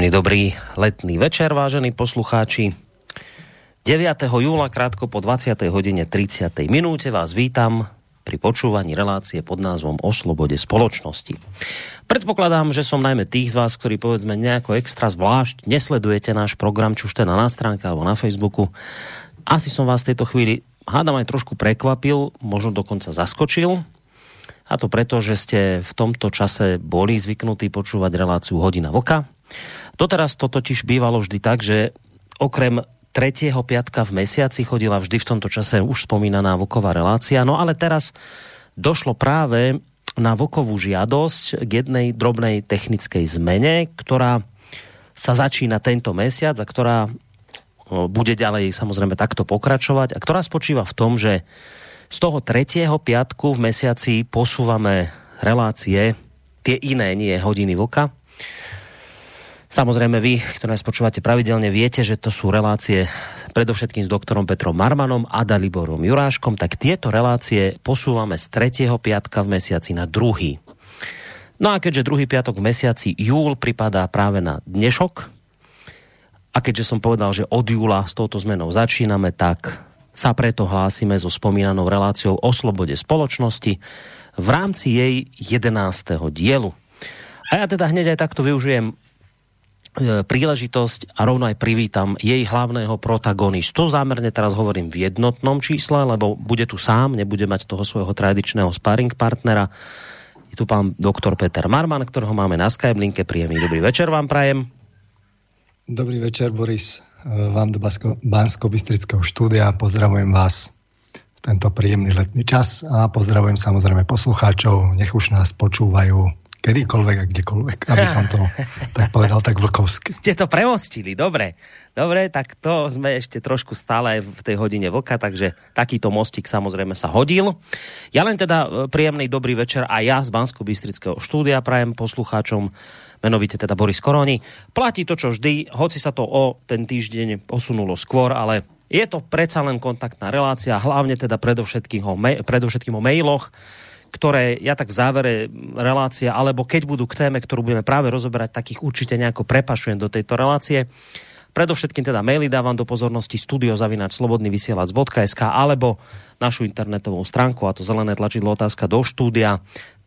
Príjemný dobrý letný večer, vážení poslucháči. 9. júla, krátko po 20. hodine 30. minúte vás vítam pri počúvaní relácie pod názvom O slobode spoločnosti. Predpokladám, že som najmä tých z vás, ktorí povedzme nejako extra zvlášť nesledujete náš program, či už teda na stránke alebo na Facebooku. Asi som vás v tejto chvíli, hádam aj trošku prekvapil, možno dokonca zaskočil, a to preto, že ste v tomto čase boli zvyknutí počúvať reláciu Hodina Vlka, Doteraz to totiž bývalo vždy tak, že okrem tretieho piatka v mesiaci chodila vždy v tomto čase už spomínaná Vlková relácia. No ale teraz došlo práve na Vlkovú žiadosť k jednej drobnej technickej zmene, ktorá sa začína tento mesiac a ktorá bude ďalej samozrejme takto pokračovať a ktorá spočíva v tom, že z toho tretieho piatku v mesiaci posúvame relácie, tie iné, nie hodiny vlka, Samozrejme vy, ktorí nás počúvate pravidelne, viete, že to sú relácie predovšetkým s doktorom Petrom Marmanom a Daliborom Juráškom, tak tieto relácie posúvame z 3. piatka v mesiaci na druhý. No a keďže druhý piatok v mesiaci júl pripadá práve na dnešok, a keďže som povedal, že od júla s touto zmenou začíname, tak sa preto hlásime so spomínanou reláciou o slobode spoločnosti v rámci jej 11. dielu. A ja teda hneď aj takto využijem E, príležitosť a rovno aj privítam jej hlavného protagonistu. Zámerne teraz hovorím v jednotnom čísle, lebo bude tu sám, nebude mať toho svojho tradičného sparring partnera. Je tu pán doktor Peter Marman, ktorého máme na Skype linke. Príjemný dobrý večer vám prajem. Dobrý večer, Boris. E, vám do Bansko-Bystrického štúdia. Pozdravujem vás v tento príjemný letný čas a pozdravujem samozrejme poslucháčov. Nech už nás počúvajú kedykoľvek a kdekoľvek, aby som to tak povedal tak vlkovsky. Ste to premostili, dobre. Dobre, tak to sme ešte trošku stále v tej hodine vlka, takže takýto mostík samozrejme sa hodil. Ja len teda e, príjemný dobrý večer a ja z bansko bystrického štúdia prajem poslucháčom menovite teda Boris Koroni. Platí to, čo vždy, hoci sa to o ten týždeň posunulo skôr, ale je to predsa len kontaktná relácia, hlavne teda predovšetkým o, predovšetkým o mailoch, ktoré ja tak v závere relácie, alebo keď budú k téme, ktorú budeme práve rozoberať, takých určite nejako prepašujem do tejto relácie. Predovšetkým teda maily dávam do pozornosti studiozavinač.slobodnyvysielac.sk alebo našu internetovú stránku a to zelené tlačidlo otázka do štúdia.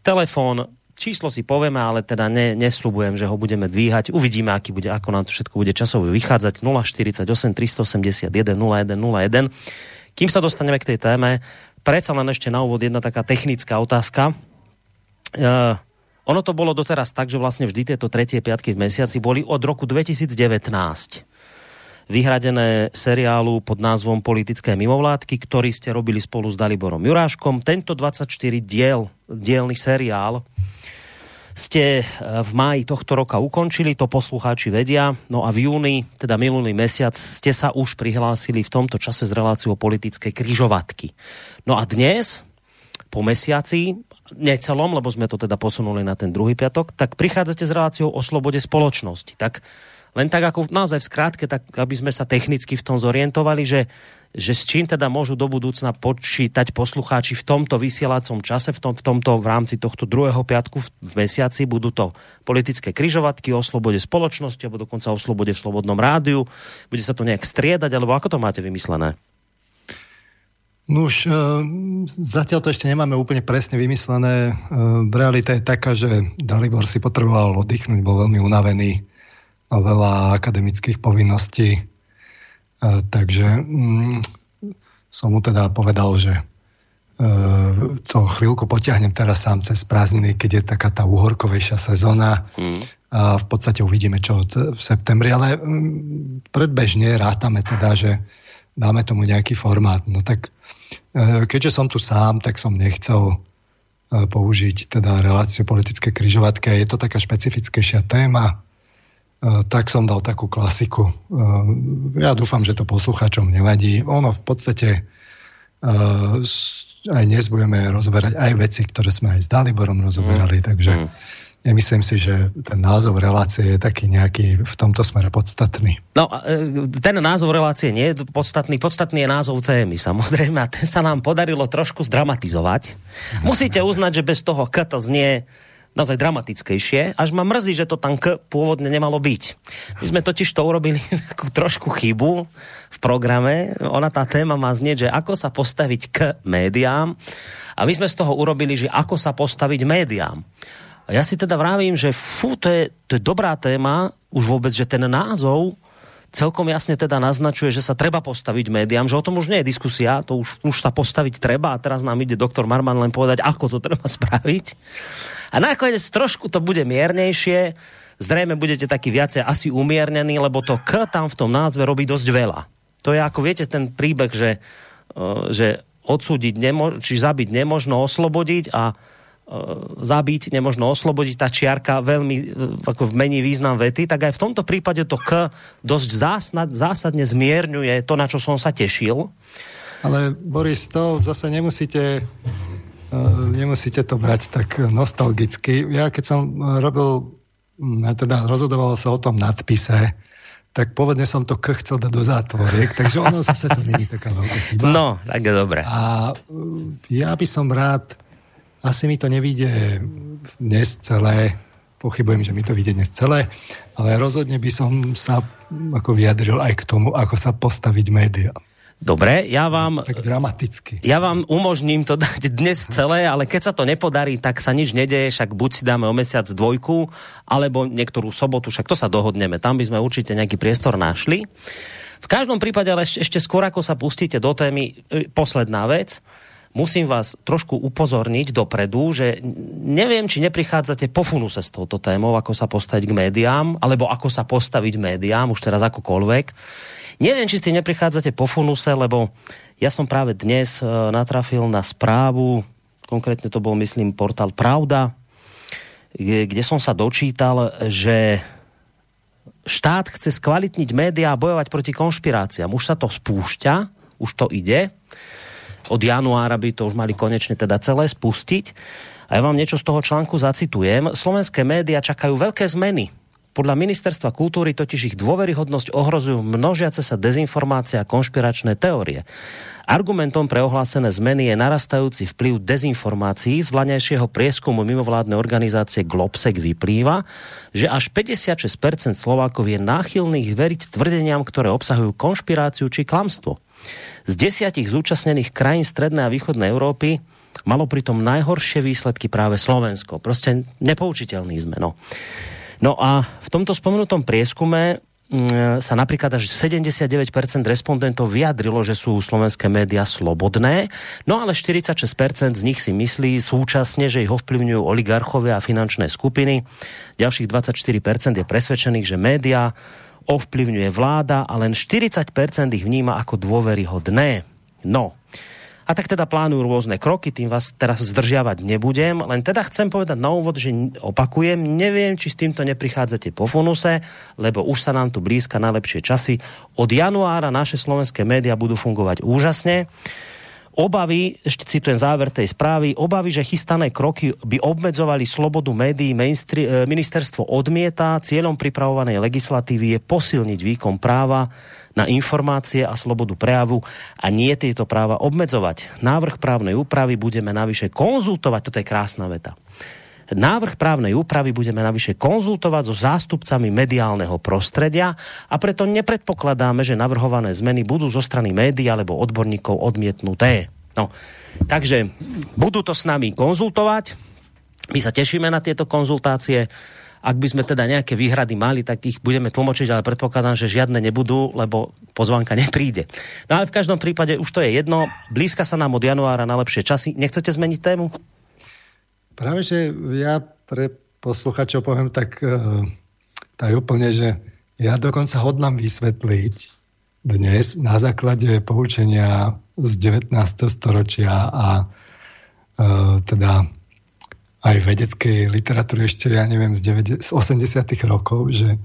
Telefón, číslo si povieme, ale teda ne, nesľubujem, že ho budeme dvíhať. Uvidíme, aký bude, ako nám to všetko bude časovo vychádzať. 048 381 0101. Kým sa dostaneme k tej téme, predsa len ešte na úvod jedna taká technická otázka. Uh, ono to bolo doteraz tak, že vlastne vždy tieto tretie piatky v mesiaci boli od roku 2019 vyhradené seriálu pod názvom Politické mimovládky, ktorý ste robili spolu s Daliborom Juráškom. Tento 24 diel, dielný seriál ste e, v máji tohto roka ukončili, to poslucháči vedia. No a v júni, teda minulý mesiac, ste sa už prihlásili v tomto čase s reláciou politické kryžovatky. No a dnes, po mesiaci, necelom, lebo sme to teda posunuli na ten druhý piatok, tak prichádzate s reláciou o slobode spoločnosti. Tak len tak ako naozaj v skrátke, tak aby sme sa technicky v tom zorientovali, že že s čím teda môžu do budúcna počítať poslucháči v tomto vysielacom čase, v, tom, v tomto v rámci tohto druhého piatku v, v mesiaci budú to politické kryžovatky o slobode spoločnosti alebo dokonca o slobode v slobodnom rádiu. Bude sa to nejak striedať, alebo ako to máte vymyslené? No už e, zatiaľ to ešte nemáme úplne presne vymyslené. E, realita je taká, že Dalibor si potreboval oddychnúť, bol veľmi unavený, mal veľa akademických povinností takže mm, som mu teda povedal, že e, to chvíľku potiahnem teraz sám cez prázdniny, keď je taká tá uhorkovejšia sezóna mm. a v podstate uvidíme, čo v septembri, ale mm, predbežne rátame teda, že dáme tomu nejaký formát. No tak e, keďže som tu sám, tak som nechcel e, použiť teda reláciu politické kryžovatky. Je to taká špecifickejšia téma, tak som dal takú klasiku. Ja dúfam, že to posluchačom nevadí. Ono v podstate aj dnes budeme rozoberať aj veci, ktoré sme aj s Daliborom rozoberali, mm. takže mm. nemyslím si, že ten názov relácie je taký nejaký v tomto smere podstatný. No, ten názov relácie nie je podstatný, podstatný je názov témy, samozrejme, a ten sa nám podarilo trošku zdramatizovať. Musíte uznať, že bez toho K to znie naozaj dramatickejšie, až ma mrzí, že to tam K pôvodne nemalo byť. My sme totiž to urobili takú trošku chybu v programe. Ona tá téma má znieť, že ako sa postaviť k médiám a my sme z toho urobili, že ako sa postaviť médiám. A ja si teda vravím, že fú, to je, to je dobrá téma, už vôbec, že ten názov celkom jasne teda naznačuje, že sa treba postaviť médiám, že o tom už nie je diskusia, to už, už sa postaviť treba a teraz nám ide doktor Marman len povedať, ako to treba spraviť. A nakoniec trošku to bude miernejšie, zrejme budete taký viacej asi umiernení, lebo to K tam v tom názve robí dosť veľa. To je ako viete ten príbeh, že, e, že odsúdiť, nemo- či zabiť nemožno oslobodiť a zabiť, nemožno oslobodiť, tá čiarka veľmi e, ako mení význam vety, tak aj v tomto prípade to K dosť zásad, zásadne zmierňuje to, na čo som sa tešil. Ale Boris, to zase nemusíte uh, nemusíte to brať tak nostalgicky. Ja keď som robil, teda rozhodoval sa o tom nadpise, tak povedne som to K chcel dať do zátvoriek, takže ono zase to není taká veľká chyba. No, tak je dobre. A ja by som rád asi mi to nevíde dnes celé, pochybujem, že mi to vyjde dnes celé, ale rozhodne by som sa ako vyjadril aj k tomu, ako sa postaviť média. Dobre, ja vám... Tak dramaticky. Ja vám umožním to dať dnes celé, ale keď sa to nepodarí, tak sa nič nedeje, však buď si dáme o mesiac dvojku, alebo niektorú sobotu, však to sa dohodneme. Tam by sme určite nejaký priestor našli. V každom prípade, ale ešte skôr, ako sa pustíte do témy, e, posledná vec musím vás trošku upozorniť dopredu, že neviem, či neprichádzate po funuse s touto témou, ako sa postaviť k médiám, alebo ako sa postaviť médiám, už teraz akokoľvek. Neviem, či ste neprichádzate po funuse, lebo ja som práve dnes e, natrafil na správu, konkrétne to bol, myslím, portál Pravda, kde som sa dočítal, že štát chce skvalitniť médiá a bojovať proti konšpiráciám. Už sa to spúšťa, už to ide od januára by to už mali konečne teda celé spustiť. A ja vám niečo z toho článku zacitujem. Slovenské médiá čakajú veľké zmeny. Podľa ministerstva kultúry totiž ich dôveryhodnosť ohrozujú množiace sa dezinformácie a konšpiračné teórie. Argumentom pre ohlásené zmeny je narastajúci vplyv dezinformácií. Z vlaňajšieho prieskumu mimovládnej organizácie Globsec vyplýva, že až 56% Slovákov je náchylných veriť tvrdeniam, ktoré obsahujú konšpiráciu či klamstvo. Z desiatich zúčastnených krajín Strednej a Východnej Európy malo pritom najhoršie výsledky práve Slovensko. Proste nepoučiteľný sme. No. no a v tomto spomenutom prieskume mm, sa napríklad až 79% respondentov vyjadrilo, že sú slovenské médiá slobodné, no ale 46% z nich si myslí súčasne, že ich ovplyvňujú oligarchovia a finančné skupiny. Ďalších 24% je presvedčených, že médiá ovplyvňuje vláda a len 40% ich vníma ako dôveryhodné. No, a tak teda plánujú rôzne kroky, tým vás teraz zdržiavať nebudem, len teda chcem povedať na úvod, že opakujem, neviem, či s týmto neprichádzate po funuse, lebo už sa nám tu blízka najlepšie časy. Od januára naše slovenské médiá budú fungovať úžasne obavy, ešte citujem záver tej správy, obavy, že chystané kroky by obmedzovali slobodu médií, e, ministerstvo odmieta, cieľom pripravovanej legislatívy je posilniť výkon práva na informácie a slobodu prejavu a nie tieto práva obmedzovať. Návrh právnej úpravy budeme navyše konzultovať, toto je krásna veta, Návrh právnej úpravy budeme navyše konzultovať so zástupcami mediálneho prostredia a preto nepredpokladáme, že navrhované zmeny budú zo strany médií alebo odborníkov odmietnuté. No, takže budú to s nami konzultovať. My sa tešíme na tieto konzultácie. Ak by sme teda nejaké výhrady mali, tak ich budeme tlmočiť, ale predpokladám, že žiadne nebudú, lebo pozvanka nepríde. No ale v každom prípade už to je jedno. Blízka sa nám od januára na lepšie časy. Nechcete zmeniť tému? Práve, že ja pre posluchačov poviem tak, eh, tak úplne, že ja dokonca hodlám vysvetliť dnes na základe poučenia z 19. storočia a e, teda aj vedeckej literatúry ešte, ja neviem, z, 90, z 80. rokov, že,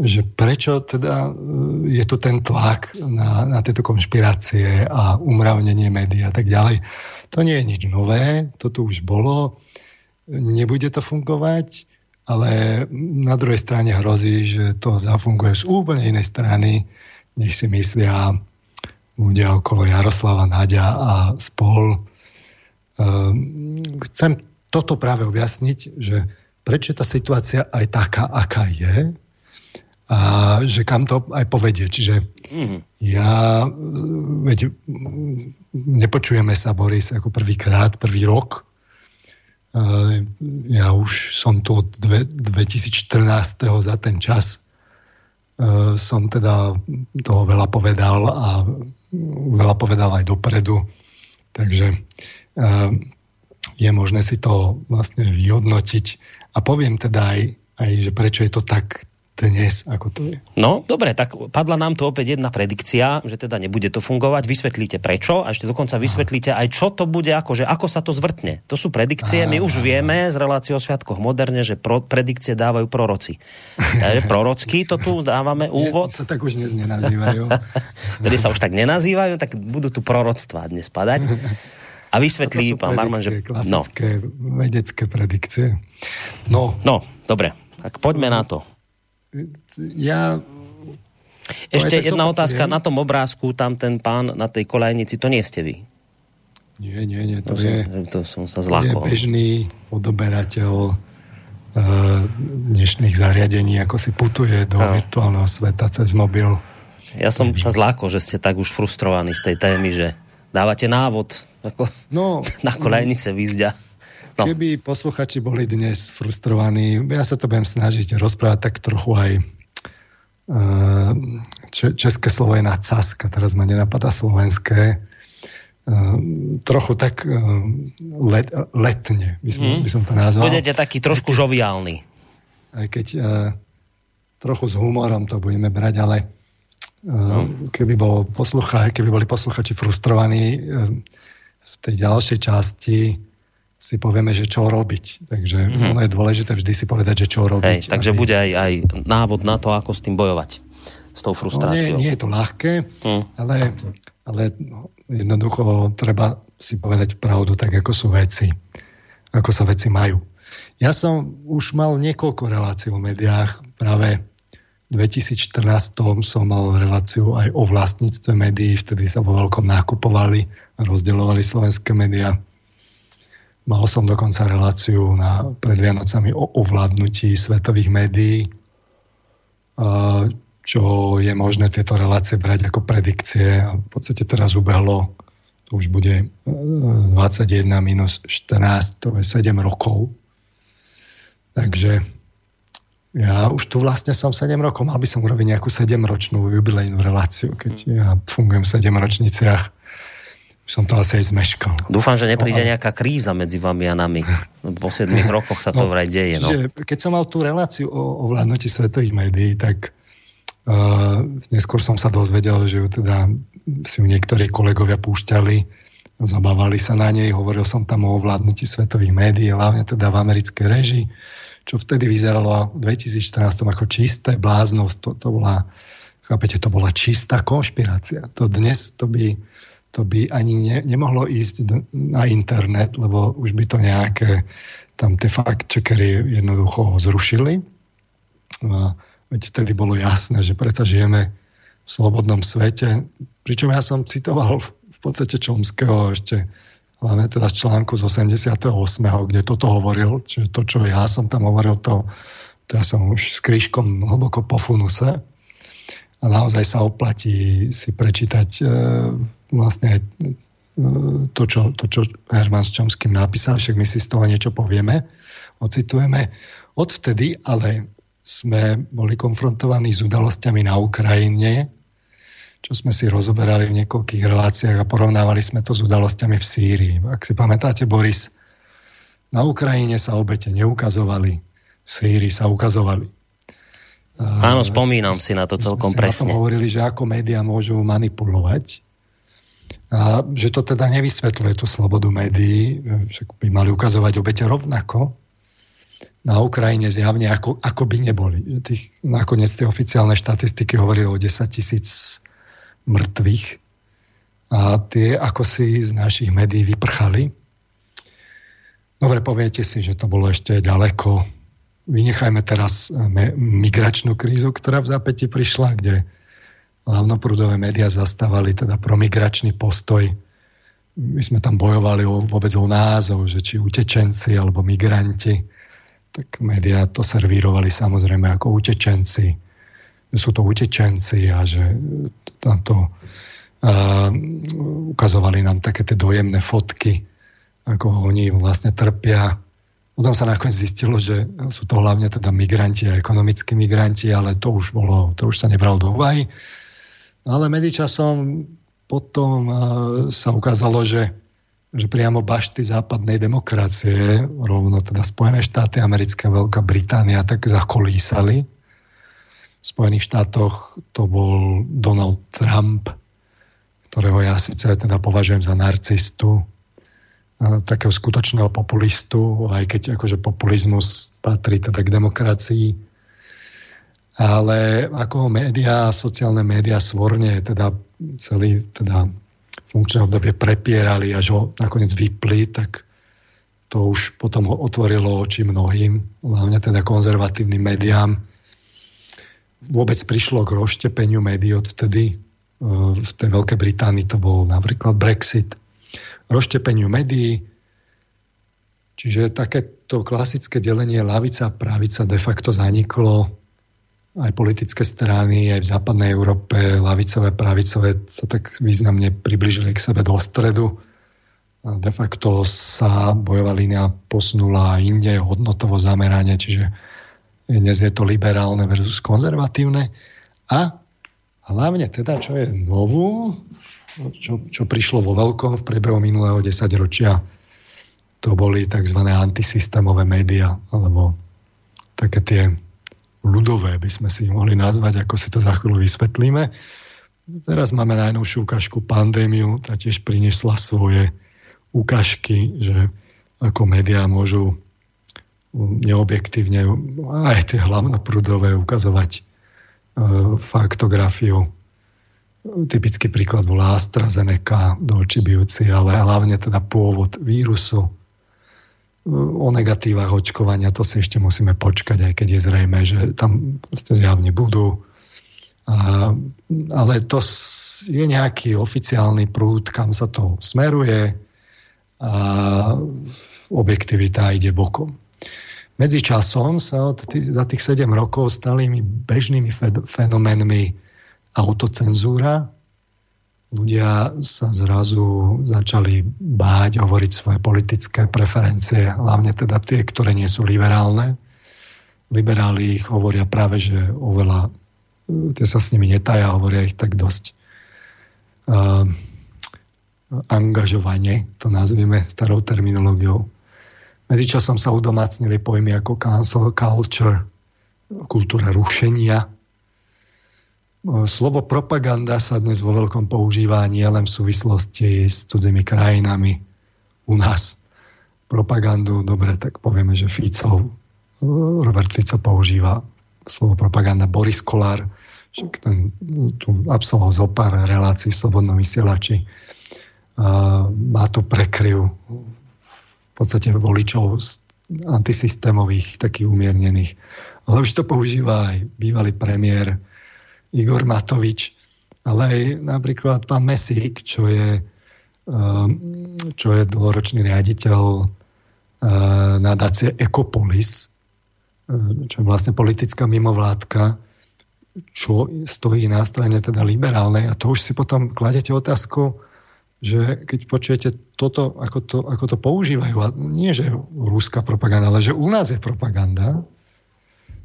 že prečo teda je tu ten tlak na, na tieto konšpirácie a umravnenie médií a tak ďalej. To nie je nič nové, to tu už bolo nebude to fungovať, ale na druhej strane hrozí, že to zafunguje z úplne inej strany, než si myslia ľudia okolo Jaroslava Nadia a spol. Ehm, chcem toto práve objasniť, že prečo je tá situácia aj taká, aká je a že kam to aj povedie. Čiže mm. ja, veď, nepočujeme sa, Boris, ako prvýkrát, prvý rok. Ja už som tu od 2014. za ten čas som teda toho veľa povedal a veľa povedal aj dopredu. Takže je možné si to vlastne vyhodnotiť. A poviem teda aj, aj že prečo je to tak dnes, ako to je. No, dobre, tak padla nám tu opäť jedna predikcia, že teda nebude to fungovať. Vysvetlíte prečo a ešte dokonca vysvetlíte aj, čo to bude, akože ako sa to zvrtne. To sú predikcie, my už vieme z relácie o Sviatkoch moderne, že pro, predikcie dávajú proroci. Takže prorocky to tu dávame úvod. Nie, sa tak už dnes nenazývajú. Tedy sa už tak nenazývajú, tak budú tu proroctvá dnes padať. A vysvetlí pán Marman, že... No. Klasické no. vedecké predikcie. No. No, dobre. Tak poďme na to. Ja... Ešte jedna otázka. Na tom obrázku, tam ten pán na tej kolejnici, to nie ste vy. Nie, nie, nie. To, to, je, som, to som sa zlákol. Je bežný odoberateľ uh, dnešných zariadení, ako si putuje do no. virtuálneho sveta cez mobil. Ja som sa zlákol, že ste tak už frustrovaní z tej témy, že dávate návod ako no, na kolejnice výzďa. No. Keby posluchači boli dnes frustrovaní, ja sa to budem snažiť rozprávať tak trochu aj uh, české slovo je na caska, teraz ma nenapadá slovenské. Uh, trochu tak uh, let, letne by som, mm. by som to nazval. Budete taký trošku žoviálny. Aj keď trochu s humorom to budeme brať, ale no. keby, bol poslucha, keby boli posluchači frustrovaní v tej ďalšej časti si povieme, že čo robiť. Takže mm-hmm. ono je dôležité vždy si povedať, že čo robiť. Hej, takže aby... bude aj, aj návod na to, ako s tým bojovať. S tou frustráciou. No, nie, nie je to ľahké, mm. ale, ale jednoducho treba si povedať pravdu tak, ako sú veci. Ako sa veci majú. Ja som už mal niekoľko relácií v médiách. Práve v 2014 som mal reláciu aj o vlastníctve médií. Vtedy sa vo veľkom nákupovali a rozdeľovali slovenské médiá Mal som dokonca reláciu na, pred Vianocami o ovládnutí svetových médií, čo je možné tieto relácie brať ako predikcie. A v podstate teraz ubehlo, to už bude 21 e, minus 14, to je 7 rokov. Takže ja už tu vlastne som 7 rokov, mal by som urobiť nejakú 7-ročnú jubilejnú reláciu, keď ja fungujem v 7 ročniciach som to asi aj zmeškal. Dúfam, že nepríde no, nejaká kríza medzi vami a nami. Po 7 rokoch sa to no, vraj deje. No. Keď som mal tú reláciu o, o vládnoti svetových médií, tak uh, neskôr som sa dozvedel, že ju teda si ju niektorí kolegovia púšťali, zabávali sa na nej, hovoril som tam o vládnutí svetových médií, hlavne teda v americkej režii, čo vtedy vyzeralo v 2014 ako čisté bláznosť, to, to bola, chápete, to bola čistá konšpirácia. To dnes to by to by ani ne, nemohlo ísť na internet, lebo už by to nejaké tam tie fact-checkery jednoducho zrušili. A veď vtedy bolo jasné, že predsa žijeme v slobodnom svete. Pričom ja som citoval v podstate Čomského ešte hlavne teda z článku z 88., kde toto hovoril, čiže to, čo ja som tam hovoril, to, to ja som už s krížkom hlboko po funuse a naozaj sa oplatí si prečítať e, vlastne e, to, čo, to, čo Herman s Čomským napísal, však my si z toho niečo povieme, ocitujeme. Odvtedy ale sme boli konfrontovaní s udalosťami na Ukrajine, čo sme si rozoberali v niekoľkých reláciách a porovnávali sme to s udalosťami v Sýrii. Ak si pamätáte, Boris, na Ukrajine sa obete neukazovali, v Sýrii sa ukazovali. Áno, spomínam si na to celkom sme presne. My sme hovorili, že ako médiá môžu manipulovať a že to teda nevysvetľuje tú slobodu médií, však by mali ukazovať obete rovnako. Na Ukrajine zjavne ako, ako by neboli. Tých, nakoniec tie oficiálne štatistiky hovorili o 10 tisíc mŕtvych a tie ako si z našich médií vyprchali. Dobre, poviete si, že to bolo ešte ďaleko vynechajme teraz migračnú krízu, ktorá v zápäti prišla, kde hlavnoprúdové médiá zastávali teda promigračný postoj. my sme tam bojovali o, vôbec o názov, že či utečenci alebo migranti, tak médiá to servírovali samozrejme ako utečenci. Sú to utečenci a že tam to uh, ukazovali nám také tie dojemné fotky, ako oni vlastne trpia. Potom sa nakoniec zistilo, že sú to hlavne teda migranti a ekonomickí migranti, ale to už, bolo, to už sa nebralo do úvahy. Ale medzičasom potom uh, sa ukázalo, že, že priamo bašty západnej demokracie, rovno teda Spojené štáty americké, Veľká Británia, tak zakolísali. V Spojených štátoch to bol Donald Trump, ktorého ja síce teda považujem za narcistu, uh, takého skutočného populistu, aj keď akože populizmus patrí teda k demokracii. Ale ako médiá, sociálne médiá svorne teda celý teda funkčné obdobie prepierali, až ho nakoniec vypli, tak to už potom otvorilo oči mnohým, hlavne teda konzervatívnym médiám. Vôbec prišlo k roštepeniu médií odtedy. E, v tej Veľkej Británii to bol napríklad Brexit. Roštepeniu médií, čiže takéto klasické delenie lavica a pravica de facto zaniklo aj politické strany, aj v západnej Európe, lavicové, pravicové sa tak významne približili k sebe do stredu. De facto sa bojová línia posunula inde, hodnotovo zameranie, čiže dnes je to liberálne versus konzervatívne. A hlavne teda, čo je novú, čo, čo prišlo vo veľkom v priebehu minulého desaťročia, to boli tzv. antisystémové médiá, alebo také tie ľudové, by sme si mohli nazvať, ako si to za chvíľu vysvetlíme. Teraz máme najnovšiu ukážku pandémiu, tá tiež priniesla svoje ukážky, že ako médiá môžu neobjektívne aj tie hlavnoprúdové ukazovať e, faktografiu. Typický príklad bola AstraZeneca do očí bijúci, ale hlavne teda pôvod vírusu, o negatívach očkovania, to si ešte musíme počkať, aj keď je zrejme, že tam zjavne budú. A, ale to je nejaký oficiálny prúd, kam sa to smeruje a objektivita ide bokom. Medzi časom sa od tých, za tých 7 rokov stali mi bežnými fenoménmi autocenzúra, ľudia sa zrazu začali báť hovoriť svoje politické preferencie, hlavne teda tie, ktoré nie sú liberálne. Liberáli ich hovoria práve, že oveľa, tie sa s nimi netaja, hovoria ich tak dosť uh, angažovanie, to nazvieme starou terminológiou. Medzičasom sa udomácnili pojmy ako cancel culture, kultúra rušenia, Slovo propaganda sa dnes vo veľkom používa nie len v súvislosti s cudzými krajinami u nás. Propagandu, dobre, tak povieme, že Fico, Robert Fico používa slovo propaganda, Boris Kolár, však ten tu absolvoval zo pár relácií v Slobodnom vysielači. Má tu prekryv v podstate voličov antisystémových, takých umiernených. Ale už to používa aj bývalý premiér Igor Matovič, ale aj napríklad pán Mesík, čo je, um, čo je dlhoročný riaditeľ uh, nadácie Ecopolis, uh, čo je vlastne politická mimovládka, čo stojí na strane teda liberálnej. A to už si potom kladete otázku, že keď počujete toto, ako to, ako to používajú, a nie že rúska propaganda, ale že u nás je propaganda,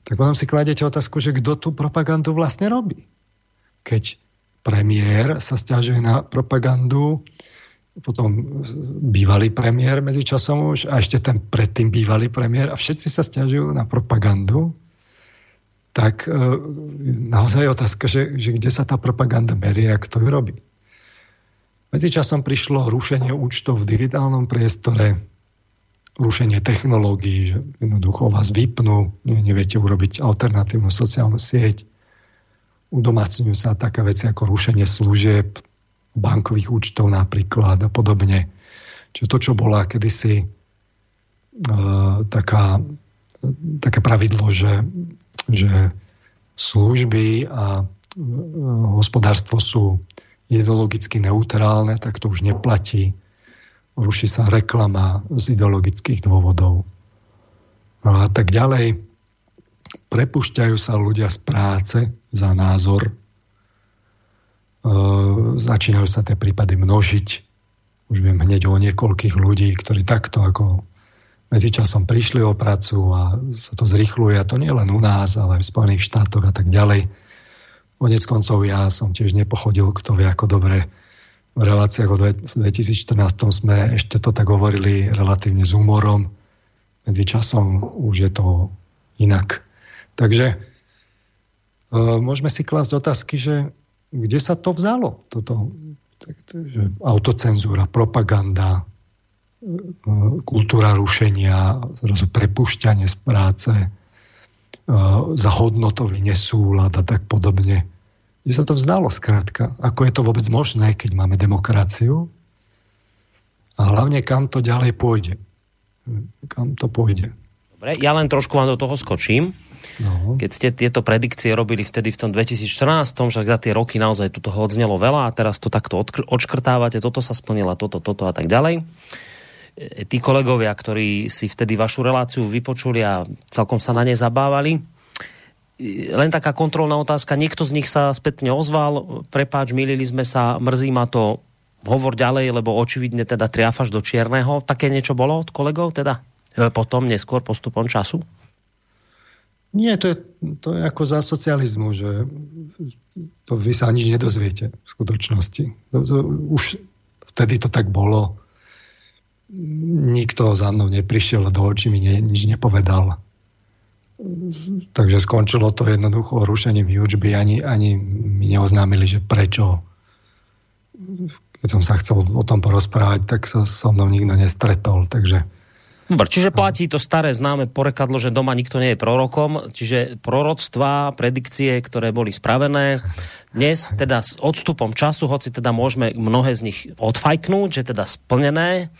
tak potom si kladete otázku, že kto tú propagandu vlastne robí. Keď premiér sa stiažuje na propagandu, potom bývalý premiér medzi časom už a ešte ten predtým bývalý premiér a všetci sa stiažujú na propagandu, tak e, naozaj je otázka, že, že kde sa tá propaganda berie a kto ju robí. Medzičasom prišlo rušenie účtov v digitálnom priestore, rušenie technológií, že jednoducho vás vypnú, neviete urobiť alternatívnu sociálnu sieť. Udomácňujú sa také veci ako rušenie služieb, bankových účtov napríklad a podobne. Čiže to, čo bola kedysi uh, taká, také pravidlo, že, že služby a uh, hospodárstvo sú ideologicky neutrálne, tak to už neplatí ruší sa reklama z ideologických dôvodov no a tak ďalej. Prepušťajú sa ľudia z práce za názor, e, začínajú sa tie prípady množiť. Už viem hneď o niekoľkých ľudí, ktorí takto ako medzičasom prišli o pracu a sa to zrychluje. A to nie len u nás, ale aj v Spojených štátoch a tak ďalej. Konec koncov ja som tiež nepochodil, kto vie ako dobre v reláciách o 2014 sme ešte to tak hovorili relatívne s humorom. Medzi časom už je to inak. Takže e, môžeme si klásť otázky, že kde sa to vzalo? Toto, že autocenzúra, propaganda, e, kultúra rušenia, zrazu prepušťanie z práce, e, za hodnotový nesúlad a tak podobne kde sa to vzdalo skrátka. Ako je to vôbec možné, keď máme demokraciu? A hlavne, kam to ďalej pôjde. Kam to pôjde. Dobre, ja len trošku vám do toho skočím. No. Keď ste tieto predikcie robili vtedy v tom 2014, však za tie roky naozaj tu toho odznelo veľa a teraz to takto odškrtávate, toto sa splnila, toto, toto a tak ďalej. E, tí kolegovia, ktorí si vtedy vašu reláciu vypočuli a celkom sa na ne zabávali, len taká kontrolná otázka, niekto z nich sa spätne ozval, prepáč, milili sme sa, mrzí ma to, hovor ďalej, lebo očividne teda triafaš do čierneho. Také niečo bolo od kolegov teda? E, potom, neskôr, postupom času? Nie, to je, to je ako za socializmu, že to vy sa nič nedozviete v skutočnosti. To, to, už vtedy to tak bolo. Nikto za mnou neprišiel do očí mi ne, nič nepovedal takže skončilo to jednoducho rušením výučby. Ani, ani mi neoznámili, že prečo. Keď som sa chcel o tom porozprávať, tak sa so mnou nikto nestretol. Takže Dobre, čiže platí to staré známe porekadlo, že doma nikto nie je prorokom, čiže proroctvá, predikcie, ktoré boli spravené, dnes teda s odstupom času, hoci teda môžeme mnohé z nich odfajknúť, že teda splnené,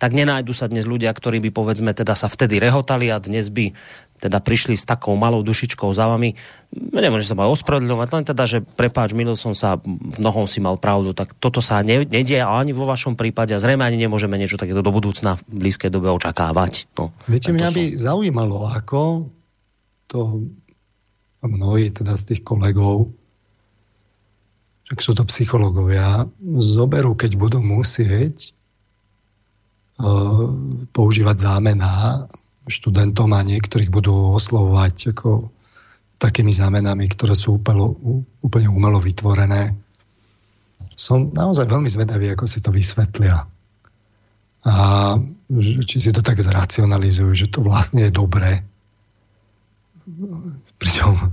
tak nenájdu sa dnes ľudia, ktorí by povedzme teda sa vtedy rehotali a dnes by teda prišli s takou malou dušičkou za vami. Že sa majú ospravedlňovať, len teda, že prepáč, milil som sa, v mnohom si mal pravdu, tak toto sa ne, nedie ani vo vašom prípade a zrejme ani nemôžeme niečo takéto do budúcna v blízkej dobe očakávať. No, Viete, mňa by zaujímalo, ako to mnohí teda z tých kolegov, však sú to psychológovia, zoberú, keď budú musieť používať zámená študentom a niektorých budú oslovovať ako takými zámenami, ktoré sú úplne, úplne umelo vytvorené. Som naozaj veľmi zvedavý, ako si to vysvetlia. A či si to tak zracionalizujú, že to vlastne je dobré. Pričom,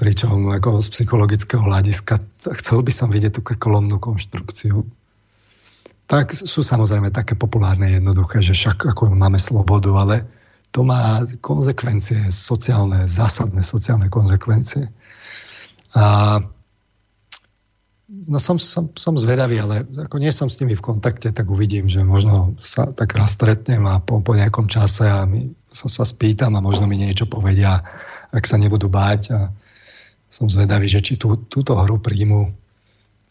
pričom ako z psychologického hľadiska chcel by som vidieť tú krkolomnú konštrukciu tak sú samozrejme také populárne, jednoduché, že však ako máme slobodu, ale to má konsekvencie sociálne, zásadné sociálne konsekvencie. A no som, som, som zvedavý, ale ako nie som s nimi v kontakte, tak uvidím, že možno sa tak raz stretnem a po, po nejakom čase a my, sa, sa spýtam a možno mi niečo povedia, ak sa nebudú báť a som zvedavý, že či tú, túto hru príjmu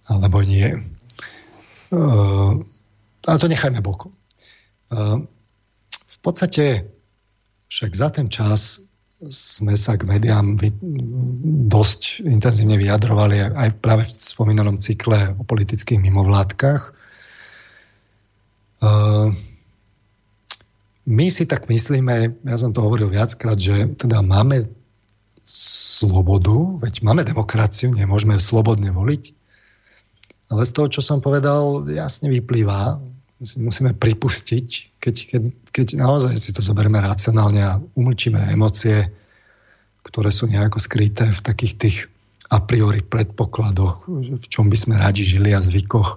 alebo nie. Uh, ale to nechajme bokom. Uh, v podstate však za ten čas sme sa k médiám dosť intenzívne vyjadrovali aj práve v spomínanom cykle o politických mimovládkach. Uh, my si tak myslíme, ja som to hovoril viackrát, že teda máme slobodu, veď máme demokraciu, nemôžeme slobodne voliť, ale z toho, čo som povedal, jasne vyplýva, musíme pripustiť, keď, keď, keď naozaj si to zoberieme racionálne a umlčíme emócie, ktoré sú nejako skryté v takých tých a priori predpokladoch, v čom by sme radi žili a zvykoch.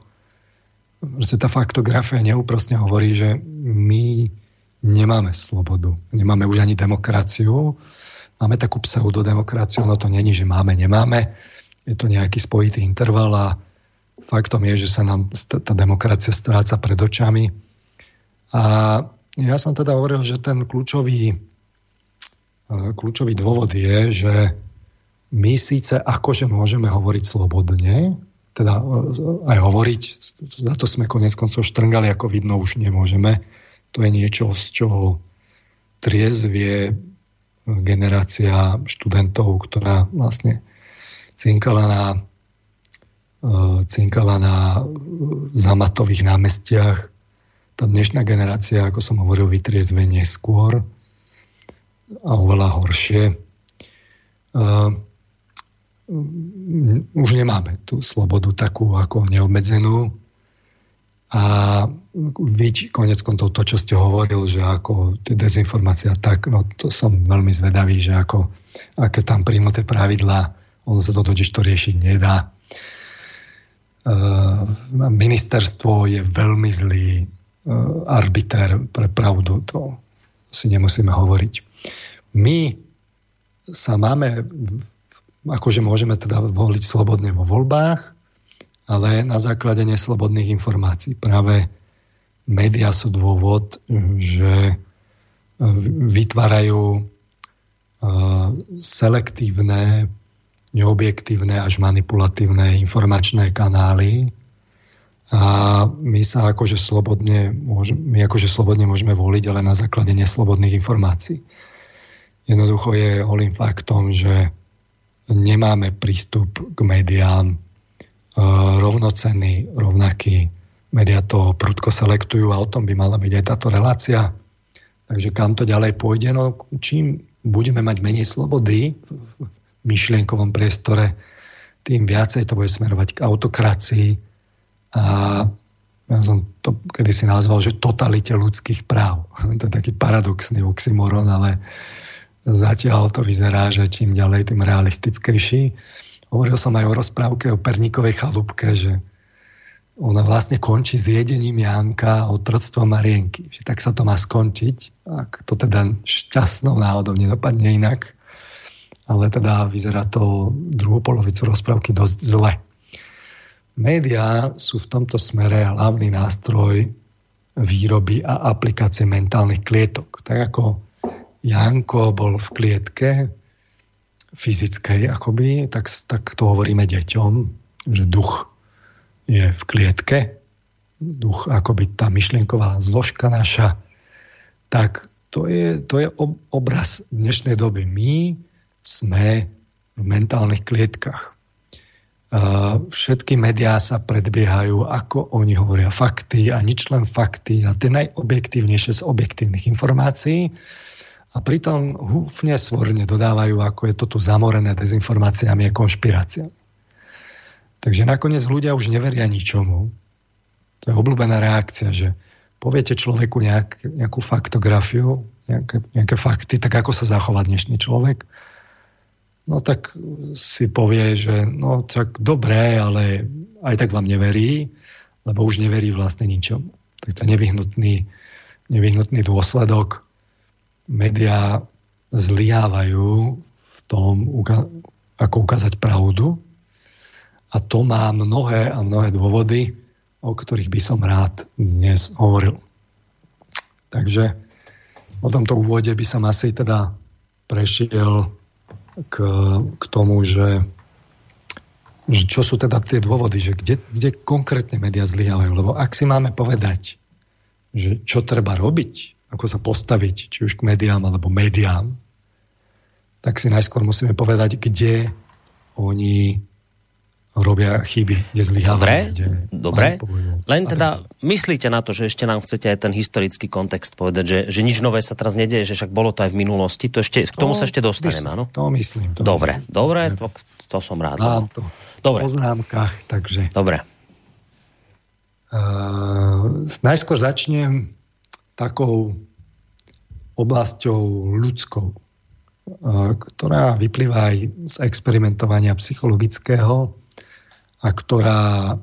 Proste tá faktografia neúprostne hovorí, že my nemáme slobodu, nemáme už ani demokraciu, máme takú pseudodemokraciu, no to není, že máme, nemáme, je to nejaký spojitý interval a faktom je, že sa nám tá demokracia stráca pred očami. A ja som teda hovoril, že ten kľúčový, e, kľúčový dôvod je, že my síce akože môžeme hovoriť slobodne, teda aj hovoriť. Za to sme konec koncov štrngali, ako vidno, už nemôžeme. To je niečo, z čoho triezvie generácia študentov, ktorá vlastne cinkala na, cinkala na zamatových námestiach. Tá dnešná generácia, ako som hovoril, vytriezve neskôr a oveľa horšie už nemáme tú slobodu takú ako neobmedzenú. A vidieť konec kontov to, čo ste hovoril, že ako dezinformácia, tak no to som veľmi zvedavý, že ako, aké tam príjmu tie pravidlá, ono sa to totiž to riešiť nedá. Uh, ministerstvo je veľmi zlý uh, arbiter pre pravdu, to si nemusíme hovoriť. My sa máme akože môžeme teda voliť slobodne vo voľbách, ale na základe neslobodných informácií. Práve médiá sú dôvod, že e, vytvárajú selektívne, neobjektívne až manipulatívne informačné kanály a my sa akože slobodne, my akože slobodne môžeme voliť, ale na základe neslobodných informácií. Jednoducho je holým faktom, že nemáme prístup k médiám e, rovnocenný, rovnaký. Média to prudko selektujú a o tom by mala byť aj táto relácia. Takže kam to ďalej pôjde? No, čím budeme mať menej slobody v myšlienkovom priestore, tým viacej to bude smerovať k autokracii a ja som to kedysi nazval, že totalite ľudských práv. To je taký paradoxný oxymoron, ale Zatiaľ to vyzerá, že čím ďalej, tým realistickejší. Hovoril som aj o rozprávke o Perníkovej chalúbke, že ona vlastne končí s jedením Janka o troctvo Marienky. Že tak sa to má skončiť, ak to teda šťastnou náhodou nedopadne inak. Ale teda vyzerá to druhú polovicu rozprávky dosť zle. Média sú v tomto smere hlavný nástroj výroby a aplikácie mentálnych klietok. Tak ako Janko bol v klietke fyzickej akoby, tak, tak to hovoríme deťom, že duch je v klietke, duch akoby tá myšlienková zložka naša, tak to je, to je obraz dnešnej doby. My sme v mentálnych klietkach. Všetky médiá sa predbiehajú, ako oni hovoria fakty a nič len fakty a tie najobjektívnejšie z objektívnych informácií a pritom húfne svorne dodávajú, ako je to tu zamorené dezinformáciami a konšpiráciami. Takže nakoniec ľudia už neveria ničomu. To je obľúbená reakcia, že poviete človeku nejak, nejakú faktografiu, nejaké, nejaké fakty, tak ako sa zachová dnešný človek, no tak si povie, že no tak dobré, ale aj tak vám neverí, lebo už neverí vlastne ničomu. Tak to je nevyhnutný, nevyhnutný dôsledok médiá zlyhávajú v tom, ako ukázať pravdu. A to má mnohé a mnohé dôvody, o ktorých by som rád dnes hovoril. Takže o tomto úvode by som asi teda prešiel k, k tomu, že, že čo sú teda tie dôvody, že kde, kde konkrétne médiá zlyhávajú. Lebo ak si máme povedať, že čo treba robiť, ako sa postaviť, či už k médiám alebo médiám, tak si najskôr musíme povedať, kde oni robia chyby, kde zlyhávajú. Dobre, kde dobre. Len teda myslíte na to, že ešte nám chcete aj ten historický kontext povedať, že, že nič nové sa teraz nedieje, že však bolo to aj v minulosti. To ešte, k tomu to sa ešte dostaneme, áno? To myslím. To dobre, myslím. dobre, to, to som rád. Mám to dobre. v poznámkach, takže... Dobre. Uh, najskôr začnem takou oblasťou ľudskou, ktorá vyplýva aj z experimentovania psychologického a ktorá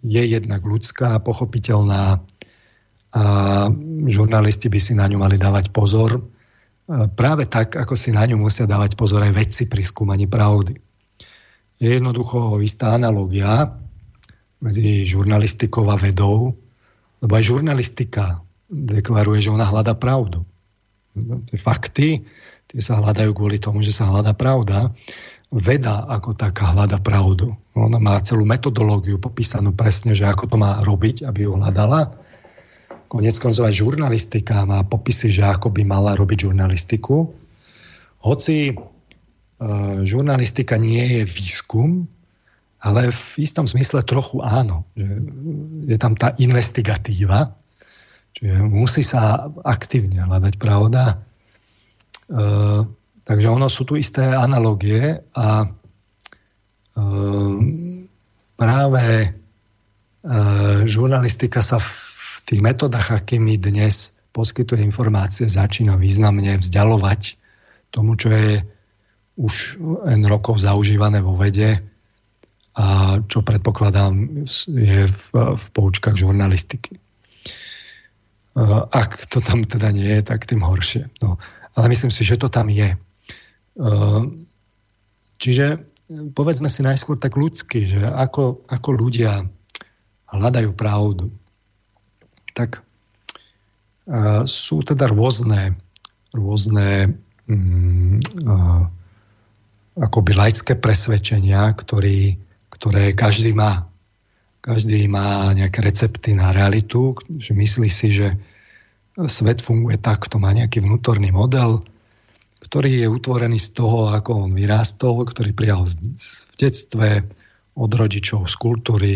je jednak ľudská, pochopiteľná a žurnalisti by si na ňu mali dávať pozor. Práve tak, ako si na ňu musia dávať pozor aj vedci pri skúmaní pravdy. Je jednoducho istá analogia medzi žurnalistikou a vedou, lebo aj žurnalistika deklaruje, že ona hľada pravdu. Tie fakty, tie sa hľadajú kvôli tomu, že sa hľada pravda. Veda ako taká hľada pravdu. Ona má celú metodológiu popísanú presne, že ako to má robiť, aby ju hľadala. Konec koncov aj žurnalistika má popisy, že ako by mala robiť žurnalistiku. Hoci e, žurnalistika nie je výskum, ale v istom zmysle trochu áno. Že je tam tá investigatíva, čiže musí sa aktívne hľadať pravda. E, Takže ono sú tu isté analogie a e, práve e, žurnalistika sa v tých metodách, akými dnes poskytuje informácie, začína významne vzdialovať tomu, čo je už N rokov zaužívané vo vede a čo predpokladám je v, v poučkách žurnalistiky. E, ak to tam teda nie je, tak tým horšie. No, ale myslím si, že to tam je. Ehm, čiže povedzme si najskôr tak ľudsky, že ako, ako ľudia hľadajú pravdu. Tak uh, sú teda rôzne, rôzne um, uh, akoby laické presvedčenia, ktorý, ktoré každý má. Každý má nejaké recepty na realitu, že myslí si, že svet funguje tak, to má nejaký vnútorný model, ktorý je utvorený z toho, ako on vyrástol, ktorý prijal v detstve, od rodičov, z kultúry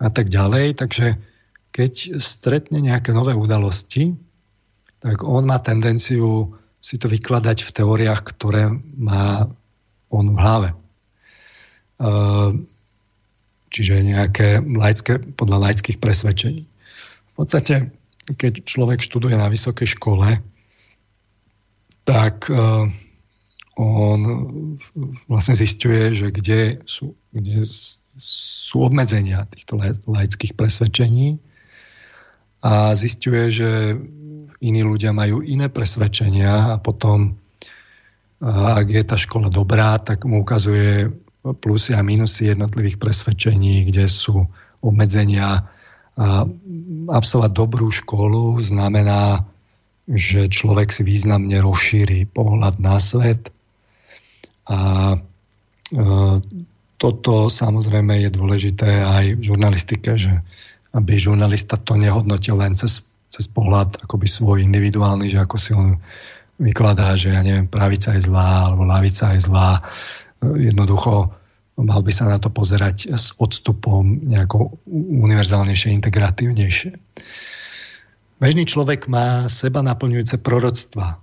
a tak ďalej. Takže keď stretne nejaké nové udalosti, tak on má tendenciu si to vykladať v teóriách, ktoré má on v hlave. Ehm, čiže nejaké laické, podľa laických presvedčení. V podstate, keď človek študuje na vysokej škole, tak uh, on vlastne zistuje, že kde sú, kde sú obmedzenia týchto laických presvedčení a zistuje, že iní ľudia majú iné presvedčenia a potom, ak je tá škola dobrá, tak mu ukazuje plusy a minusy jednotlivých presvedčení, kde sú obmedzenia. A absolvovať dobrú školu znamená že človek si významne rozšíri pohľad na svet a e, toto samozrejme je dôležité aj v žurnalistike, že aby žurnalista to nehodnotil len cez, cez pohľad akoby svoj individuálny, že ako si on vykladá, že ja neviem, pravica je zlá alebo lavica je zlá. E, jednoducho mal by sa na to pozerať s odstupom nejako univerzálnejšie, integratívnejšie. Bežný človek má seba naplňujúce proroctva.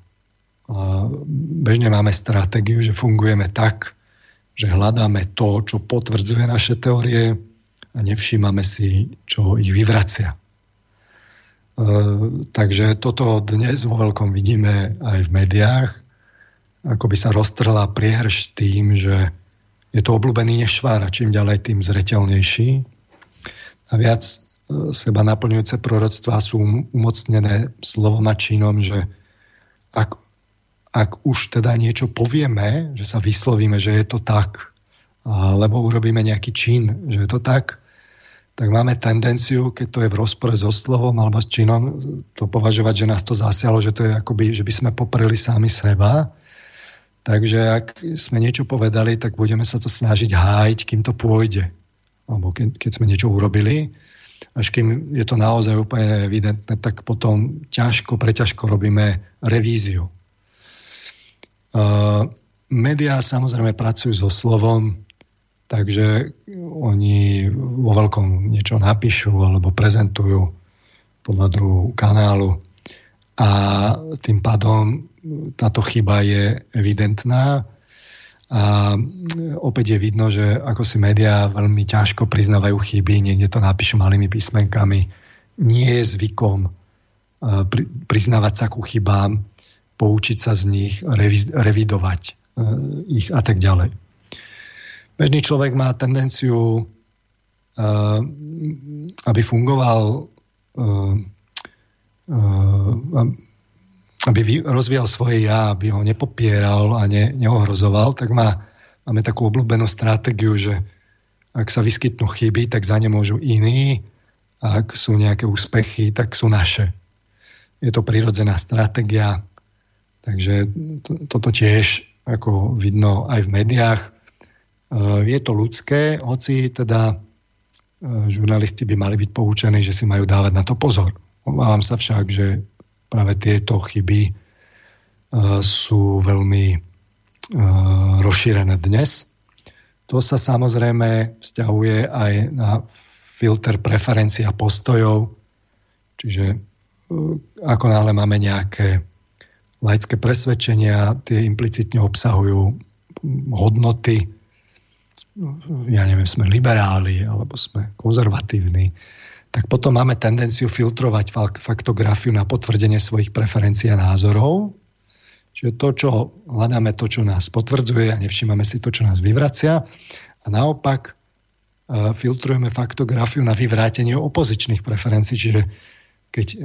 Bežne máme stratégiu, že fungujeme tak, že hľadáme to, čo potvrdzuje naše teórie a nevšímame si, čo ich vyvracia. E, takže toto dnes vo veľkom vidíme aj v médiách, ako by sa roztrhla priehrž tým, že je to obľúbený nešvár a čím ďalej tým zretelnejší. A viac seba naplňujúce proroctvá sú umocnené slovom a činom, že ak, ak už teda niečo povieme, že sa vyslovíme, že je to tak, alebo urobíme nejaký čin, že je to tak, tak máme tendenciu, keď to je v rozpore so slovom alebo s činom, to považovať, že nás to zasialo, že to je akoby, že by sme popreli sami seba. Takže ak sme niečo povedali, tak budeme sa to snažiť hájiť, kým to pôjde. Alebo keď, keď sme niečo urobili až kým je to naozaj úplne evidentné, tak potom ťažko, preťažko robíme revíziu. Uh, Média samozrejme pracujú so slovom, takže oni vo veľkom niečo napíšu alebo prezentujú podľa druhu kanálu a tým pádom táto chyba je evidentná a opäť je vidno, že ako si médiá veľmi ťažko priznávajú chyby, niekde to napíšu malými písmenkami. Nie je zvykom e, priznávať sa ku chybám, poučiť sa z nich, revidovať e, ich a tak ďalej. Bežný človek má tendenciu, e, aby fungoval aby rozvíjal svoje ja, aby ho nepopieral a ne, neohrozoval, tak má, máme takú obľúbenú stratégiu, že ak sa vyskytnú chyby, tak za ne môžu iní, a ak sú nejaké úspechy, tak sú naše. Je to prirodzená stratégia, takže to, toto tiež ako vidno aj v médiách. je to ľudské, hoci teda žurnalisti by mali byť poučení, že si majú dávať na to pozor. Obávam sa však, že práve tieto chyby sú veľmi rozšírené dnes. To sa samozrejme vzťahuje aj na filter preferencií a postojov, čiže ako náhle máme nejaké laické presvedčenia, tie implicitne obsahujú hodnoty, ja neviem, sme liberáli alebo sme konzervatívni, tak potom máme tendenciu filtrovať faktografiu na potvrdenie svojich preferencií a názorov. Čiže to, čo hľadáme, to, čo nás potvrdzuje a nevšímame si to, čo nás vyvracia. A naopak e, filtrujeme faktografiu na vyvrátenie opozičných preferencií. Čiže keď e,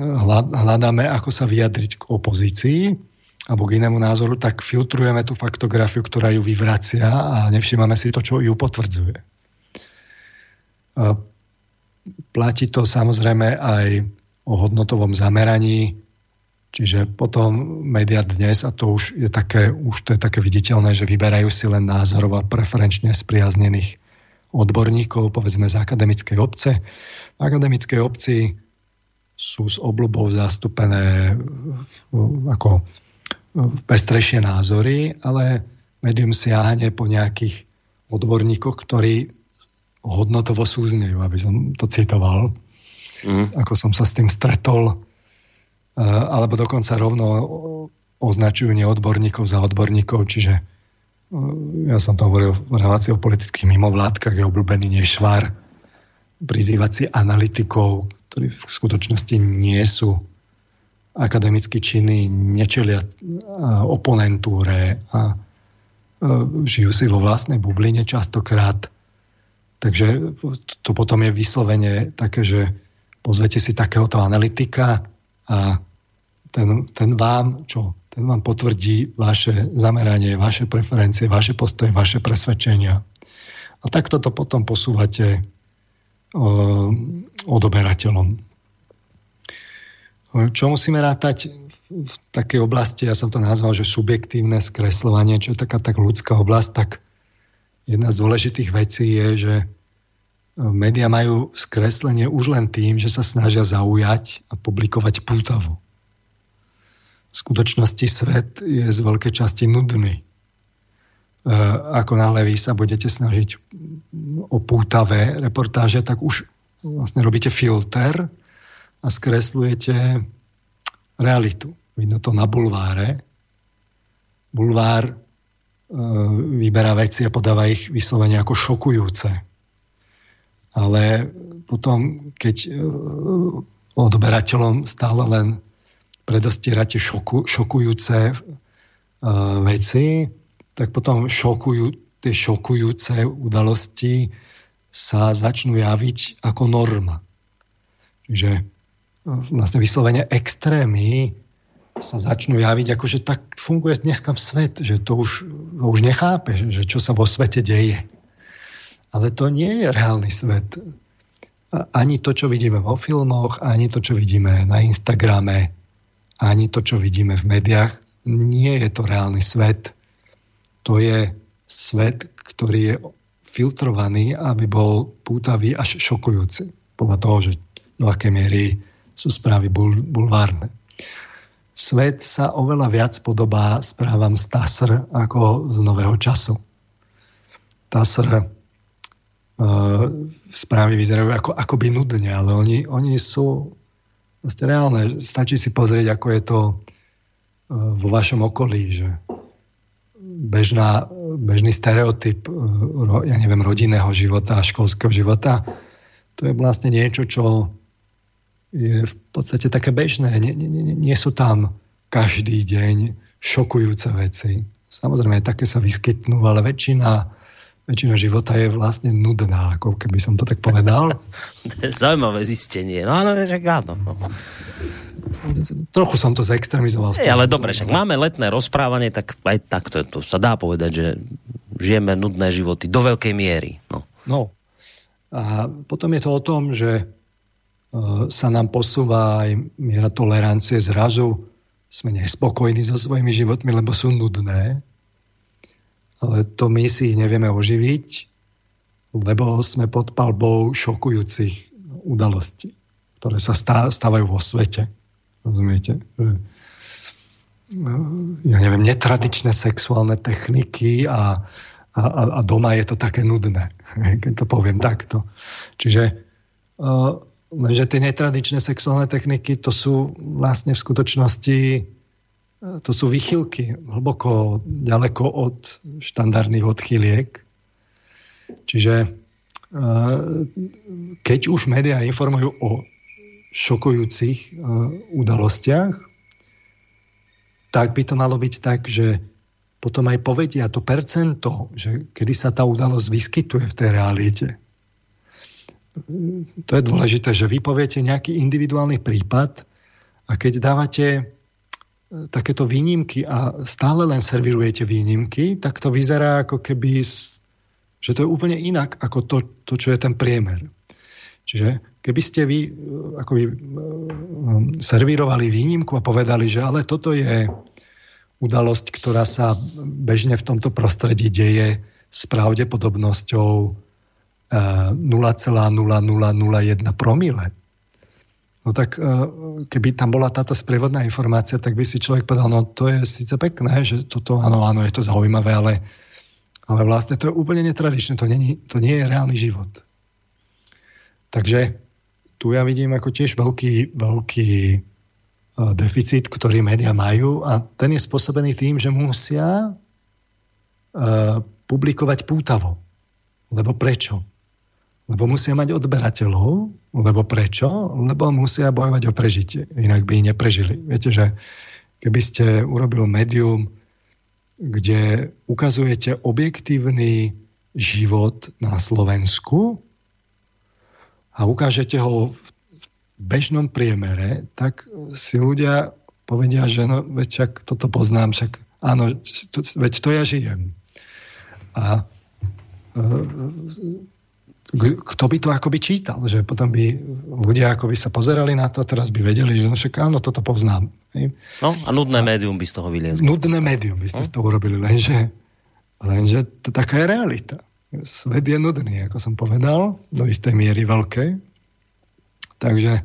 hľadáme, ako sa vyjadriť k opozícii, alebo k inému názoru, tak filtrujeme tú faktografiu, ktorá ju vyvracia a nevšímame si to, čo ju potvrdzuje. Platí to samozrejme aj o hodnotovom zameraní, čiže potom médiá dnes, a to už je také, už to je také viditeľné, že vyberajú si len názorov a preferenčne spriaznených odborníkov, povedzme z akademickej obce. V akademickej obci sú s obľubou zastúpené ako pestrejšie názory, ale médium siahne po nejakých odborníkoch, ktorí hodnotovo súznejú, aby som to citoval. Mm. Ako som sa s tým stretol, e, alebo dokonca rovno označujú neodborníkov za odborníkov, čiže e, ja som to hovoril v relácii o politických mimovládkach, je obľúbený nešvar prizývať si analytikov, ktorí v skutočnosti nie sú akademicky činy nečelia oponentúre a žijú si vo vlastnej bubline častokrát. Takže to potom je vyslovene také, že pozvete si takéhoto analytika a ten, ten vám, čo? Ten vám potvrdí vaše zameranie, vaše preferencie, vaše postoje, vaše presvedčenia. A takto to potom posúvate odoberateľom. Čo musíme rátať v takej oblasti, ja som to nazval, že subjektívne skreslovanie, čo je taká tak ľudská oblasť, tak jedna z dôležitých vecí je, že e, médiá majú skreslenie už len tým, že sa snažia zaujať a publikovať pútavu. V skutočnosti svet je z veľkej časti nudný. E, ako náhle vy sa budete snažiť o pútavé reportáže, tak už vlastne robíte filter a skreslujete realitu. Vidno to na bulváre. Bulvár vyberá veci a podáva ich vyslovene ako šokujúce. Ale potom, keď e, odberateľom stále len predostierate šoku, šokujúce e, veci, tak potom šokujú, tie šokujúce udalosti sa začnú javiť ako norma. Čiže vlastne vyslovene extrémy sa začnú javiť, ako že tak funguje dneska svet, že to už, to už nechápe, že čo sa vo svete deje. Ale to nie je reálny svet. Ani to, čo vidíme vo filmoch, ani to, čo vidíme na Instagrame, ani to, čo vidíme v médiách, nie je to reálny svet. To je svet, ktorý je filtrovaný, aby bol pútavý až šokujúci. Podľa toho, že do akej miery sú správy bul- bulvárne. Svet sa oveľa viac podobá správam z TASR ako z nového času. TASR uh, správy vyzerajú ako, akoby nudne, ale oni, oni sú proste reálne. Stačí si pozrieť, ako je to uh, vo vašom okolí, že bežná, bežný stereotyp uh, ja neviem, rodinného života a školského života to je vlastne niečo, čo je v podstate také bežné. Nie, nie, nie, nie sú tam každý deň šokujúce veci. Samozrejme, také sa vyskytnú, ale väčšina, väčšina života je vlastne nudná, ako keby som to tak povedal. to je zaujímavé zistenie. No ale však áno. No. Trochu som to zextremizoval. Hey, ale dobre, však máme letné rozprávanie, tak aj takto to sa dá povedať, že žijeme nudné životy do veľkej miery. No. no. A potom je to o tom, že sa nám posúva aj miera tolerancie. Zrazu sme nespokojní so svojimi životmi, lebo sú nudné. ale to my si ich nevieme oživiť, lebo sme pod palbou šokujúcich udalostí, ktoré sa stávajú vo svete. Rozumiete? Ja neviem, netradičné sexuálne techniky a, a, a doma je to také nudné, keď to poviem takto. Čiže uh, lenže tie netradičné sexuálne techniky to sú vlastne v skutočnosti to sú vychylky hlboko ďaleko od štandardných odchyliek. Čiže keď už médiá informujú o šokujúcich udalostiach, tak by to malo byť tak, že potom aj povedia to percento, že kedy sa tá udalosť vyskytuje v tej realite. To je dôležité, že vy poviete nejaký individuálny prípad a keď dávate takéto výnimky a stále len servirujete výnimky, tak to vyzerá ako keby, že to je úplne inak ako to, to čo je ten priemer. Čiže keby ste vy ako by, servírovali výnimku a povedali, že ale toto je udalosť, ktorá sa bežne v tomto prostredí deje s pravdepodobnosťou 0,0001 promile, No tak e, keby tam bola táto sprievodná informácia, tak by si človek povedal, no to je síce pekné, že toto, áno, áno, je to zaujímavé, ale, ale vlastne to je úplne netradičné, to nie, to nie je reálny život. Takže tu ja vidím ako tiež veľký, veľký e, deficit, ktorý médiá majú a ten je spôsobený tým, že musia uh, publikovať pútavo. Lebo prečo? Lebo musia mať odberateľov, lebo prečo? Lebo musia bojovať o prežitie, inak by neprežili. Viete, že keby ste urobil médium, kde ukazujete objektívny život na Slovensku a ukážete ho v bežnom priemere, tak si ľudia povedia, že no, veď však toto poznám, však áno, to, veď to ja žijem. A e, kto by to akoby čítal, že potom by ľudia akoby sa pozerali na to a teraz by vedeli, že no však áno, toto poznám. Hej. No a nudné a médium by z toho vyliezlo. Nudné médium by ste no? z toho urobili, lenže, lenže to taká je realita. Svet je nudný, ako som povedal, do istej miery veľkej. Takže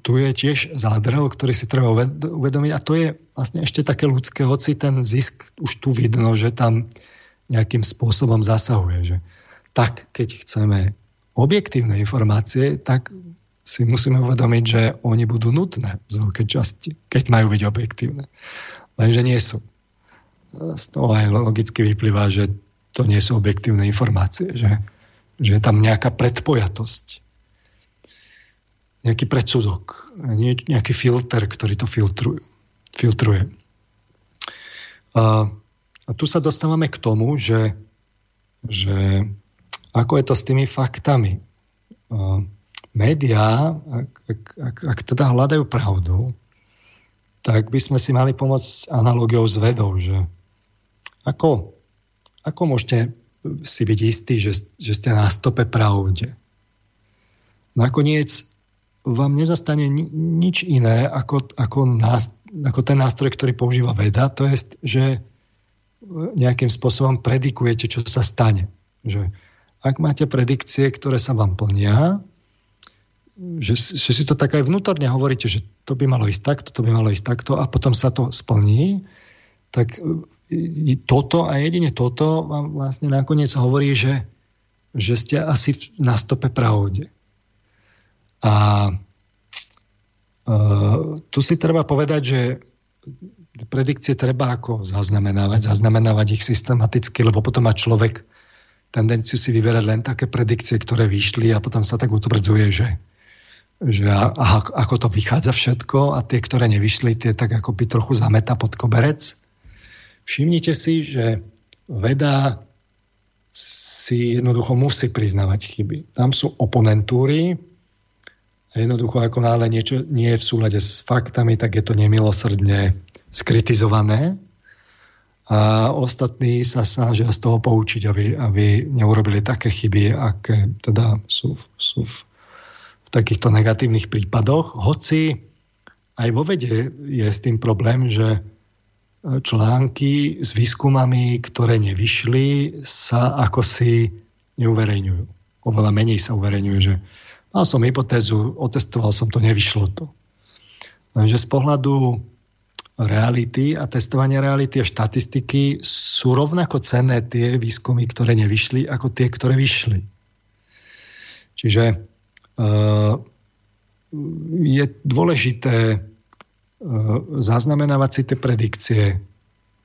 tu je tiež zádrel, ktorý si treba uvedomiť a to je vlastne ešte také ľudské, hoci ten zisk už tu vidno, že tam nejakým spôsobom zasahuje. Že tak keď chceme objektívne informácie, tak si musíme uvedomiť, že oni budú nutné z veľkej časti, keď majú byť objektívne. Lenže nie sú. Z toho aj logicky vyplýva, že to nie sú objektívne informácie, že, že je tam nejaká predpojatosť, nejaký predsudok, nejaký filter, ktorý to filtrujú, filtruje. A, a tu sa dostávame k tomu, že, že ako je to s tými faktami? Média, ak, ak, ak, ak teda hľadajú pravdu, tak by sme si mali pomôcť analogiou s vedou, že ako, ako môžete si byť istí, že, že ste na stope pravde. Nakoniec vám nezastane nič iné ako, ako, nás, ako ten nástroj, ktorý používa veda, to je, že nejakým spôsobom predikujete, čo sa stane. Že ak máte predikcie, ktoré sa vám plnia, že, že si to tak aj vnútorne hovoríte, že to by malo ísť takto, to by malo ísť takto a potom sa to splní, tak e, toto a jedine toto vám vlastne nakoniec hovorí, že, že ste asi na stope pravde. A uh, tu si treba povedať, že predikcie treba ako zaznamenávať, zaznamenávať ich systematicky, lebo potom má človek tendenciu si vyberať len také predikcie, ktoré vyšli a potom sa tak utvrdzuje, že, že a, ako to vychádza všetko a tie, ktoré nevyšli, tie tak ako by trochu zameta pod koberec. Všimnite si, že veda si jednoducho musí priznávať chyby. Tam sú oponentúry a jednoducho ako náhle niečo nie je v súlade s faktami, tak je to nemilosrdne skritizované a ostatní sa snažia z toho poučiť, aby, aby neurobili také chyby, aké teda sú, sú v, v takýchto negatívnych prípadoch. Hoci aj vo vede je s tým problém, že, články s výskumami, ktoré nevyšli, sa ako si neuverejňujú. Oveľa menej sa uverejňuje, že mal som hypotézu, otestoval som to, nevyšlo to. Lenže z pohľadu reality a testovania reality a štatistiky sú rovnako cenné tie výskumy, ktoré nevyšli, ako tie, ktoré vyšli. Čiže uh, je dôležité uh, zaznamenávať si tie predikcie,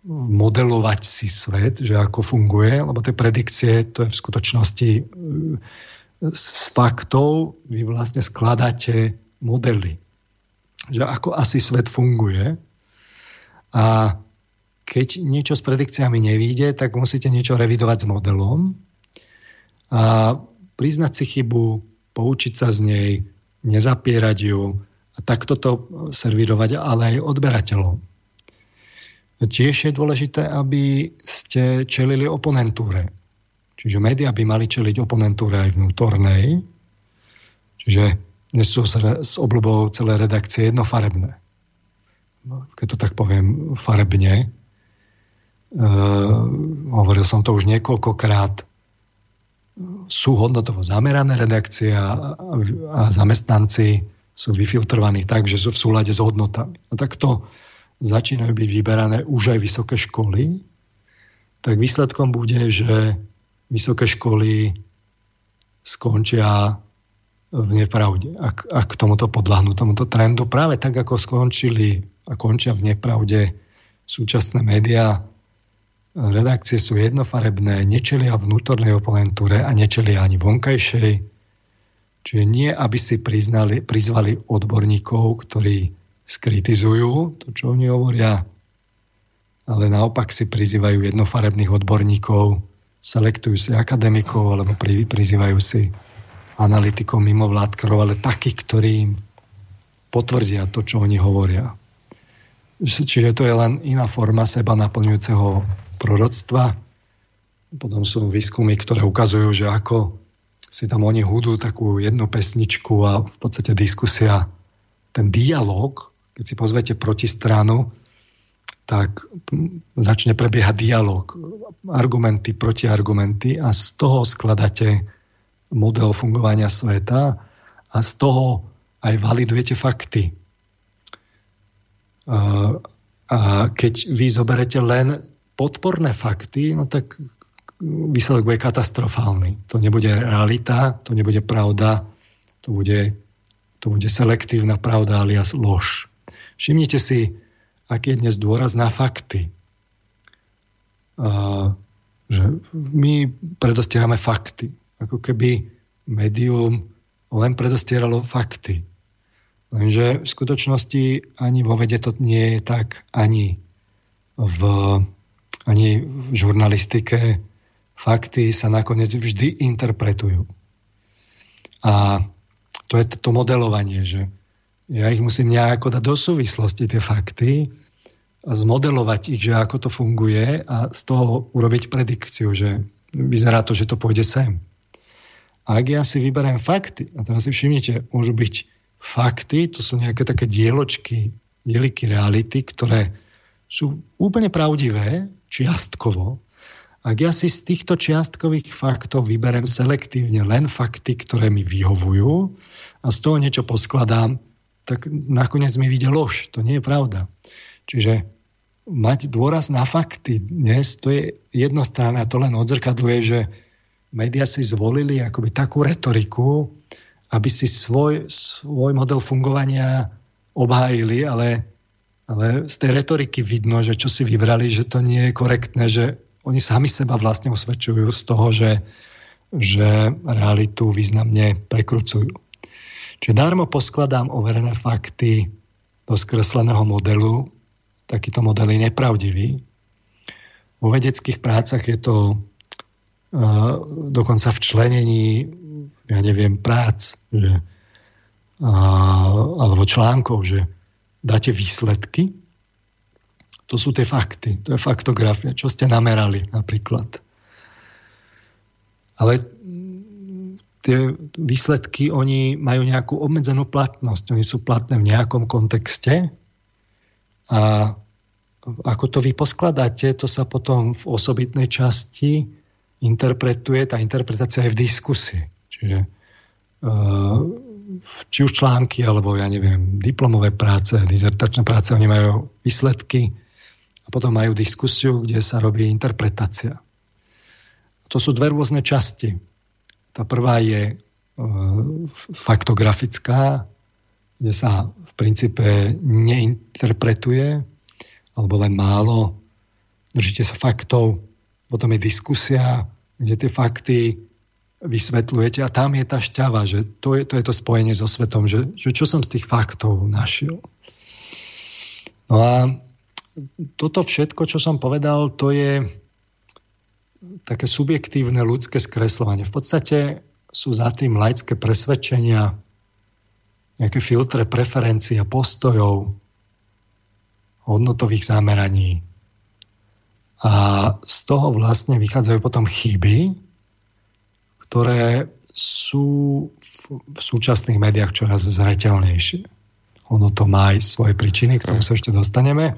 modelovať si svet, že ako funguje, lebo tie predikcie, to je v skutočnosti uh, z faktov, vy vlastne skladáte modely, že ako asi svet funguje a keď niečo s predikciami nevíde, tak musíte niečo revidovať s modelom a priznať si chybu, poučiť sa z nej, nezapierať ju a takto to servírovať ale aj odberateľom. Tiež je dôležité, aby ste čelili oponentúre. Čiže médiá by mali čeliť oponentúre aj vnútornej. Čiže dnes sú s obľubou celé redakcie jednofarebné. No, keď to tak poviem farebne. E, hovoril som to už niekoľkokrát. Sú hodnotovo zamerané redakcie a, a zamestnanci sú vyfiltrovaní tak, že sú v súlade s hodnotami. A takto začínajú byť vyberané už aj vysoké školy, tak výsledkom bude, že vysoké školy skončia v nepravde, ak, ak tomuto podľahnú, tomuto trendu, práve tak, ako skončili a končia v nepravde súčasné médiá. Redakcie sú jednofarebné, nečelia vnútornej oponentúre a nečelia ani vonkajšej. Čiže nie, aby si priznali, prizvali odborníkov, ktorí skritizujú to, čo oni hovoria, ale naopak si prizývajú jednofarebných odborníkov, selektujú si akademikov alebo prizývajú si analytikov mimo vládkarov, ale takých, ktorí im potvrdia to, čo oni hovoria. Čiže to je len iná forma seba naplňujúceho proroctva. Potom sú výskumy, ktoré ukazujú, že ako si tam oni hudú takú jednu pesničku a v podstate diskusia, ten dialog, keď si pozvete protistranu, tak začne prebiehať dialog, argumenty, protiargumenty a z toho skladáte model fungovania sveta a z toho aj validujete fakty. A keď vy zoberete len podporné fakty, no tak výsledok bude katastrofálny. To nebude realita, to nebude pravda, to bude, to bude selektívna pravda alias lož. Všimnite si, aký je dnes dôraz na fakty. A, že my predostierame fakty ako keby médium len predostieralo fakty. Lenže v skutočnosti ani vo vede to nie je tak, ani v, ani v žurnalistike fakty sa nakoniec vždy interpretujú. A to je to modelovanie, že ja ich musím nejako dať do súvislosti, tie fakty, a zmodelovať ich, že ako to funguje a z toho urobiť predikciu, že vyzerá to, že to pôjde sem. A ak ja si vyberiem fakty, a teraz si všimnite, môžu byť fakty, to sú nejaké také dieločky, dieliky reality, ktoré sú úplne pravdivé, čiastkovo. Ak ja si z týchto čiastkových faktov vyberem selektívne len fakty, ktoré mi vyhovujú a z toho niečo poskladám, tak nakoniec mi vyjde lož. To nie je pravda. Čiže mať dôraz na fakty dnes, to je jednostranné a to len odzrkadluje, že médiá si zvolili akoby takú retoriku, aby si svoj, svoj model fungovania obhájili, ale, ale z tej retoriky vidno, že čo si vybrali, že to nie je korektné, že oni sami seba vlastne usvedčujú z toho, že, že realitu významne prekrucujú. Čiže darmo poskladám overené fakty do skresleného modelu. Takýto model je nepravdivý. Vo vedeckých prácach je to dokonca v členení, ja neviem, prác, že, a, alebo článkov, že dáte výsledky, to sú tie fakty, to je faktografia, čo ste namerali napríklad. Ale tie výsledky, oni majú nejakú obmedzenú platnosť, oni sú platné v nejakom kontexte a ako to vy poskladáte, to sa potom v osobitnej časti interpretuje, tá interpretácia je v diskusii. Čiže uh, či už články, alebo ja neviem, diplomové práce, dizertačné práce, oni majú výsledky a potom majú diskusiu, kde sa robí interpretácia. To sú dve rôzne časti. Tá prvá je e, faktografická, kde sa v princípe neinterpretuje, alebo len málo. Držíte sa faktov, potom je diskusia, kde tie fakty vysvetľujete a tam je tá šťava, že to je to, je to spojenie so svetom, že, že čo som z tých faktov našiel. No a toto všetko, čo som povedal, to je také subjektívne ľudské skreslovanie. V podstate sú za tým laické presvedčenia, nejaké filtre preferencií a postojov, hodnotových zameraní. A z toho vlastne vychádzajú potom chyby, ktoré sú v súčasných médiách čoraz zreteľnejšie. Ono to má aj svoje príčiny, k tomu sa ešte dostaneme.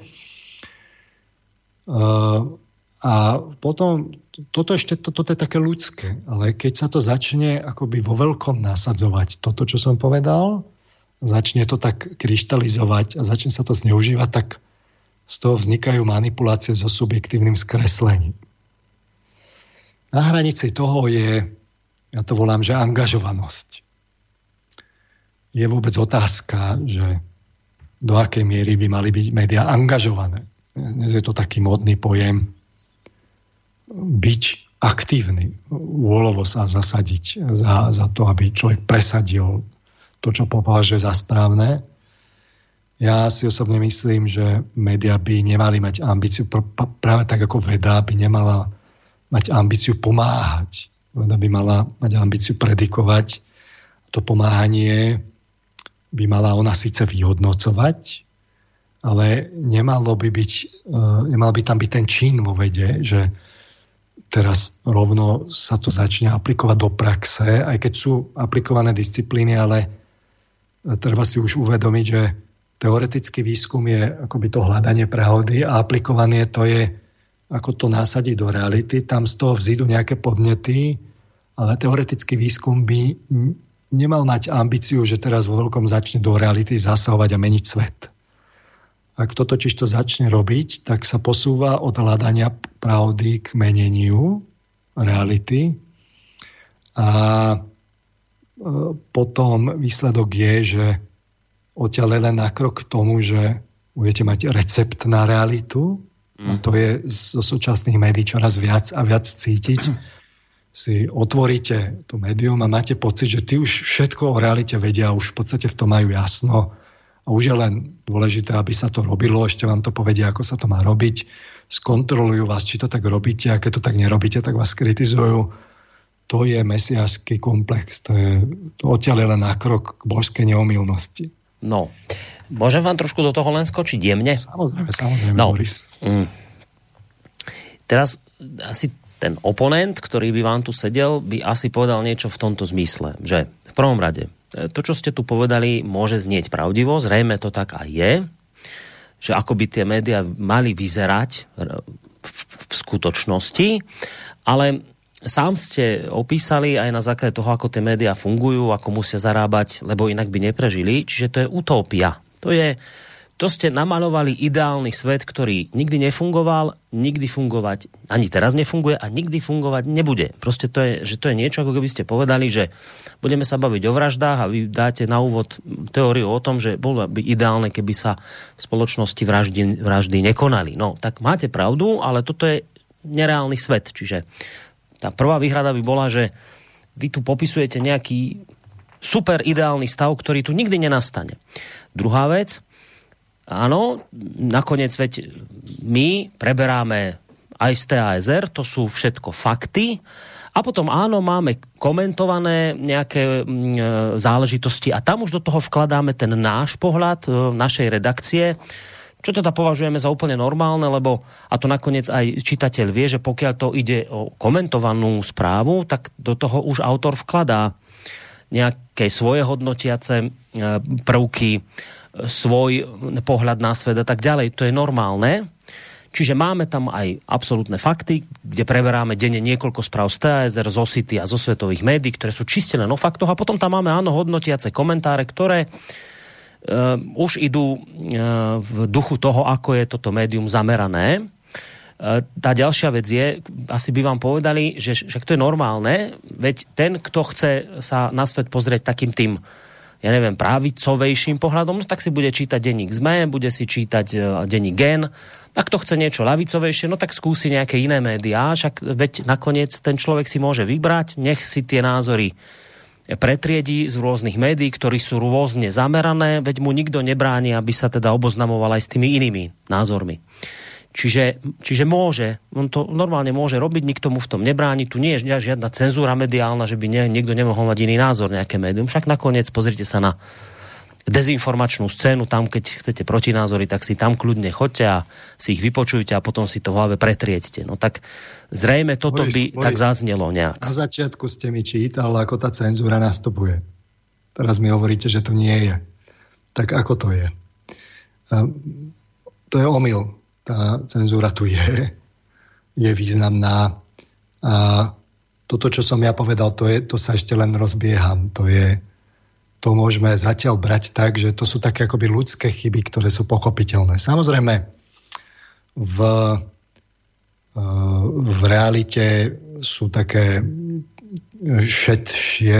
Uh, a potom, toto ešte, to, toto je také ľudské, ale keď sa to začne akoby vo veľkom nasadzovať, toto, čo som povedal, začne to tak kryštalizovať a začne sa to zneužívať, tak z toho vznikajú manipulácie so subjektívnym skreslením. Na hranici toho je ja to volám, že angažovanosť. Je vôbec otázka, že do akej miery by mali byť médiá angažované. Dnes je to taký modný pojem byť aktívny, úlovo sa zasadiť za, za to, aby človek presadil to, čo považuje za správne. Ja si osobne myslím, že médiá by nemali mať ambíciu, práve tak ako veda by nemala mať ambíciu pomáhať Veda by mala mať ambíciu predikovať. To pomáhanie by mala ona síce vyhodnocovať, ale nemalo by, byť, uh, nemal by tam byť ten čin vo vede, že teraz rovno sa to začne aplikovať do praxe, aj keď sú aplikované disciplíny, ale treba si už uvedomiť, že teoretický výskum je akoby to hľadanie pravdy a aplikované to je ako to nasadiť do reality. Tam z toho vzídu nejaké podnety, ale teoretický výskum by nemal mať ambíciu, že teraz vo veľkom začne do reality zasahovať a meniť svet. Ak to totiž to začne robiť, tak sa posúva od hľadania pravdy k meneniu reality a e, potom výsledok je, že odtiaľ len na krok k tomu, že budete mať recept na realitu, a to je zo súčasných médií čoraz viac a viac cítiť, si otvoríte to médium a máte pocit, že ty už všetko o realite vedia, už v podstate v tom majú jasno. A už je len dôležité, aby sa to robilo, ešte vám to povedia, ako sa to má robiť, skontrolujú vás, či to tak robíte a keď to tak nerobíte, tak vás kritizujú. To je mesiášský komplex, to je to odtiaľ len na krok k božskej neomilnosti. No, môžem vám trošku do toho len skočiť jemne? Samozrejme, samozrejme, no. Boris. Mm. Teraz asi ten oponent, ktorý by vám tu sedel, by asi povedal niečo v tomto zmysle, že v prvom rade, e, to, čo ste tu povedali, môže znieť pravdivo, zrejme to tak aj je, že ako by tie médiá mali vyzerať v, v skutočnosti, ale sám ste opísali aj na základe toho, ako tie médiá fungujú, ako musia zarábať, lebo inak by neprežili, čiže to je utopia. To je to ste namalovali ideálny svet, ktorý nikdy nefungoval, nikdy fungovať, ani teraz nefunguje a nikdy fungovať nebude. Proste to je, že to je niečo, ako keby ste povedali, že budeme sa baviť o vraždách a vy dáte na úvod teóriu o tom, že bolo by ideálne, keby sa v spoločnosti vraždy, vraždy nekonali. No, tak máte pravdu, ale toto je nereálny svet. Čiže tá prvá výhrada by bola, že vy tu popisujete nejaký super ideálny stav, ktorý tu nikdy nenastane. Druhá vec, Áno, nakoniec veď my preberáme aj z TASR, to sú všetko fakty, a potom áno, máme komentované nejaké mm, e, záležitosti a tam už do toho vkladáme ten náš pohľad e, našej redakcie, čo teda považujeme za úplne normálne, lebo a to nakoniec aj čitateľ vie, že pokiaľ to ide o komentovanú správu, tak do toho už autor vkladá nejaké svoje hodnotiace e, prvky, svoj pohľad na svet a tak ďalej. To je normálne. Čiže máme tam aj absolútne fakty, kde preberáme denne niekoľko správ z TASR, z OSITY a zo svetových médií, ktoré sú čiste len o faktoch a potom tam máme áno hodnotiace komentáre, ktoré uh, už idú uh, v duchu toho, ako je toto médium zamerané. Tá ďalšia vec je, asi by vám povedali, že však to je normálne, veď ten, kto chce sa na svet pozrieť takým tým ja neviem, právicovejším pohľadom, no tak si bude čítať denník ZME, bude si čítať uh, denník GEN, a kto chce niečo ľavicovejšie, no tak skúsi nejaké iné médiá, však veď nakoniec ten človek si môže vybrať, nech si tie názory pretriedí z rôznych médií, ktorí sú rôzne zamerané, veď mu nikto nebráni, aby sa teda oboznamoval aj s tými inými názormi. Čiže, čiže môže, on to normálne môže robiť, nikto mu v tom nebráni, tu nie je žiadna cenzúra mediálna, že by nie, niekto nemohol mať iný názor, nejaké médium. Však nakoniec pozrite sa na dezinformačnú scénu, tam keď chcete protinázory, tak si tam kľudne choďte a si ich vypočujte a potom si to v hlave pretriedzte. No tak zrejme toto Boris, by Boris, tak zaznelo nejak. Na začiatku ste mi čítal, ako tá cenzúra nastupuje. Teraz mi hovoríte, že to nie je. Tak ako to je? To je omyl. Tá cenzúra tu je. Je významná. A toto, čo som ja povedal, to, je, to sa ešte len rozbieham. To je, to môžeme zatiaľ brať tak, že to sú také akoby ľudské chyby, ktoré sú pochopiteľné. Samozrejme, v, e, v realite sú také šetšie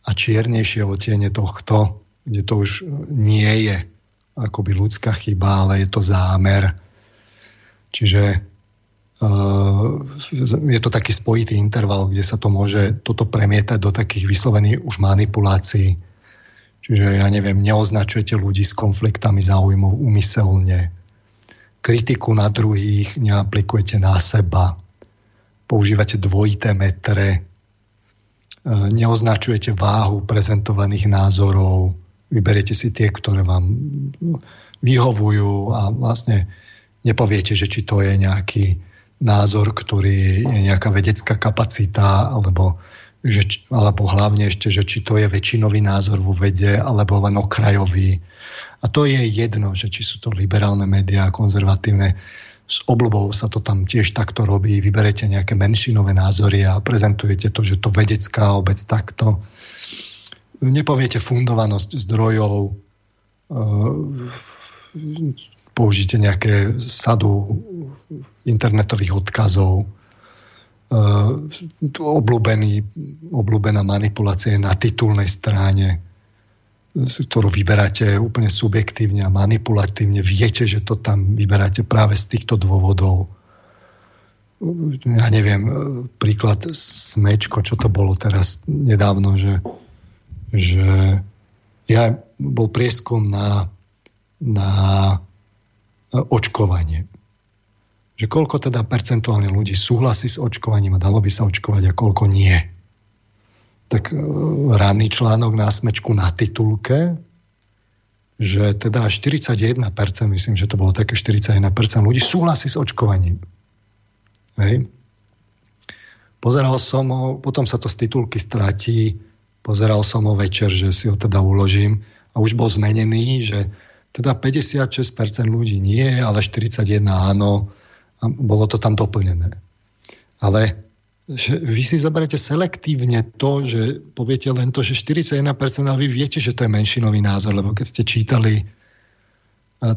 a čiernejšie otiene tohto, kde to už nie je akoby ľudská chyba, ale je to zámer. Čiže e, je to taký spojitý interval, kde sa to môže toto premietať do takých vyslovených už manipulácií Čiže ja neviem, neoznačujete ľudí s konfliktami záujmov umyselne. Kritiku na druhých neaplikujete na seba. Používate dvojité metre. E, neoznačujete váhu prezentovaných názorov. Vyberiete si tie, ktoré vám vyhovujú a vlastne nepoviete, že či to je nejaký názor, ktorý je nejaká vedecká kapacita alebo že, alebo hlavne ešte, že či to je väčšinový názor vo vede, alebo len okrajový. A to je jedno, že či sú to liberálne médiá, konzervatívne. S obľubou sa to tam tiež takto robí. Vyberete nejaké menšinové názory a prezentujete to, že to vedecká obec takto. Nepoviete fundovanosť zdrojov, eh, použite nejaké sadu internetových odkazov, uh, obľúbený, obľúbená manipulácia je na titulnej strane, ktorú vyberáte úplne subjektívne a manipulatívne. Viete, že to tam vyberáte práve z týchto dôvodov. Ja neviem, príklad Smečko, čo to bolo teraz nedávno, že, že ja bol prieskum na, na očkovanie že koľko teda percentuálne ľudí súhlasí s očkovaním a dalo by sa očkovať a koľko nie. Tak e, ranný článok na smečku na titulke, že teda 41%, myslím, že to bolo také 41% ľudí súhlasí s očkovaním. Hej. Pozeral som ho, potom sa to z titulky stratí, pozeral som ho večer, že si ho teda uložím a už bol zmenený, že teda 56% ľudí nie, ale 41 áno, a bolo to tam doplnené. Ale že vy si zoberiete selektívne to, že poviete len to, že 41%, ale vy viete, že to je menšinový názor, lebo keď ste čítali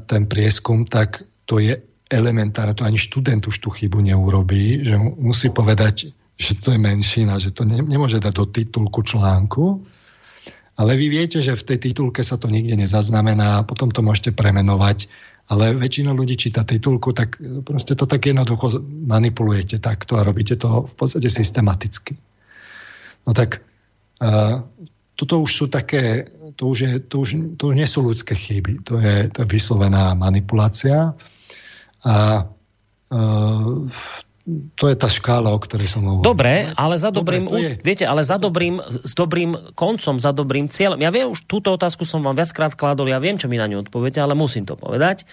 ten prieskum, tak to je elementárne, to ani študent už tú chybu neurobí, že musí povedať, že to je menšina, že to ne, nemôže dať do titulku článku, ale vy viete, že v tej titulke sa to nikde nezaznamená, potom to môžete premenovať ale väčšina ľudí číta titulku, tak proste to tak jednoducho manipulujete takto a robíte to v podstate systematicky. No tak uh, toto už sú také, to už, je, to, už, to už nie sú ľudské chyby, to je, to je vyslovená manipulácia a uh, to je tá škála, o ktorej som hovoril. Dobre, ale za dobrým, Dobre, viete, ale za dobrým, s dobrým koncom, za dobrým cieľom. Ja viem, už túto otázku som vám viackrát kladol, ja viem, čo mi na ňu odpoviete, ale musím to povedať.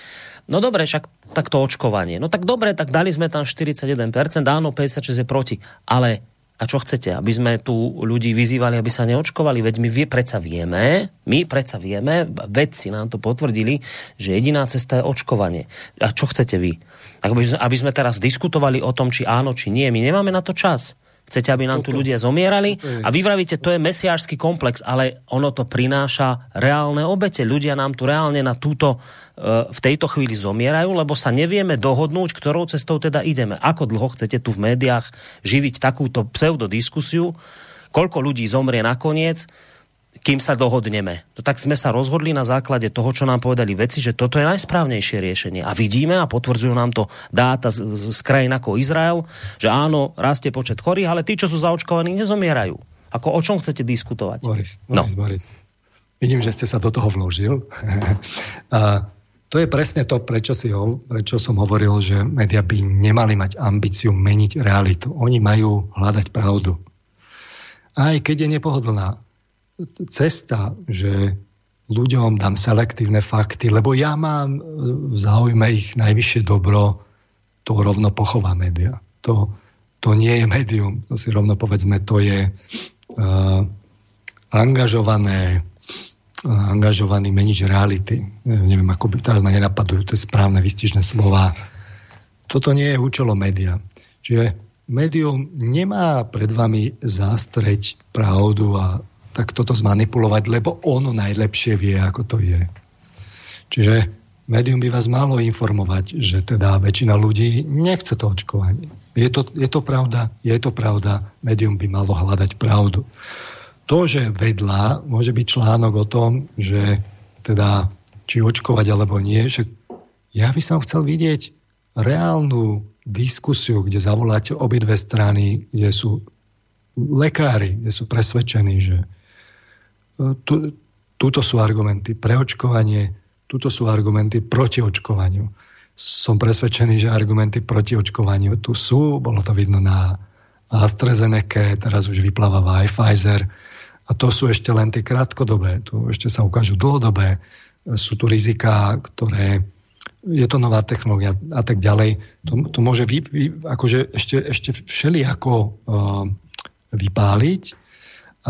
No dobre, však takto očkovanie. No tak dobre, tak dali sme tam 41%, áno, 56 je proti. Ale A čo chcete? Aby sme tu ľudí vyzývali, aby sa neočkovali? Veď my vie, predsa vieme, my predsa vieme, vedci nám to potvrdili, že jediná cesta je očkovanie. A čo chcete vy? Aby sme, sme teraz diskutovali o tom, či áno, či nie. My nemáme na to čas. Chcete, aby nám tu ľudia zomierali? A vy vravíte, to je mesiářský komplex, ale ono to prináša reálne obete. Ľudia nám tu reálne na túto v tejto chvíli zomierajú, lebo sa nevieme dohodnúť, ktorou cestou teda ideme. Ako dlho chcete tu v médiách živiť takúto pseudodiskusiu, koľko ľudí zomrie nakoniec, kým sa dohodneme. No tak sme sa rozhodli na základe toho, čo nám povedali veci, že toto je najsprávnejšie riešenie. A vidíme a potvrdzujú nám to dáta z, z, z krajín ako Izrael, že áno, rastie počet chorých, ale tí, čo sú zaočkovaní, nezomierajú. Ako o čom chcete diskutovať? Boris, Boris, no. Boris. Vidím, že ste sa do toho vložil. a to je presne to, prečo, si ho, prečo som hovoril, že média by nemali mať ambíciu meniť realitu. Oni majú hľadať pravdu. Aj keď je nepohodlná cesta, že ľuďom dám selektívne fakty, lebo ja mám v záujme ich najvyššie dobro, to rovno pochová média. To, to nie je médium, to si rovno povedzme, to je uh, angažované angažovaný menič reality. Neviem, ako by teraz ma nenapadujú tie správne vystižné slova. Toto nie je účelo média. Čiže médium nemá pred vami zástreť pravdu a tak toto zmanipulovať, lebo ono najlepšie vie, ako to je. Čiže médium by vás malo informovať, že teda väčšina ľudí nechce to očkovanie. Je to, je to pravda? Je to pravda. Médium by malo hľadať pravdu to, že vedľa môže byť článok o tom, že teda či očkovať alebo nie, že ja by som chcel vidieť reálnu diskusiu, kde zavoláte obidve strany, kde sú lekári, kde sú presvedčení, že tu, tuto sú argumenty pre očkovanie, tuto sú argumenty proti očkovaniu. Som presvedčený, že argumenty proti očkovaniu tu sú, bolo to vidno na AstraZeneca, teraz už vypláva aj Pfizer, a to sú ešte len tie krátkodobé, tu ešte sa ukážu dlhodobé, sú tu rizika, ktoré je to nová technológia a tak ďalej. To, to môže vy, vy, akože ešte, ešte všelijako uh, vypáliť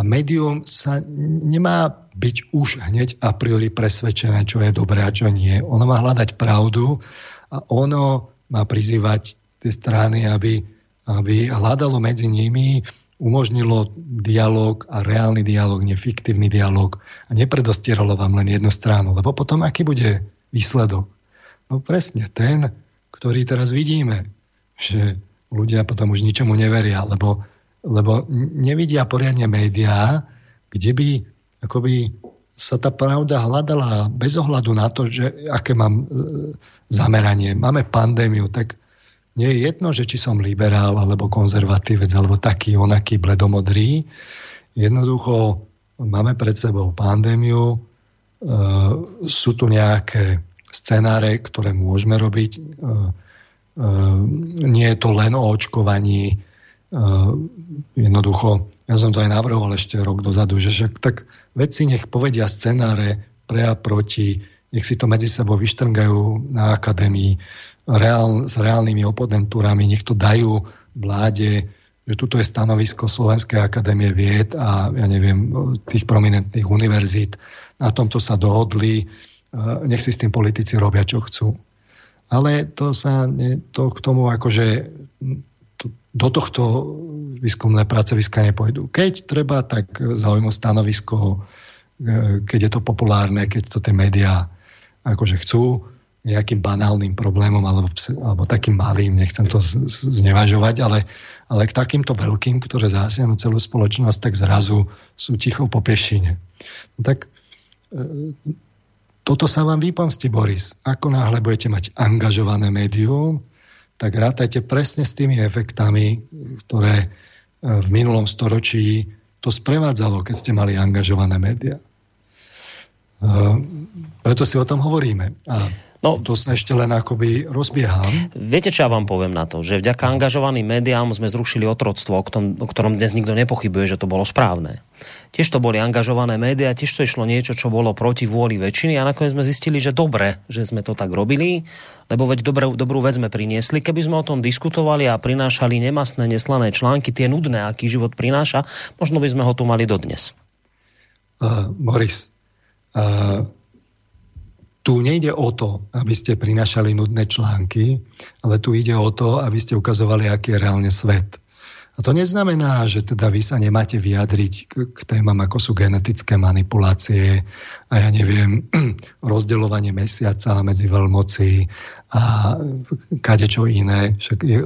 médium sa nemá byť už hneď a priori presvedčené, čo je dobré a čo nie. Ono má hľadať pravdu a ono má prizývať tie strany, aby, aby hľadalo medzi nimi umožnilo dialog a reálny dialog, nefiktívny dialog a nepredostieralo vám len jednu stranu. Lebo potom aký bude výsledok? No presne ten, ktorý teraz vidíme, že ľudia potom už ničomu neveria, lebo, lebo nevidia poriadne médiá, kde by akoby sa tá pravda hľadala bez ohľadu na to, že aké mám e, zameranie. Máme pandémiu, tak nie je jedno, že či som liberál, alebo konzervatívec, alebo taký, onaký, bledomodrý. Jednoducho máme pred sebou pandémiu, e, sú tu nejaké scenáre, ktoré môžeme robiť. E, nie je to len o očkovaní. E, jednoducho, ja som to aj navrhoval ešte rok dozadu, že však tak vedci nech povedia scenáre pre a proti, nech si to medzi sebou vyštrngajú na akadémii reál, s reálnymi oponentúrami, nech to dajú vláde, že tuto je stanovisko Slovenskej akadémie vied a ja neviem, tých prominentných univerzít. Na tomto sa dohodli, nech si s tým politici robia, čo chcú. Ale to sa to k tomu akože do tohto výskumné pracoviska nepojdu. Keď treba, tak zaujímu stanovisko, keď je to populárne, keď to tie médiá akože chcú, nejakým banálnym problémom alebo, alebo takým malým, nechcem to znevažovať, ale, ale k takýmto veľkým, ktoré zasiahnu celú spoločnosť, tak zrazu sú ticho po pešine. No tak e, toto sa vám vypomstí, Boris. Ako náhle budete mať angažované médium, tak rátajte presne s tými efektami, ktoré e, v minulom storočí to sprevádzalo, keď ste mali angažované médiá. E, preto si o tom hovoríme. A No, to sa ešte len akoby rozbieham. Viete, čo ja vám poviem na to? Že vďaka angažovaným médiám sme zrušili otroctvo, o, tom, o ktorom dnes nikto nepochybuje, že to bolo správne. Tiež to boli angažované médiá, tiež to išlo niečo, čo bolo proti vôli väčšiny a nakoniec sme zistili, že dobre, že sme to tak robili lebo veď dobrú, dobrú vec sme priniesli. Keby sme o tom diskutovali a prinášali nemasné, neslané články, tie nudné, aký život prináša, možno by sme ho tu mali dodnes. Uh, Boris, uh, tu nejde o to, aby ste prinašali nudné články, ale tu ide o to, aby ste ukazovali, aký je reálne svet. A to neznamená, že teda vy sa nemáte vyjadriť k, k témam, ako sú genetické manipulácie a ja neviem, rozdeľovanie mesiaca medzi veľmoci a kadečo iné. Však je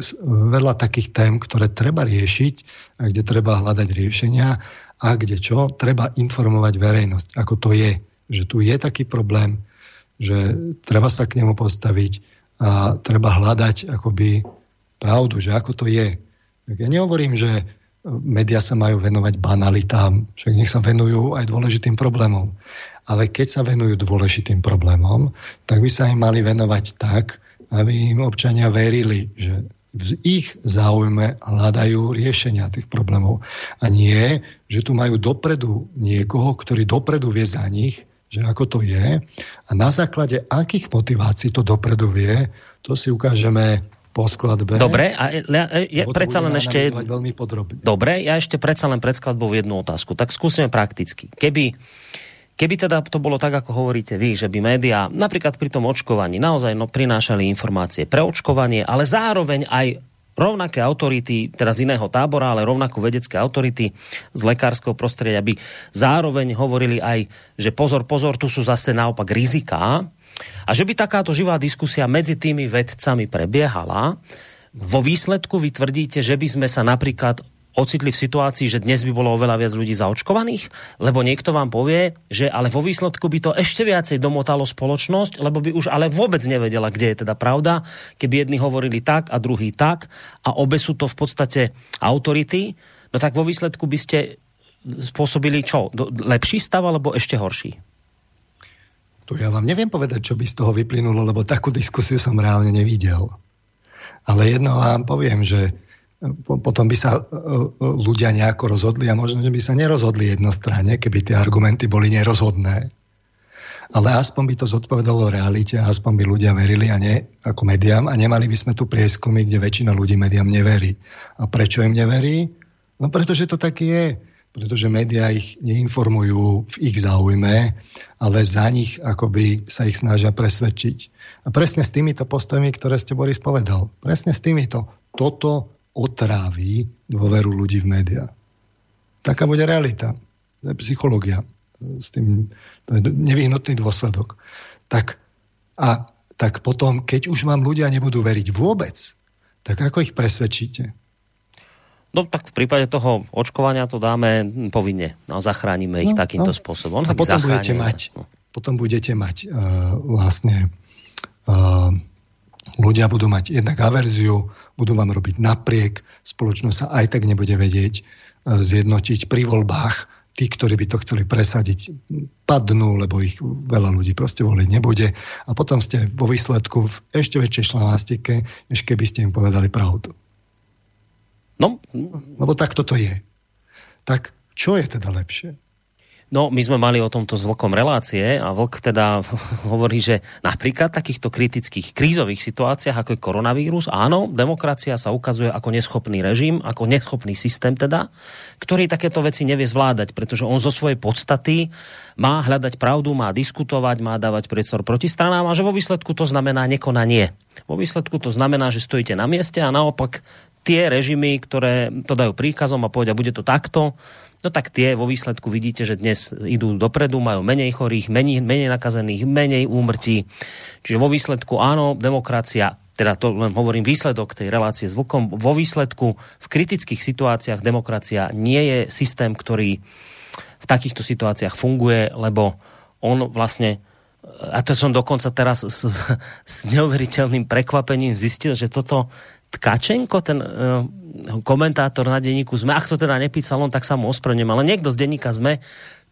veľa takých tém, ktoré treba riešiť a kde treba hľadať riešenia a kde čo, treba informovať verejnosť, ako to je. Že tu je taký problém, že treba sa k nemu postaviť a treba hľadať akoby pravdu, že ako to je. Tak ja nehovorím, že médiá sa majú venovať banalitám, však nech sa venujú aj dôležitým problémom. Ale keď sa venujú dôležitým problémom, tak by sa im mali venovať tak, aby im občania verili, že v ich záujme hľadajú riešenia tých problémov. A nie, že tu majú dopredu niekoho, ktorý dopredu vie za nich, že ako to je. A na základe akých motivácií to dopredu vie, to si ukážeme po skladbe. Dobre, a ja, ja, predsa len ešte... Veľmi podrobne. Dobre, ja ešte predsa len pred skladbou jednu otázku. Tak skúsime prakticky. Keby, keby teda to bolo tak, ako hovoríte vy, že by médiá napríklad pri tom očkovaní naozaj no, prinášali informácie pre očkovanie, ale zároveň aj rovnaké autority, teda z iného tábora, ale rovnako vedecké autority z lekárskeho prostredia by zároveň hovorili aj, že pozor, pozor, tu sú zase naopak riziká, a že by takáto živá diskusia medzi tými vedcami prebiehala, vo výsledku vy tvrdíte, že by sme sa napríklad ocitli v situácii, že dnes by bolo oveľa viac ľudí zaočkovaných? Lebo niekto vám povie, že ale vo výsledku by to ešte viacej domotalo spoločnosť, lebo by už ale vôbec nevedela, kde je teda pravda, keby jedni hovorili tak a druhý tak a obe sú to v podstate autority, no tak vo výsledku by ste spôsobili čo? Lepší stav alebo ešte horší? Tu ja vám neviem povedať, čo by z toho vyplynulo, lebo takú diskusiu som reálne nevidel. Ale jedno vám poviem, že e, potom by sa e, e, ľudia nejako rozhodli a možno, že by sa nerozhodli jednostranne, keby tie argumenty boli nerozhodné. Ale aspoň by to zodpovedalo realite, aspoň by ľudia verili a nie ako médiám a nemali by sme tu prieskumy, kde väčšina ľudí médiám neverí. A prečo im neverí? No pretože to tak je pretože médiá ich neinformujú v ich záujme, ale za nich akoby sa ich snažia presvedčiť. A presne s týmito postojmi, ktoré ste Boris povedal, presne s týmito, toto otráví dôveru ľudí v médiá. Taká bude realita. To je psychológia. S tým, to je nevyhnutný dôsledok. Tak, a tak potom, keď už vám ľudia nebudú veriť vôbec, tak ako ich presvedčíte? No tak v prípade toho očkovania to dáme povinne a zachránime ich no, takýmto no. spôsobom. A potom budete, mať, no. potom budete mať uh, vlastne uh, ľudia budú mať jednak averziu, budú vám robiť napriek, spoločnosť sa aj tak nebude vedieť uh, zjednotiť pri voľbách. Tí, ktorí by to chceli presadiť, padnú, lebo ich veľa ľudí proste voliť nebude. A potom ste vo výsledku v ešte väčšej šlamastike, než keby ste im povedali pravdu. No. Lebo tak toto je. Tak čo je teda lepšie? No, my sme mali o tomto s Vlkom relácie a Vlk teda hovorí, že napríklad v takýchto kritických krízových situáciách, ako je koronavírus, áno, demokracia sa ukazuje ako neschopný režim, ako neschopný systém teda, ktorý takéto veci nevie zvládať, pretože on zo svojej podstaty má hľadať pravdu, má diskutovať, má dávať priestor proti stranám a že vo výsledku to znamená nekonanie. Vo výsledku to znamená, že stojíte na mieste a naopak tie režimy, ktoré to dajú príkazom a povedia, bude to takto, no tak tie vo výsledku vidíte, že dnes idú dopredu, majú menej chorých, menej, menej nakazených, menej úmrtí. Čiže vo výsledku áno, demokracia teda to len hovorím výsledok tej relácie s Vlkom, vo výsledku v kritických situáciách demokracia nie je systém, ktorý v takýchto situáciách funguje, lebo on vlastne a to som dokonca teraz s, s neuveriteľným prekvapením zistil, že toto Tkačenko, ten uh, komentátor na denníku ZME, ak to teda nepísal on, tak sa mu ospravedlňujem, ale niekto z denníka ZME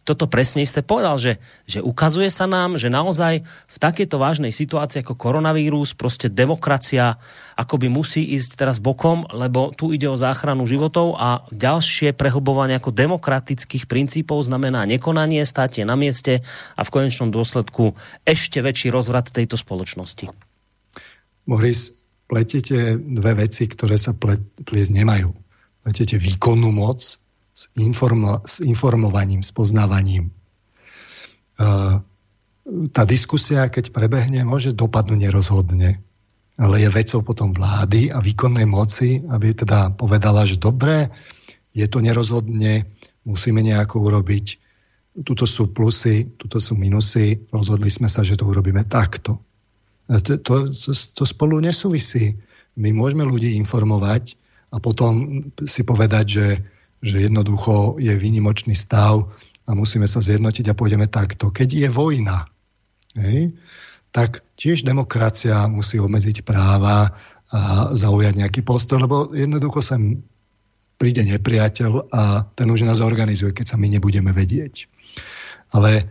toto presne isté povedal, že, že ukazuje sa nám, že naozaj v takejto vážnej situácii ako koronavírus, proste demokracia akoby musí ísť teraz bokom, lebo tu ide o záchranu životov a ďalšie prehlbovanie ako demokratických princípov znamená nekonanie, státie na mieste a v konečnom dôsledku ešte väčší rozvrat tejto spoločnosti. Boris, pletiete dve veci, ktoré sa pliesť nemajú. Pletiete výkonnú moc s, informo- s informovaním, s poznávaním. Uh, tá diskusia, keď prebehne, môže dopadnúť nerozhodne. Ale je vecou potom vlády a výkonnej moci, aby teda povedala, že dobre, je to nerozhodne, musíme nejako urobiť. Tuto sú plusy, tuto sú minusy, rozhodli sme sa, že to urobíme takto. To, to, to, spolu nesúvisí. My môžeme ľudí informovať a potom si povedať, že, že jednoducho je výnimočný stav a musíme sa zjednotiť a pôjdeme takto. Keď je vojna, hej, tak tiež demokracia musí obmedziť práva a zaujať nejaký postoj, lebo jednoducho sem príde nepriateľ a ten už nás organizuje, keď sa my nebudeme vedieť. Ale e,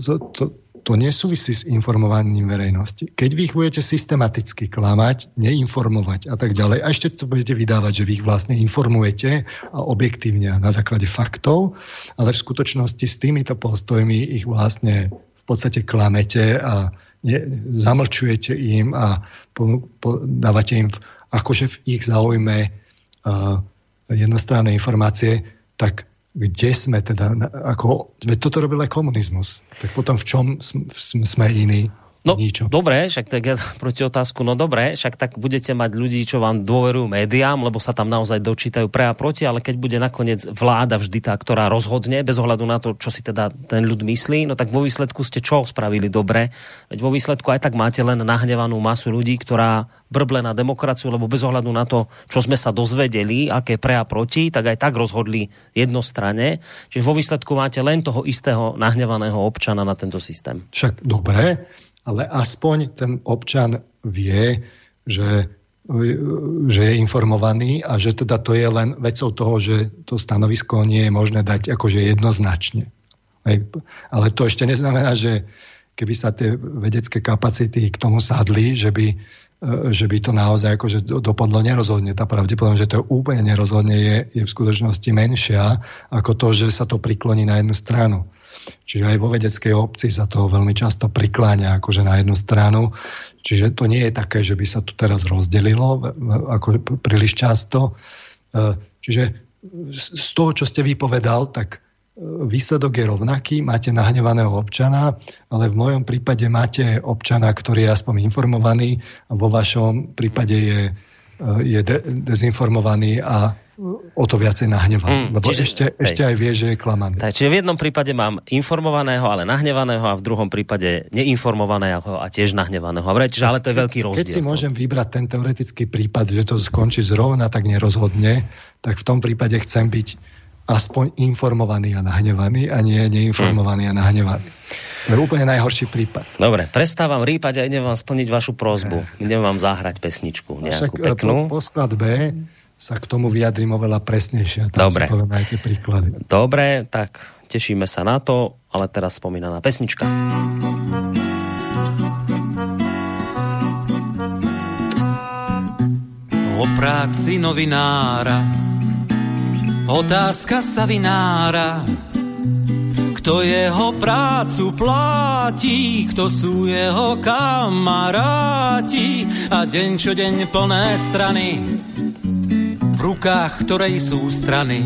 to, to, to nesúvisí s informovaním verejnosti. Keď vy ich budete systematicky klamať, neinformovať a tak ďalej, a ešte to budete vydávať, že vy ich vlastne informujete a objektívne na základe faktov, ale v skutočnosti s týmito postojmi ich vlastne v podstate klamete a zamlčujete im a po, dávate im v, akože v ich záujme uh, jednostranné informácie, tak kde sme teda, ako, veď toto robil aj komunizmus. Tak potom v čom sme iní? No, Ničo. dobre, však tak ja proti otázku, no dobre, však tak budete mať ľudí, čo vám dôverujú médiám, lebo sa tam naozaj dočítajú pre a proti, ale keď bude nakoniec vláda vždy tá, ktorá rozhodne, bez ohľadu na to, čo si teda ten ľud myslí, no tak vo výsledku ste čo spravili dobre? Veď vo výsledku aj tak máte len nahnevanú masu ľudí, ktorá brble na demokraciu, lebo bez ohľadu na to, čo sme sa dozvedeli, aké pre a proti, tak aj tak rozhodli jednostranne. Čiže vo výsledku máte len toho istého nahnevaného občana na tento systém. Však dobre, ale aspoň ten občan vie, že, že je informovaný a že teda to je len vecou toho, že to stanovisko nie je možné dať akože jednoznačne. Ale to ešte neznamená, že keby sa tie vedecké kapacity k tomu sadli, že by, že by to naozaj akože dopadlo nerozhodne. Tá pravdepodobnosť, že to úplne nerozhodne je, je v skutočnosti menšia ako to, že sa to prikloní na jednu stranu. Čiže aj vo vedeckej obci sa to veľmi často prikláňa akože na jednu stranu. Čiže to nie je také, že by sa tu teraz rozdelilo ako príliš často. E, čiže z toho, čo ste vypovedal, tak e, výsledok je rovnaký, máte nahnevaného občana, ale v mojom prípade máte občana, ktorý je aspoň informovaný a vo vašom prípade je, e, je de- dezinformovaný a o to viacej nahnevaný. Mm, lebo čiže, ešte, hej. ešte aj vie, že je klamaný. Tak, čiže v jednom prípade mám informovaného, ale nahnevaného a v druhom prípade neinformovaného a tiež nahnevaného. Čiže ale to je veľký rozdiel. Keď si môžem vybrať ten teoretický prípad, že to skončí zrovna tak nerozhodne, tak v tom prípade chcem byť aspoň informovaný a nahnevaný a nie neinformovaný mm. a nahnevaný. To je úplne najhorší prípad. Dobre, prestávam rýpať a idem vám splniť vašu prozbu. Idem vám zahrať pesničku nejakú Však, peknú. Po, po skladbe sa k tomu vyjadrím oveľa presnejšie. Tam Dobre. Si aj tie príklady. Dobre, tak tešíme sa na to, ale teraz spomínaná pesnička. O práci novinára Otázka sa vinára Kto jeho prácu platí Kto sú jeho kamaráti A deň čo deň plné strany v rukách ktorej sú strany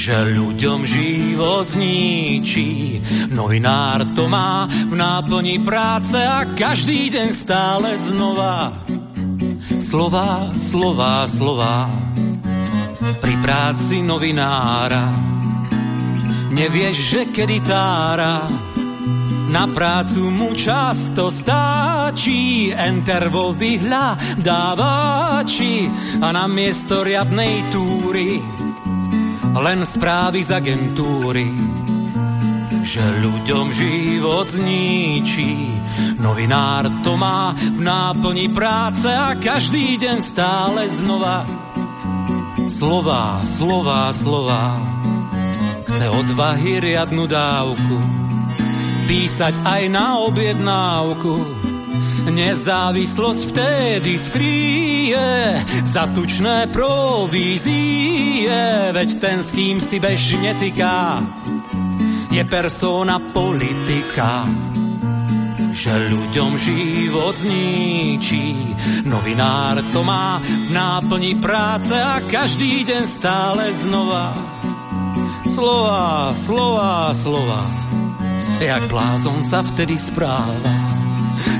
že ľuďom život zničí. Novinár to má v náplni práce a každý deň stále znova. Slova, slova, slova. Pri práci novinára nevieš, že kedy tára na prácu mu často stáčí, enter vo vyhľadávači a na miesto riadnej túry len správy z agentúry že ľuďom život zničí. Novinár to má v náplni práce a každý deň stále znova slova, slova, slova. Chce odvahy riadnu dávku písať aj na objednávku. Nezávislosť vtedy skríje za tučné provízie, veď ten, s kým si bežne tyká, je persona politika. že ľuďom život zničí. Novinár to má v náplni práce a každý deň stále znova. Slova, slova, slova, jak blázon sa vtedy správa.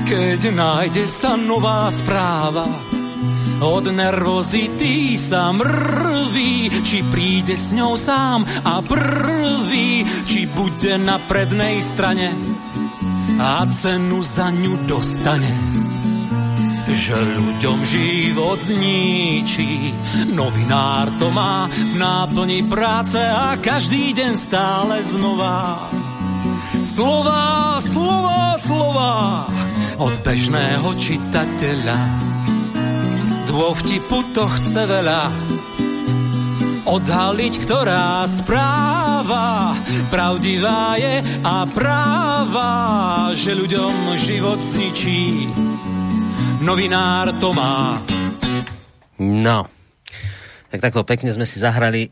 Keď nájde sa nová správa, od nervozity sa mrví, či príde s ňou sám a prvý, či bude na prednej strane a cenu za ňu dostane. Že ľuďom život zničí, novinár to má v náplni práce a každý deň stále znova. Slova, slova, slova od bežného čitateľa Dô vtipu to chce veľa odhaliť, ktorá správa pravdivá je a práva, že ľuďom život zničí. Novinár to má. No, tak takto pekne sme si zahrali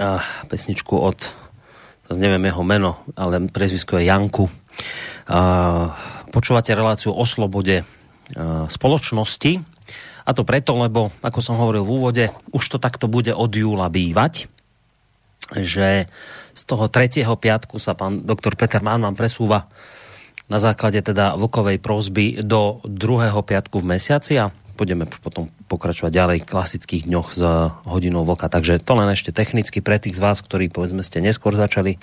uh, pesničku od, neviem jeho meno, ale prezvisko je Janku. Počúvate reláciu o slobode spoločnosti a to preto, lebo, ako som hovoril v úvode, už to takto bude od júla bývať, že z toho tretieho piatku sa pán doktor Peter vám presúva na základe teda vlkovej prosby do druhého piatku v mesiaci a budeme potom pokračovať ďalej v klasických dňoch s hodinou vlka. Takže to len ešte technicky pre tých z vás, ktorí povedzme ste neskôr začali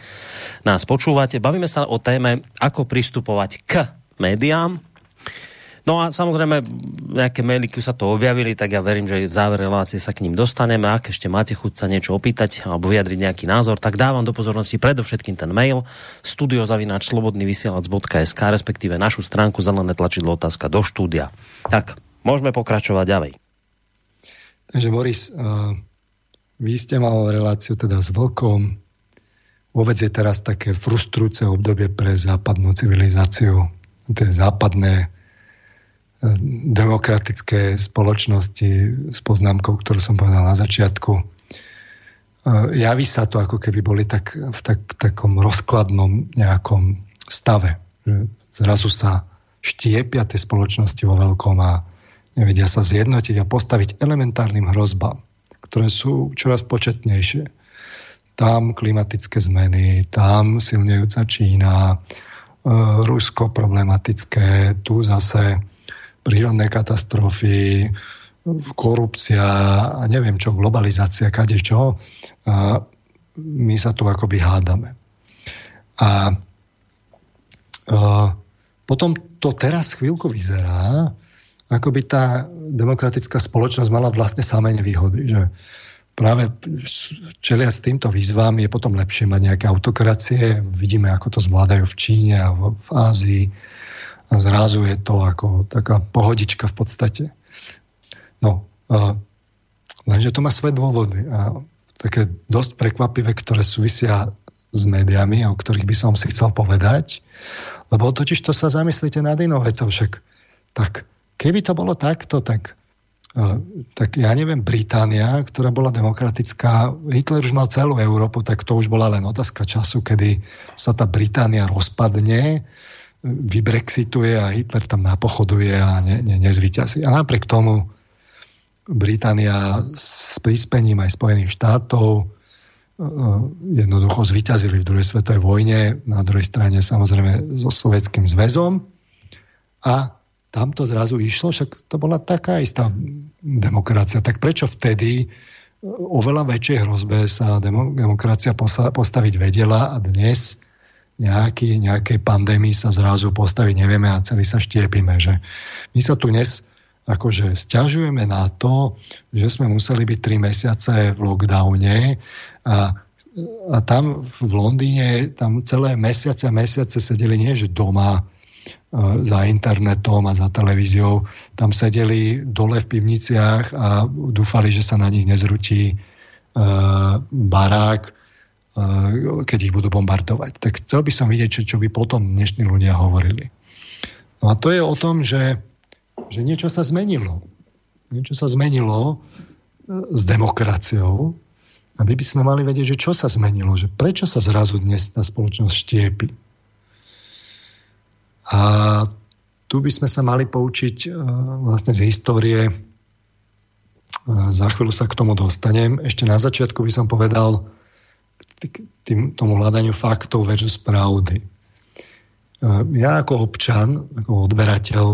nás počúvate. Bavíme sa o téme, ako pristupovať k médiám, No a samozrejme, nejaké maily, keď sa to objavili, tak ja verím, že v závere relácie sa k ním dostaneme. Ak ešte máte chuť sa niečo opýtať alebo vyjadriť nejaký názor, tak dávam do pozornosti predovšetkým ten mail studiozavináčslobodnyvysielac.sk respektíve našu stránku zelené tlačidlo otázka do štúdia. Tak, môžeme pokračovať ďalej. Takže Boris, vy ste mal reláciu teda s Vlkom. Vôbec je teraz také frustrujúce obdobie pre západnú civilizáciu. Tie západné demokratické spoločnosti s poznámkou, ktorú som povedal na začiatku. E, javí sa to, ako keby boli tak, v tak, takom rozkladnom nejakom stave. Zrazu sa štiepia tie spoločnosti vo veľkom a nevedia sa zjednotiť a postaviť elementárnym hrozbám, ktoré sú čoraz početnejšie. Tam klimatické zmeny, tam silnejúca Čína, e, Rusko problematické, tu zase prírodné katastrofy, korupcia a neviem čo, globalizácia, kade čo. A my sa tu akoby hádame. A, a potom to teraz chvíľku vyzerá, ako by tá demokratická spoločnosť mala vlastne samé nevýhody. Že práve čeliať s týmto výzvám je potom lepšie mať nejaké autokracie. Vidíme, ako to zvládajú v Číne a v, v Ázii a zrazu je to ako taká pohodička v podstate. No, uh, lenže to má svoje dôvody a také dosť prekvapivé, ktoré súvisia s médiami, o ktorých by som si chcel povedať, lebo totiž to sa zamyslíte nad inou vecou však. Tak keby to bolo takto, tak, uh, tak ja neviem, Británia, ktorá bola demokratická, Hitler už mal celú Európu, tak to už bola len otázka času, kedy sa tá Británia rozpadne, vybrexituje a Hitler tam napochoduje a ne, ne, nezvyťazí. A napriek tomu Británia s príspením aj Spojených štátov e, jednoducho zvyťazili v druhej svetovej vojne, na druhej strane samozrejme so Sovietským zväzom a tam to zrazu išlo, však to bola taká istá demokracia. Tak prečo vtedy oveľa väčšej hrozbe sa demokracia postaviť vedela a dnes nejaký, nejakej pandémii sa zrazu postaviť nevieme a celý sa štiepime. Že my sa tu dnes akože stiažujeme na to, že sme museli byť 3 mesiace v lockdowne a, a tam v Londýne tam celé mesiace a mesiace sedeli nie, že doma e, za internetom a za televíziou. Tam sedeli dole v pivniciach a dúfali, že sa na nich nezrutí e, barák Eh, keď ich budú bombardovať. Tak chcel by som vidieť, čo, by potom dnešní ľudia hovorili. No a to je o tom, že, že niečo sa zmenilo. Niečo sa zmenilo eh, s demokraciou a my by sme mali vedieť, že čo sa zmenilo, že prečo sa zrazu dnes tá spoločnosť štiepi. A tu by sme sa mali poučiť vlastne z histórie. Za chvíľu sa k tomu dostanem. Ešte na začiatku by som povedal tým, tomu hľadaniu faktov versus pravdy. Ja ako občan, ako odberateľ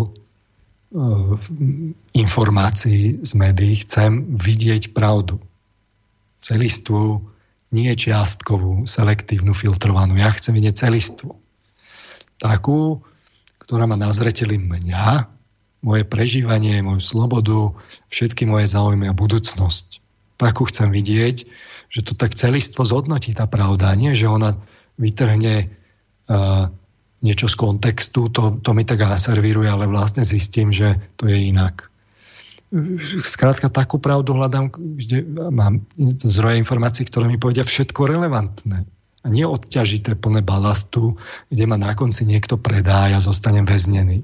informácií z médií chcem vidieť pravdu. Celistvú, nie čiastkovú, selektívnu, filtrovanú. Ja chcem vidieť celistvú. Takú, ktorá má na zreteli mňa, moje prežívanie, moju slobodu, všetky moje záujmy a budúcnosť. Takú chcem vidieť, že to tak celistvo zhodnotí tá pravda. Nie, že ona vytrhne uh, niečo z kontextu, to, to mi tak naservíruje, ale vlastne zistím, že to je inak. Skrátka, takú pravdu hľadám, kde mám zdroje informácií, ktoré mi povedia všetko relevantné. A nie odťažité, plné balastu, kde ma na konci niekto predá a ja zostanem väznený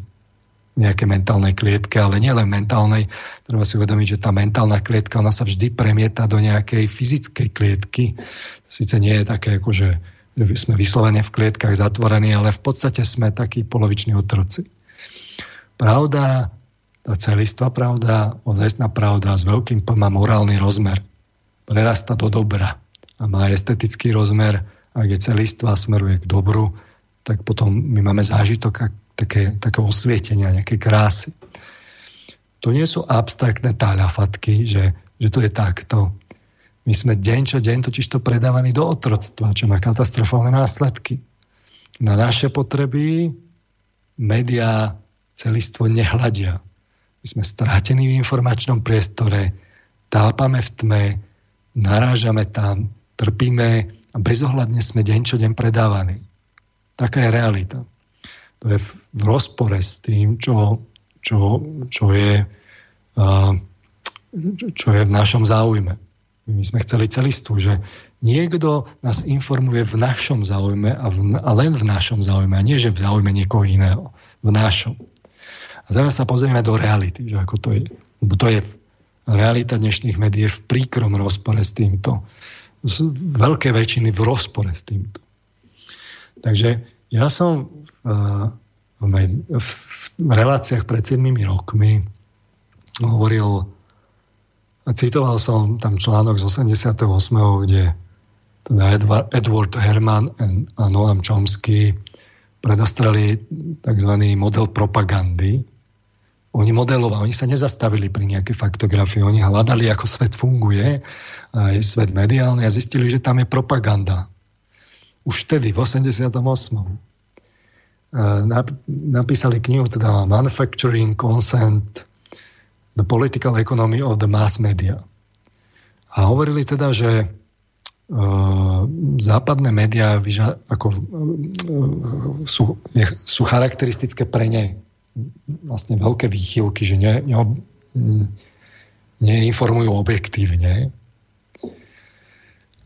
v nejakej mentálnej klietke, ale nielen mentálnej. Treba si uvedomiť, že tá mentálna klietka, ona sa vždy premieta do nejakej fyzickej klietky. Sice nie je také, ako že sme vyslovene v klietkach zatvorení, ale v podstate sme takí poloviční otroci. Pravda, tá celistvá pravda, ozajstná pravda s veľkým P má morálny rozmer. Prerasta do dobra a má estetický rozmer. Ak je celistvá, smeruje k dobru, tak potom my máme zážitok také, také osvietenia, nejaké krásy. To nie sú abstraktné táľafatky, že, že to je takto. My sme deň čo deň totiž to predávaní do otroctva, čo má katastrofálne následky. Na naše potreby médiá celistvo nehľadia. My sme strátení v informačnom priestore, tápame v tme, narážame tam, trpíme a bezohľadne sme deň čo deň predávaní. Taká je realita. To je v rozpore s tým, čo, čo, čo, je, čo je v našom záujme. My sme chceli celistú, že niekto nás informuje v našom záujme a, v, a len v našom záujme, a nie, že v záujme niekoho iného. V našom. A teraz sa pozrieme do reality, že ako to je. Lebo to je realita dnešných médií v príkrom rozpore s týmto. Z veľké väčšiny v rozpore s týmto. Takže ja som v, v, v reláciách pred 7 rokmi hovoril citoval som tam článok z 88., kde teda Edward, Edward Herman a Noam Chomsky predostreli tzv. model propagandy. Oni modelovali, oni sa nezastavili pri nejakej faktografii, oni hľadali, ako svet funguje, aj svet mediálny a zistili, že tam je propaganda. Už vtedy, v 88. Napísali knihu, teda Manufacturing Consent The Political Economy of the Mass Media. A hovorili teda, že uh, západné médiá ako, uh, sú, sú charakteristické pre ne vlastne veľké výchylky, že ne, ne, neinformujú objektívne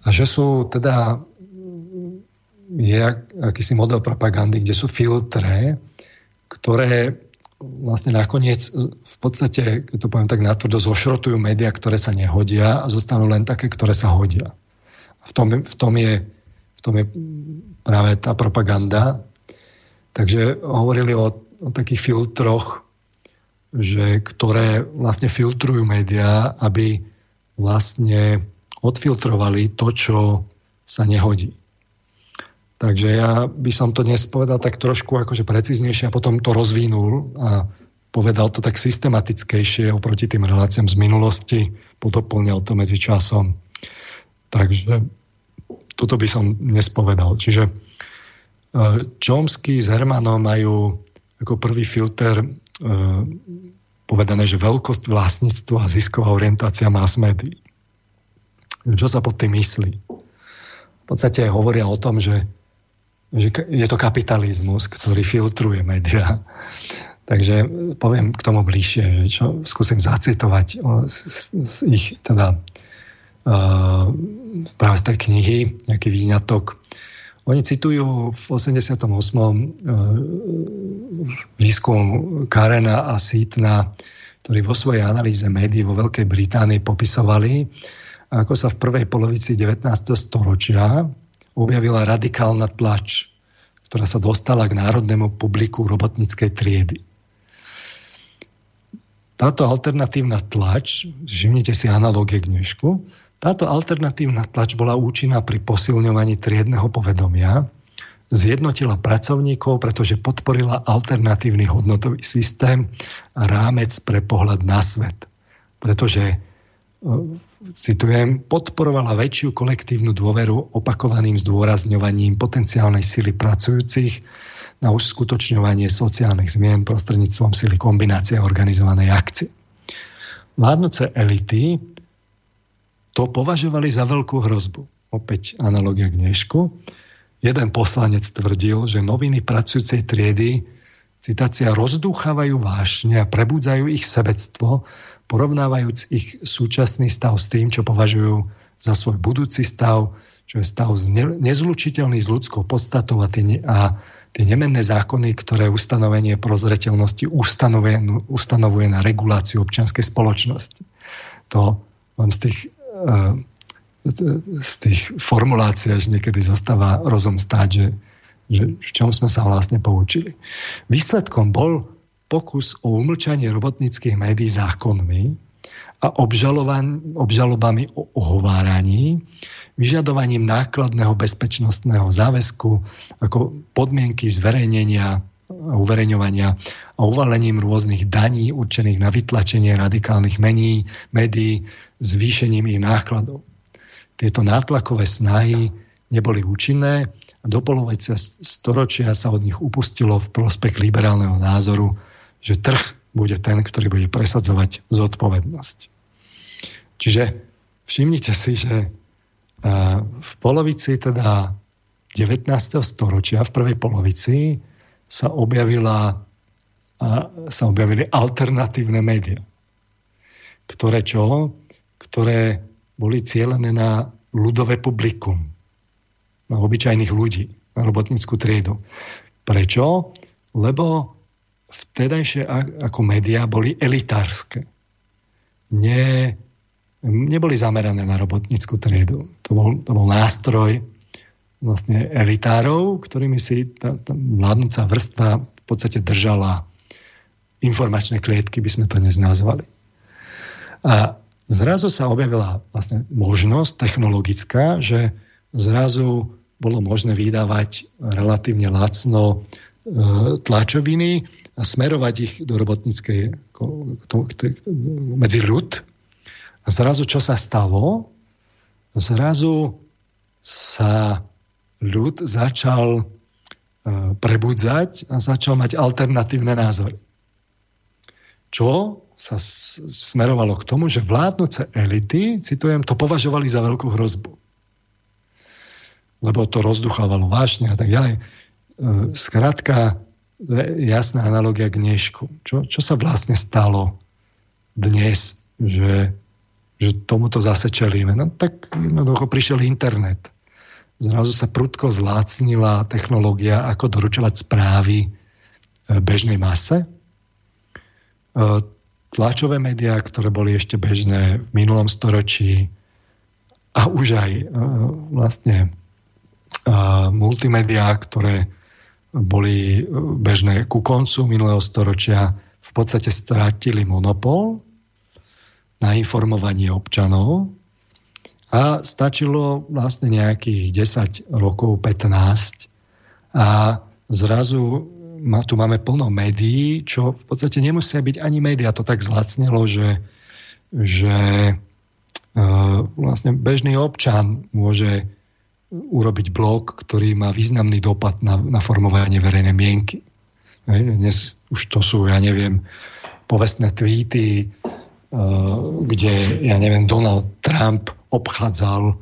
a že sú teda je akýsi model propagandy, kde sú filtre, ktoré vlastne nakoniec v podstate, keď to poviem tak natvrdo, zošrotujú médiá, ktoré sa nehodia a zostanú len také, ktoré sa hodia. V tom, v tom, je, v tom je práve tá propaganda. Takže hovorili o, o takých filtroch, že, ktoré vlastne filtrujú médiá, aby vlastne odfiltrovali to, čo sa nehodí. Takže ja by som to dnes povedal tak trošku akože preciznejšie a potom to rozvinul a povedal to tak systematickejšie oproti tým reláciám z minulosti, podoplňal to medzi časom. Takže toto by som dnes povedal. Čiže e, Chomsky s Hermanom majú ako prvý filter e, povedané, že veľkosť vlastníctva a zisková orientácia mass médií. Čo sa pod tým myslí? V podstate hovoria o tom, že že je to kapitalizmus, ktorý filtruje médiá. Takže poviem k tomu bližšie, že čo skúsim zacitovať z, z, ich teda uh, práve z tej knihy, nejaký výňatok. Oni citujú v 88. Uh, výskum Karena a Sítna, ktorí vo svojej analýze médií vo Veľkej Británii popisovali, ako sa v prvej polovici 19. storočia objavila radikálna tlač, ktorá sa dostala k národnému publiku robotníckej triedy. Táto alternatívna tlač, všimnite si analogie k dnešku, táto alternatívna tlač bola účinná pri posilňovaní triedneho povedomia, zjednotila pracovníkov, pretože podporila alternatívny hodnotový systém a rámec pre pohľad na svet. Pretože, e, citujem, podporovala väčšiu kolektívnu dôveru opakovaným zdôrazňovaním potenciálnej sily pracujúcich na uskutočňovanie sociálnych zmien prostredníctvom sily kombinácie organizovanej akcie. Vládnuce elity to považovali za veľkú hrozbu. Opäť analogia k dnešku Jeden poslanec tvrdil, že noviny pracujúcej triedy citácia rozdúchávajú vášne a prebudzajú ich sebectvo, porovnávajúc ich súčasný stav s tým, čo považujú za svoj budúci stav, čo je stav nezlučiteľný s ľudskou podstatou a tie, a tie nemenné zákony, ktoré ustanovenie prozreteľnosti ustanovuje, ustanovuje na reguláciu občianskej spoločnosti. To vám z tých uh, z tých formulácií až niekedy zostáva rozum stáť, že, že v čom sme sa vlastne poučili. Výsledkom bol pokus o umlčanie robotnických médií zákonmi a obžalobami o ohováraní, vyžadovaním nákladného bezpečnostného záväzku ako podmienky zverejnenia a uverejňovania a uvalením rôznych daní určených na vytlačenie radikálnych mení, médií, zvýšením ich nákladov. Tieto nátlakové snahy neboli účinné a do polovice storočia sa od nich upustilo v prospech liberálneho názoru, že trh bude ten, ktorý bude presadzovať zodpovednosť. Čiže všimnite si, že v polovici teda 19. storočia, v prvej polovici, sa objavila sa objavili alternatívne médiá. Ktoré čo? Ktoré boli cieľené na ľudové publikum, na obyčajných ľudí, na robotníckú triedu. Prečo? Lebo vtedajšie ako médiá boli elitárske. Nie, neboli zamerané na robotníckú triedu. To bol, to bol nástroj vlastne elitárov, ktorými si tá, tá mladnúca vrstva v podstate držala informačné klietky, by sme to dnes nazvali. A zrazu sa objavila vlastne možnosť technologická, že zrazu bolo možné vydávať relatívne lacno e, tlačoviny a smerovať ich do robotníckej medzi ľud. A zrazu čo sa stalo? Zrazu sa ľud začal e, prebudzať a začal mať alternatívne názory. Čo sa smerovalo k tomu, že vládnoce elity, citujem, to považovali za veľkú hrozbu. Lebo to rozduchávalo vášne a tak ďalej. E, skrátka, jasná analogia k dnešku. Čo, čo sa vlastne stalo dnes, že, že tomuto zase čelíme? No tak jednoducho prišiel internet. Zrazu sa prudko zlácnila technológia, ako doručovať správy e, bežnej mase e, tlačové médiá, ktoré boli ešte bežné v minulom storočí a už aj uh, vlastne multimédiá, ktoré boli e, bežné ku koncu minulého storočia, v podstate strátili monopol na informovanie občanov a stačilo vlastne nejakých 10 rokov, 15 a zrazu tu máme plno médií, čo v podstate nemusia byť ani médiá. To tak zlacnelo, že, že e, vlastne bežný občan môže urobiť blog, ktorý má významný dopad na, na formovanie verejnej mienky. Dnes už to sú, ja neviem, povestné tweety, e, kde, ja neviem, Donald Trump obchádzal,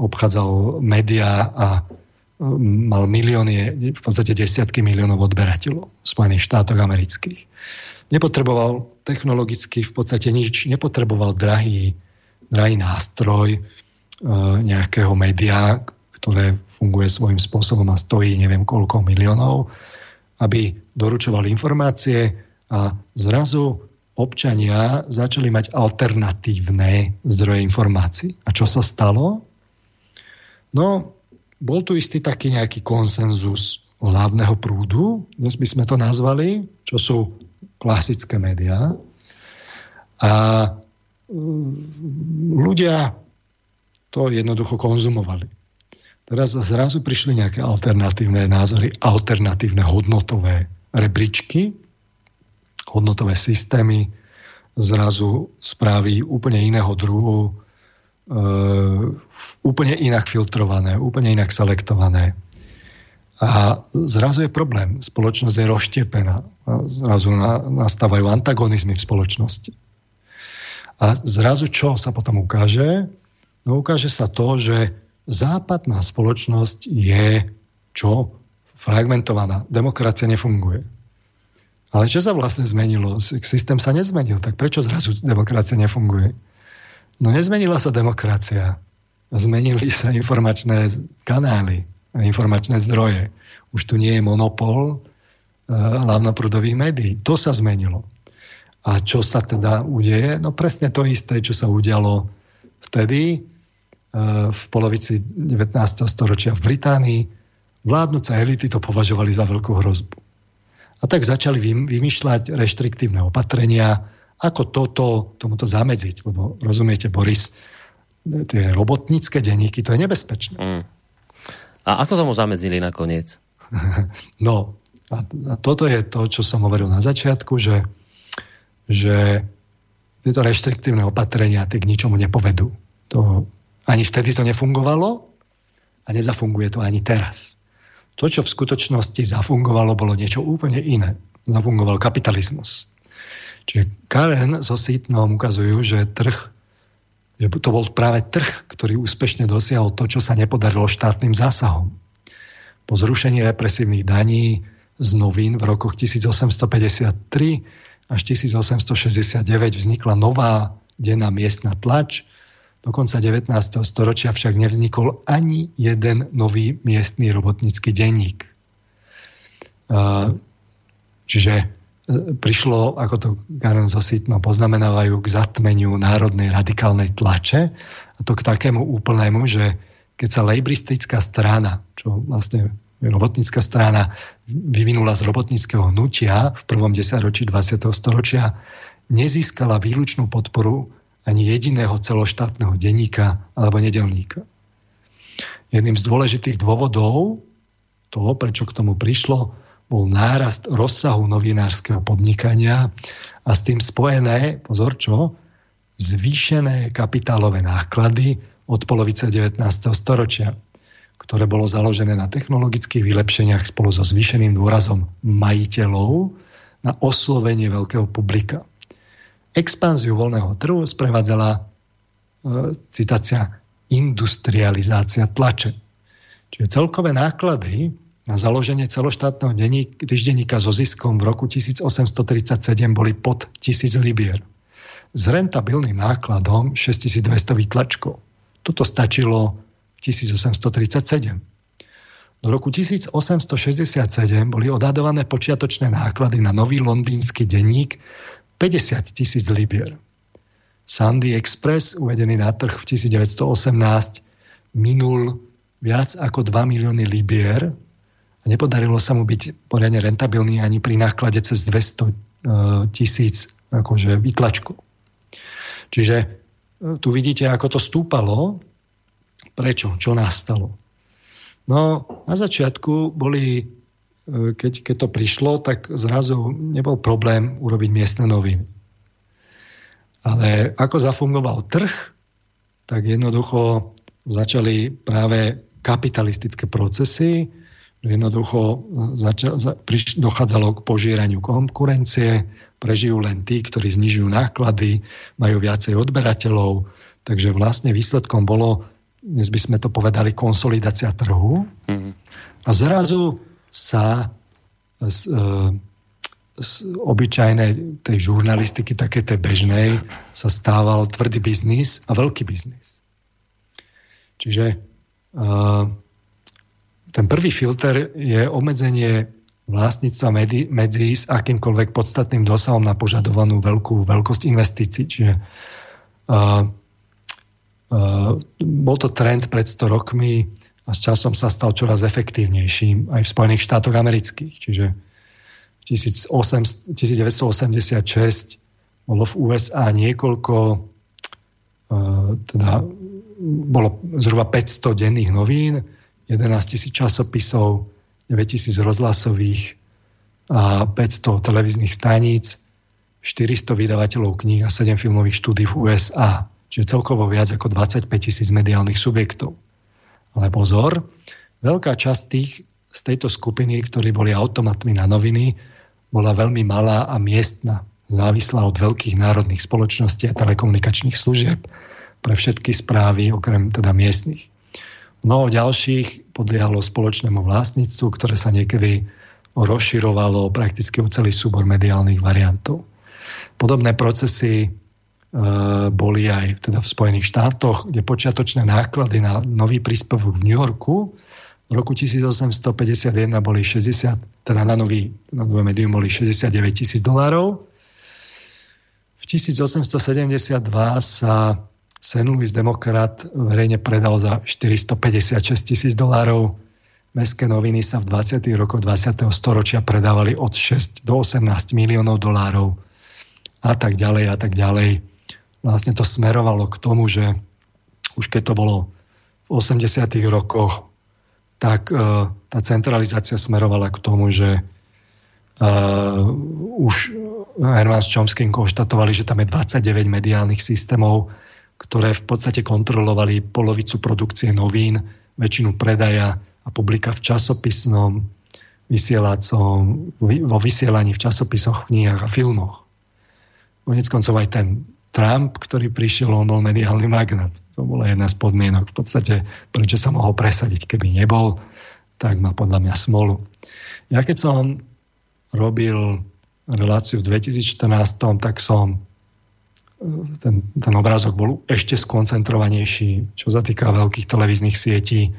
obchádzal médiá a mal milióny, v podstate desiatky miliónov odberateľov v Spojených štátoch amerických. Nepotreboval technologicky v podstate nič, nepotreboval drahý, drahý nástroj e, nejakého média, ktoré funguje svojím spôsobom a stojí neviem koľko miliónov, aby doručoval informácie a zrazu občania začali mať alternatívne zdroje informácií. A čo sa stalo? No, bol tu istý taký nejaký konsenzus hlavného prúdu, dnes by sme to nazvali, čo sú klasické médiá. A ľudia to jednoducho konzumovali. Teraz zrazu prišli nejaké alternatívne názory, alternatívne hodnotové rebríčky, hodnotové systémy, zrazu správy úplne iného druhu, e, úplne inak filtrované, úplne inak selektované. A zrazu je problém. Spoločnosť je rozštiepená. A zrazu na, nastávajú antagonizmy v spoločnosti. A zrazu čo sa potom ukáže? No ukáže sa to, že západná spoločnosť je čo? Fragmentovaná. Demokracia nefunguje. Ale čo sa vlastne zmenilo? Systém sa nezmenil, tak prečo zrazu demokracia nefunguje? No nezmenila sa demokracia. Zmenili sa informačné kanály informačné zdroje. Už tu nie je monopol eh, hlavnoprúdových médií. To sa zmenilo. A čo sa teda udeje? No presne to isté, čo sa udialo vtedy v polovici 19. storočia v Británii. Vládnúce elity to považovali za veľkú hrozbu. A tak začali vymýšľať reštriktívne opatrenia, ako toto, tomuto zamedziť. Lebo rozumiete, Boris, tie robotnícke denníky, to je nebezpečné. Mm. A ako tomu zamedzili nakoniec? No, a, a toto je to, čo som hovoril na začiatku, že, že tieto reštriktívne opatrenia tie k ničomu nepovedú. To, ani vtedy to nefungovalo a nezafunguje to ani teraz. To, čo v skutočnosti zafungovalo, bolo niečo úplne iné. Zafungoval kapitalizmus. Čiže Karen so Sitnom ukazujú, že trh že to bol práve trh, ktorý úspešne dosiahol to, čo sa nepodarilo štátnym zásahom. Po zrušení represívnych daní z novín v rokoch 1853 až 1869 vznikla nová denná miestna tlač. Do konca 19. storočia však nevznikol ani jeden nový miestný robotnícky denník. Čiže prišlo, ako to Karen Zositno poznamenávajú, k zatmeniu národnej radikálnej tlače a to k takému úplnému, že keď sa lejbristická strana, čo vlastne robotnícka strana vyvinula z robotníckého hnutia v prvom desaťročí 20. storočia, nezískala výlučnú podporu ani jediného celoštátneho denníka alebo nedelníka. Jedným z dôležitých dôvodov toho, prečo k tomu prišlo, bol nárast rozsahu novinárskeho podnikania a s tým spojené, pozor čo, zvýšené kapitálové náklady od polovice 19. storočia, ktoré bolo založené na technologických vylepšeniach spolu so zvýšeným dôrazom majiteľov na oslovenie veľkého publika. Expanziu voľného trhu sprevádzala e, citácia industrializácia tlače. Čiže celkové náklady na založenie celoštátneho týždenníka so ziskom v roku 1837 boli pod 1000 libier. S rentabilným nákladom 6200 výtlačkov. Toto stačilo v 1837. Do roku 1867 boli odhadované počiatočné náklady na nový londýnsky denník 50 tisíc libier. Sandy Express, uvedený na trh v 1918, minul viac ako 2 milióny libier a nepodarilo sa mu byť poriadne rentabilný ani pri náklade cez 200 e, tisíc akože vytlačku. Čiže e, tu vidíte, ako to stúpalo. Prečo? Čo nastalo? No, na začiatku boli, keď, keď to prišlo, tak zrazu nebol problém urobiť miestne noviny. Ale ako zafungoval trh, tak jednoducho začali práve kapitalistické procesy, Jednoducho zača- za- priš- dochádzalo k požieraniu konkurencie, prežijú len tí, ktorí znižujú náklady, majú viacej odberateľov, takže vlastne výsledkom bolo, dnes by sme to povedali, konsolidácia trhu. Mm-hmm. A zrazu sa z, e, z obyčajnej tej žurnalistiky, také tej bežnej, sa stával tvrdý biznis a veľký biznis. Čiže e, ten prvý filter je obmedzenie vlastníctva medzi, medzi s akýmkoľvek podstatným dosahom na požadovanú veľkú veľkosť investícií. Čiže uh, uh, bol to trend pred 100 rokmi a s časom sa stal čoraz efektívnejším aj v Spojených štátoch amerických. Čiže v 1986 bolo v USA niekoľko, e, teda bolo zhruba 500 denných novín, 11 tisíc časopisov, 9 tisíc rozhlasových a 500 televíznych staníc, 400 vydavateľov kníh a 7 filmových štúdí v USA. Čiže celkovo viac ako 25 tisíc mediálnych subjektov. Ale pozor, veľká časť tých z tejto skupiny, ktorí boli automatmi na noviny, bola veľmi malá a miestna, závislá od veľkých národných spoločností a telekomunikačných služieb pre všetky správy, okrem teda miestnych. Mnoho ďalších podliehalo spoločnému vlastníctvu, ktoré sa niekedy rozširovalo prakticky o celý súbor mediálnych variantov. Podobné procesy boli aj teda v Spojených štátoch, kde počiatočné náklady na nový príspevok v New Yorku v roku 1851 boli 60, teda na nový, na nové médium boli 69 tisíc dolárov. V 1872 sa St. Louis Demokrat verejne predal za 456 tisíc dolárov. Mestské noviny sa v 20. rokoch 20. storočia predávali od 6 do 18 miliónov dolárov a tak ďalej a tak ďalej. Vlastne to smerovalo k tomu, že už keď to bolo v 80. rokoch, tak uh, tá centralizácia smerovala k tomu, že uh, už Herman s Chomským konštatovali, že tam je 29 mediálnych systémov, ktoré v podstate kontrolovali polovicu produkcie novín, väčšinu predaja a publika v časopisnom, vysielacom, vo vysielaní v časopisoch, knihách a filmoch. Konec koncov aj ten Trump, ktorý prišiel, on bol mediálny magnat. To bola jedna z podmienok v podstate, prečo sa mohol presadiť. Keby nebol, tak má podľa mňa smolu. Ja keď som robil reláciu v 2014, tak som ten, ten obrázok bol ešte skoncentrovanejší, čo sa týka veľkých televíznych sietí,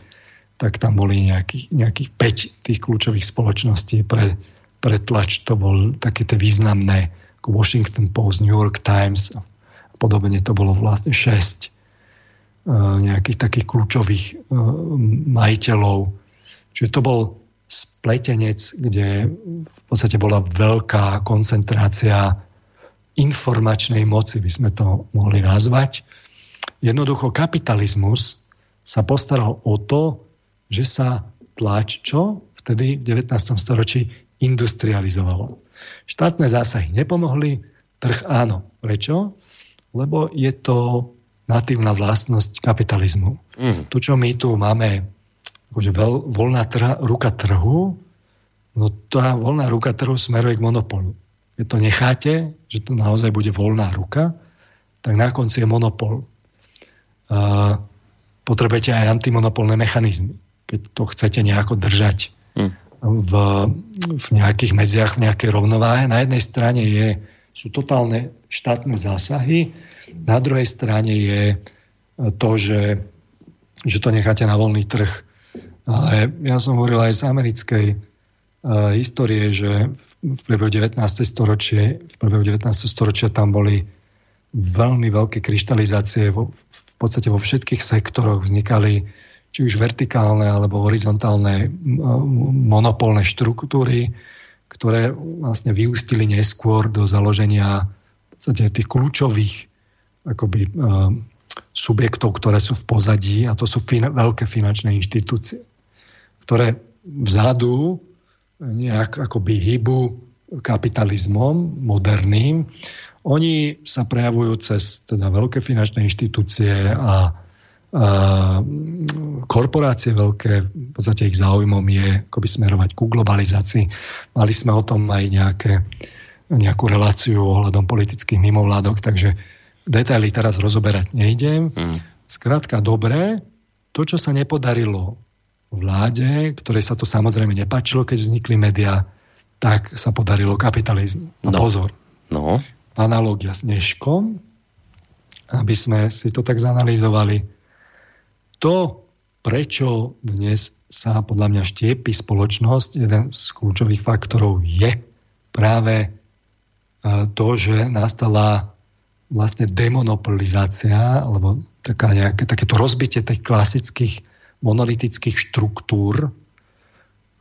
tak tam boli nejakých, nejakých 5 tých kľúčových spoločností pre, pre tlač. To bol také tie významné, ako Washington Post, New York Times a podobne. To bolo vlastne 6 uh, e, nejakých takých kľúčových uh, majiteľov. Čiže to bol spletenec, kde v podstate bola veľká koncentrácia informačnej moci, by sme to mohli nazvať. Jednoducho kapitalizmus sa postaral o to, že sa tlač, čo vtedy v 19. storočí industrializovalo. Štátne zásahy nepomohli, trh áno. Prečo? Lebo je to natívna vlastnosť kapitalizmu. Mm. To, čo my tu máme, akože veľ, voľná trha, ruka trhu, no tá voľná ruka trhu smeruje k monopolu keď to necháte, že to naozaj bude voľná ruka, tak na konci je monopol. Uh, potrebujete aj antimonopolné mechanizmy, keď to chcete nejako držať hmm. v, v nejakých medziach, v nejakej rovnováhe. Na jednej strane je, sú totálne štátne zásahy, na druhej strane je to, že, že to necháte na voľný trh. Ale ja som hovoril aj z americkej uh, histórie, že v priebehu 19. storočie, v priebehu 19. storočia tam boli veľmi veľké kryštalizácie, vo, v podstate vo všetkých sektoroch vznikali či už vertikálne alebo horizontálne monopolné štruktúry, ktoré vlastne vyústili neskôr do založenia v podstate tých kľúčových akoby, uh, subjektov, ktoré sú v pozadí a to sú fin- veľké finančné inštitúcie, ktoré vzadu nejak akoby hybu kapitalizmom moderným. Oni sa prejavujú cez teda veľké finančné inštitúcie a korporácie veľké, v podstate ich záujmom je akoby smerovať ku globalizácii. Mali sme o tom aj nejaké, nejakú reláciu ohľadom politických mimovládok, takže detaily teraz rozoberať nejdem. Hmm. Skrátka, dobré, to, čo sa nepodarilo vláde, ktorej sa to samozrejme nepačilo, keď vznikli médiá, tak sa podarilo kapitalizmu. A no. pozor. No. Analogia s dneškom, aby sme si to tak zanalýzovali. To, prečo dnes sa podľa mňa štiepi spoločnosť, jeden z kľúčových faktorov je práve e, to, že nastala vlastne demonopolizácia, alebo taká nejaké, takéto rozbitie tých klasických monolitických štruktúr,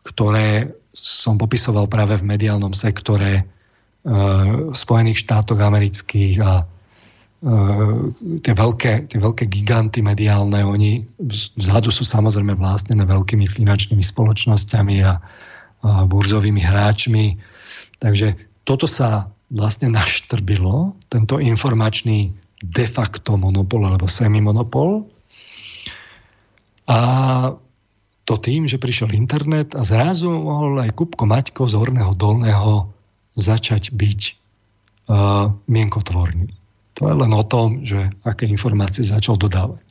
ktoré som popisoval práve v mediálnom sektore v Spojených štátoch amerických a tie veľké, tie veľké giganty mediálne, oni vzadu sú samozrejme vlastnené veľkými finančnými spoločnosťami a, a burzovými hráčmi. Takže toto sa vlastne naštrbilo, tento informačný de facto monopol alebo semi-monopol. A to tým, že prišiel internet a zrazu mohol aj Kupko Maťko z Horného Dolného začať byť uh, mienkotvorný. To je len o tom, že aké informácie začal dodávať.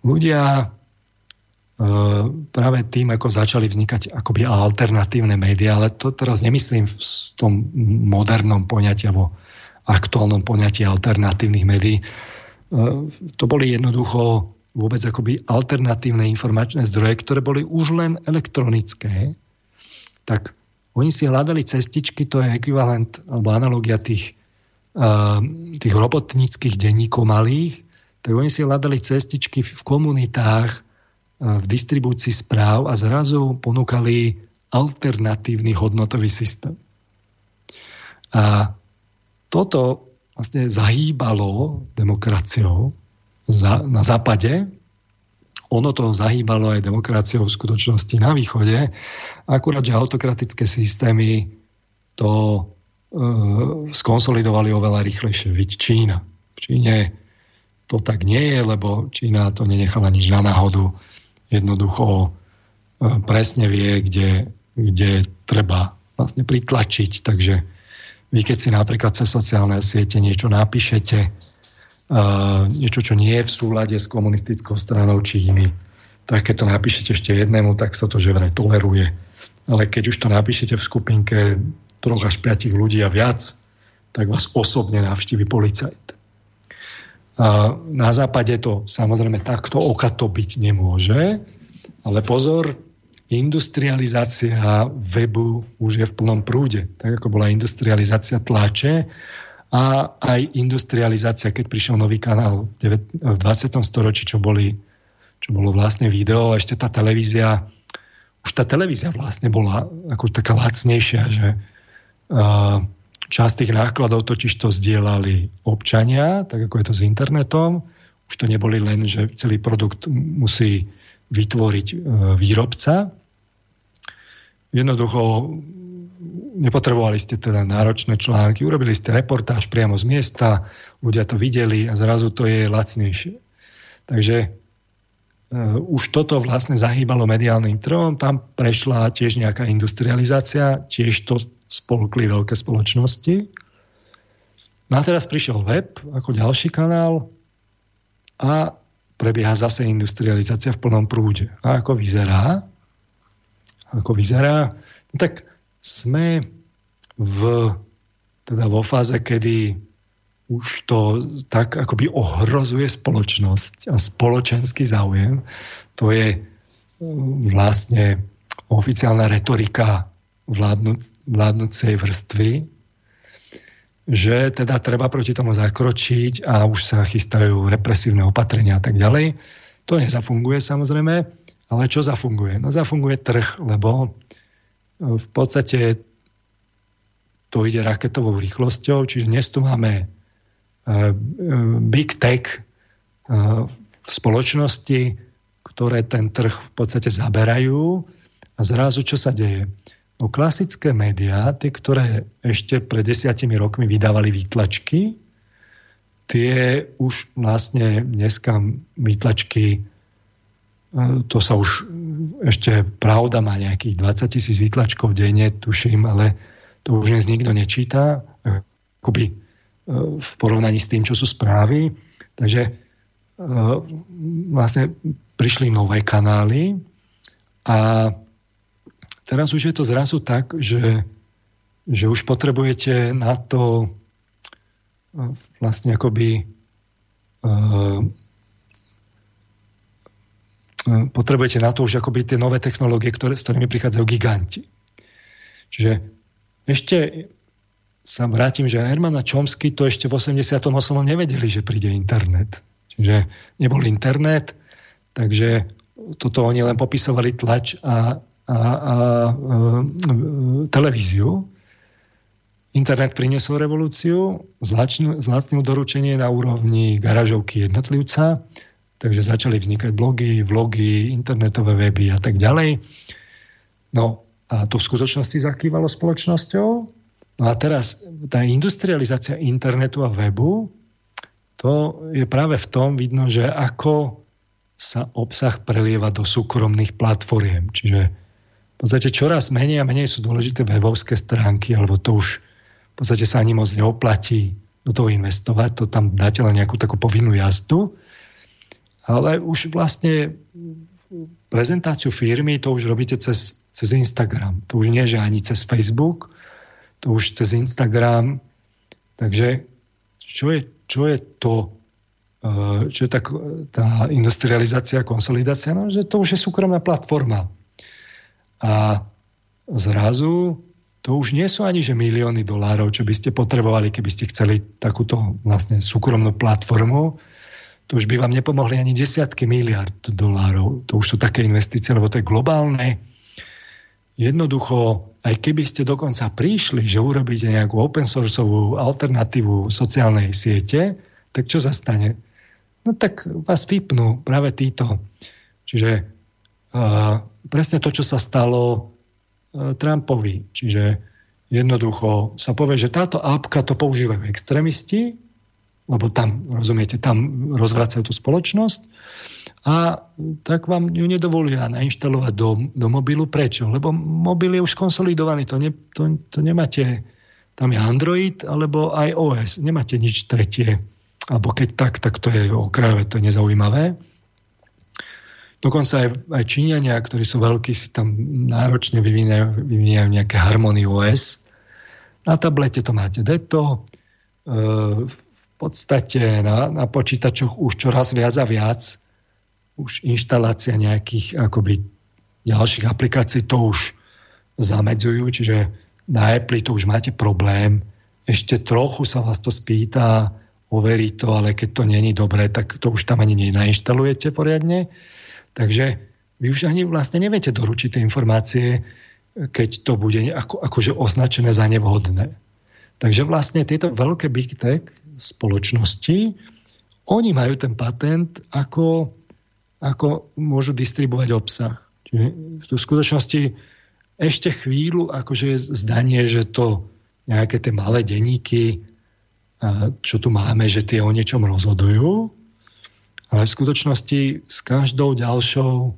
Ľudia uh, práve tým, ako začali vznikať akoby alternatívne médiá, ale to teraz nemyslím v tom modernom poňatí alebo aktuálnom poňatí alternatívnych médií. Uh, to boli jednoducho vôbec akoby alternatívne informačné zdroje, ktoré boli už len elektronické, tak oni si hľadali cestičky, to je ekvivalent alebo analogia tých, tých robotníckých denníkov malých, tak oni si hľadali cestičky v komunitách, uh, v distribúcii správ a zrazu ponúkali alternatívny hodnotový systém. A toto vlastne zahýbalo demokraciou na západe, ono to zahýbalo aj demokraciou v skutočnosti na východe, akurát, že autokratické systémy to skonsolidovali oveľa rýchlejšie. Viď Čína. V Číne to tak nie je, lebo Čína to nenechala nič na náhodu. Jednoducho e, presne vie, kde, kde treba vlastne pritlačiť. Takže vy keď si napríklad cez sociálne siete niečo napíšete, niečo, čo nie je v súlade s komunistickou stranou Číny, tak keď to napíšete ešte jednému, tak sa to že vraj toleruje. Ale keď už to napíšete v skupinke troch až piatich ľudí a viac, tak vás osobne navštívi policajt. A na západe to samozrejme takto okato byť nemôže, ale pozor, industrializácia webu už je v plnom prúde. Tak ako bola industrializácia tlače, a aj industrializácia, keď prišiel nový kanál v 20. storočí, čo, boli, čo bolo vlastne video, ešte tá televízia, už tá televízia vlastne bola ako taká lacnejšia, že časť tých nákladov totiž to zdieľali občania, tak ako je to s internetom. Už to neboli len, že celý produkt musí vytvoriť uh, výrobca. Jednoducho nepotrebovali ste teda náročné články, urobili ste reportáž priamo z miesta, ľudia to videli a zrazu to je lacnejšie. Takže uh, už toto vlastne zahýbalo mediálnym trhom, tam prešla tiež nejaká industrializácia, tiež to spolkli veľké spoločnosti. No a teraz prišiel web ako ďalší kanál a prebieha zase industrializácia v plnom prúde. A ako vyzerá? Ako vyzerá? No tak sme v, teda vo fáze, kedy už to tak akoby ohrozuje spoločnosť a spoločenský záujem. To je mm, vlastne oficiálna retorika vládnuc, vládnucej vrstvy, že teda treba proti tomu zakročiť a už sa chystajú represívne opatrenia a tak ďalej. To nezafunguje samozrejme, ale čo zafunguje? No zafunguje trh, lebo v podstate to ide raketovou rýchlosťou, čiže dnes tu máme e, e, big tech e, v spoločnosti, ktoré ten trh v podstate zaberajú a zrazu čo sa deje? No klasické médiá, tie, ktoré ešte pred desiatimi rokmi vydávali výtlačky, tie už vlastne dneska výtlačky to sa už ešte pravda má nejakých 20 tisíc výtlačkov denne, tuším, ale to už dnes nikto nečíta, akoby e, v porovnaní s tým, čo sú správy. Takže e, vlastne prišli nové kanály a teraz už je to zrazu tak, že, že už potrebujete na to e, vlastne akoby potrebujete na to už akoby tie nové technológie, ktoré, s ktorými prichádzajú giganti. Čiže ešte sa vrátim, že Hermana Čomsky to ešte v 88. nevedeli, že príde internet. Čiže nebol internet, takže toto oni len popisovali tlač a, a, a e, televíziu. Internet priniesol revolúciu, zlacnil doručenie na úrovni garážovky jednotlivca, takže začali vznikať blogy, vlogy, internetové weby a tak ďalej. No a to v skutočnosti zakývalo spoločnosťou. No a teraz tá industrializácia internetu a webu, to je práve v tom vidno, že ako sa obsah prelieva do súkromných platformiem. Čiže v podstate čoraz menej a menej sú dôležité webovské stránky, alebo to už v podstate sa ani moc neoplatí do toho investovať, to tam dáte len nejakú takú povinnú jazdu. Ale už vlastne prezentáciu firmy to už robíte cez, cez Instagram. To už nie, že ani cez Facebook, to už cez Instagram. Takže čo je, čo je to, eh, čo je tá, tá industrializácia, konsolidácia? No, že to už je súkromná platforma. A zrazu to už nie sú ani že milióny dolárov, čo by ste potrebovali, keby ste chceli takúto vlastne súkromnú platformu. To už by vám nepomohli ani desiatky miliard dolárov. To už sú také investície, lebo to je globálne. Jednoducho, aj keby ste dokonca prišli, že urobíte nejakú open sourceovú alternatívu sociálnej siete, tak čo sa stane? No tak vás vypnú práve títo. Čiže uh, presne to, čo sa stalo e, Trumpovi. Čiže jednoducho sa povie, že táto apka to používajú extrémisti, lebo tam, rozumiete, tam rozvracajú tú spoločnosť a tak vám ju nedovolia nainštalovať do, do mobilu. Prečo? Lebo mobil je už konsolidovaný, to, ne, to, to nemáte, tam je Android alebo iOS, nemáte nič tretie. Alebo keď tak, tak to je okrajové, to je nezaujímavé. Dokonca aj, aj Číňania, ktorí sú veľkí, si tam náročne vyvíjajú, vyvíjajú nejaké Harmony OS. Na tablete to máte deto. E, v podstate na, na počítačoch už čoraz viac a viac už inštalácia nejakých akoby ďalších aplikácií to už zamedzujú, čiže na Apple to už máte problém. Ešte trochu sa vás to spýta, overí to, ale keď to není dobré, tak to už tam ani nenainštalujete poriadne. Takže vy už ani vlastne neviete doručiť tie informácie, keď to bude ako, akože označené za nevhodné. Takže vlastne tieto veľké big tech spoločnosti, oni majú ten patent, ako, ako môžu distribuovať obsah. Čiže v skutočnosti ešte chvíľu akože zdanie, že to nejaké tie malé denníky, čo tu máme, že tie o niečom rozhodujú, ale v skutočnosti s každou ďalšou,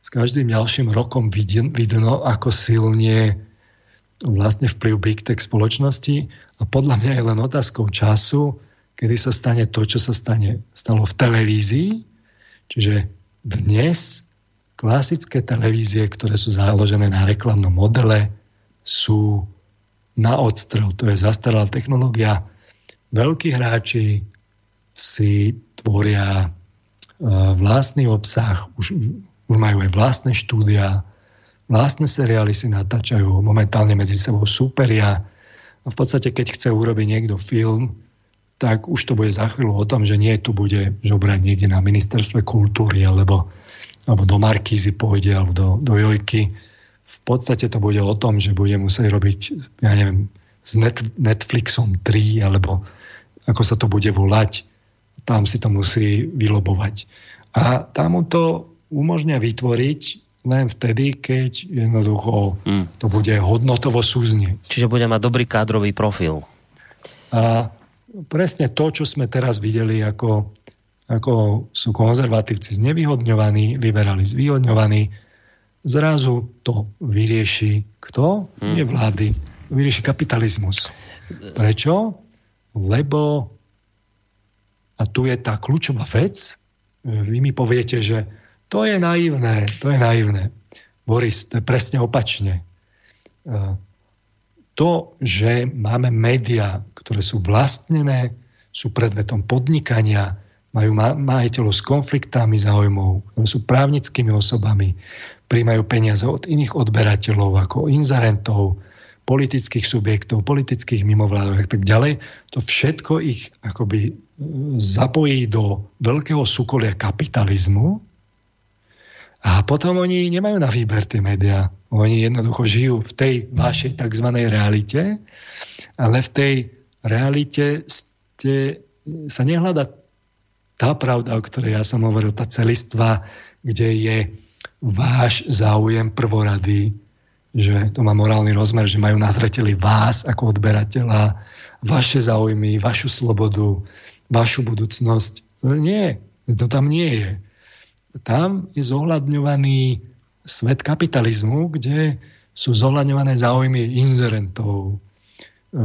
s každým ďalším rokom vidno, ako silne vlastne vplyv Big Tech spoločnosti a podľa mňa je len otázkou času, kedy sa stane to, čo sa stane, stalo v televízii. Čiže dnes klasické televízie, ktoré sú založené na reklamnom modele, sú na odstrel. To je zastaralá technológia. Veľkí hráči si tvoria vlastný obsah, už, už majú aj vlastné štúdia, vlastné seriály si natáčajú, momentálne medzi sebou súperia. A v podstate, keď chce urobiť niekto film, tak už to bude za chvíľu o tom, že nie tu bude žobrať niekde na ministerstve kultúry alebo, alebo do Markízy pôjde alebo do, do Jojky. V podstate to bude o tom, že bude musieť robiť, ja neviem, s Net, Netflixom 3 alebo ako sa to bude volať tam si to musí vylobovať. A tam mu to umožňa vytvoriť len vtedy, keď jednoducho hmm. to bude hodnotovo súznieť. Čiže bude mať dobrý kádrový profil. A presne to, čo sme teraz videli, ako, ako sú konzervatívci znevýhodňovaní, liberáli zvýhodňovaní, zrazu to vyrieši kto? Hmm. Nie vlády. Vyrieši kapitalizmus. Prečo? Lebo a tu je tá kľúčová vec. Vy mi poviete, že to je naivné, to je naivné. Boris, to je presne opačne. E, to, že máme médiá, ktoré sú vlastnené, sú predmetom podnikania, majú majiteľov s konfliktami záujmov, sú právnickými osobami, príjmajú peniaze od iných odberateľov ako inzerentov, politických subjektov, politických mimovládok a tak ďalej, to všetko ich akoby zapojí do veľkého súkolia kapitalizmu A potom oni nemajú na výber tie médiá. Oni jednoducho žijú v tej vašej tzv. realite, ale v tej realite ste, sa nehľada tá pravda, o ktorej ja som hovoril, tá celistva, kde je váš záujem prvorady, že to má morálny rozmer, že majú na zreteli vás ako odberateľa, vaše záujmy, vašu slobodu, vašu budúcnosť. Nie, to tam nie je. Tam je zohľadňovaný svet kapitalizmu, kde sú zohľadňované záujmy inzerentov, e,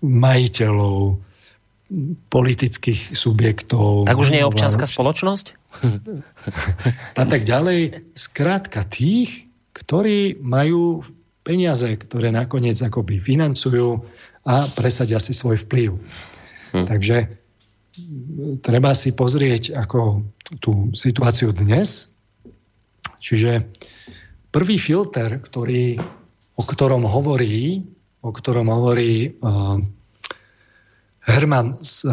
majiteľov, politických subjektov. Tak už nie je občianská spoločnosť? A tak ďalej. Skrátka tých, ktorí majú peniaze, ktoré nakoniec akoby financujú a presadia si svoj vplyv. Hm. Takže treba si pozrieť ako tú situáciu dnes. Čiže prvý filter, ktorý, o ktorom hovorí, o ktorom hovorí uh, Herman s, e,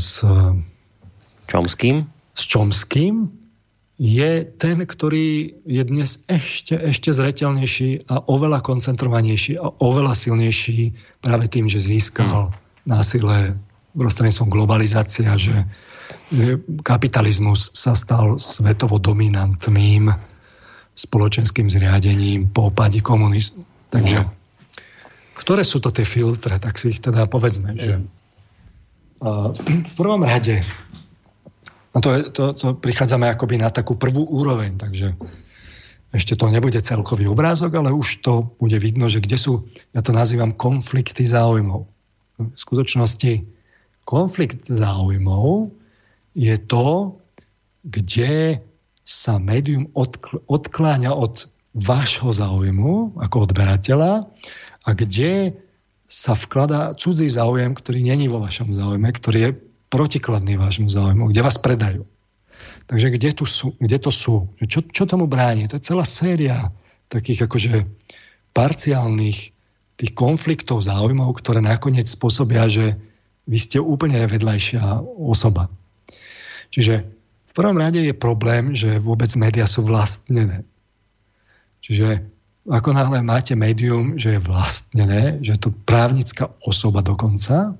s Čomským? S Čomským je ten, ktorý je dnes ešte, ešte zretelnejší a oveľa koncentrovanejší a oveľa silnejší práve tým, že získal hmm. Prostredníctvom globalizácia, že kapitalizmus sa stal svetovo dominantným spoločenským zriadením po opade komunizmu. Takže hmm ktoré sú to tie filtre, tak si ich teda povedzme. Že, v prvom rade, no to, je, to, to prichádzame akoby na takú prvú úroveň, takže ešte to nebude celkový obrázok, ale už to bude vidno, že kde sú, ja to nazývam konflikty záujmov. V skutočnosti konflikt záujmov je to, kde sa médium odkláňa od vášho záujmu ako odberateľa a kde sa vkladá cudzí záujem, ktorý není vo vašom záujme, ktorý je protikladný vášmu záujmu, kde vás predajú. Takže kde, tu sú, kde to sú? Čo, čo tomu bráni? To je celá séria takých akože parciálnych tých konfliktov záujmov, ktoré nakoniec spôsobia, že vy ste úplne vedľajšia osoba. Čiže v prvom rade je problém, že vôbec médiá sú vlastnené. Čiže ako náhle máte médium, že je vlastnené, že je to právnická osoba dokonca,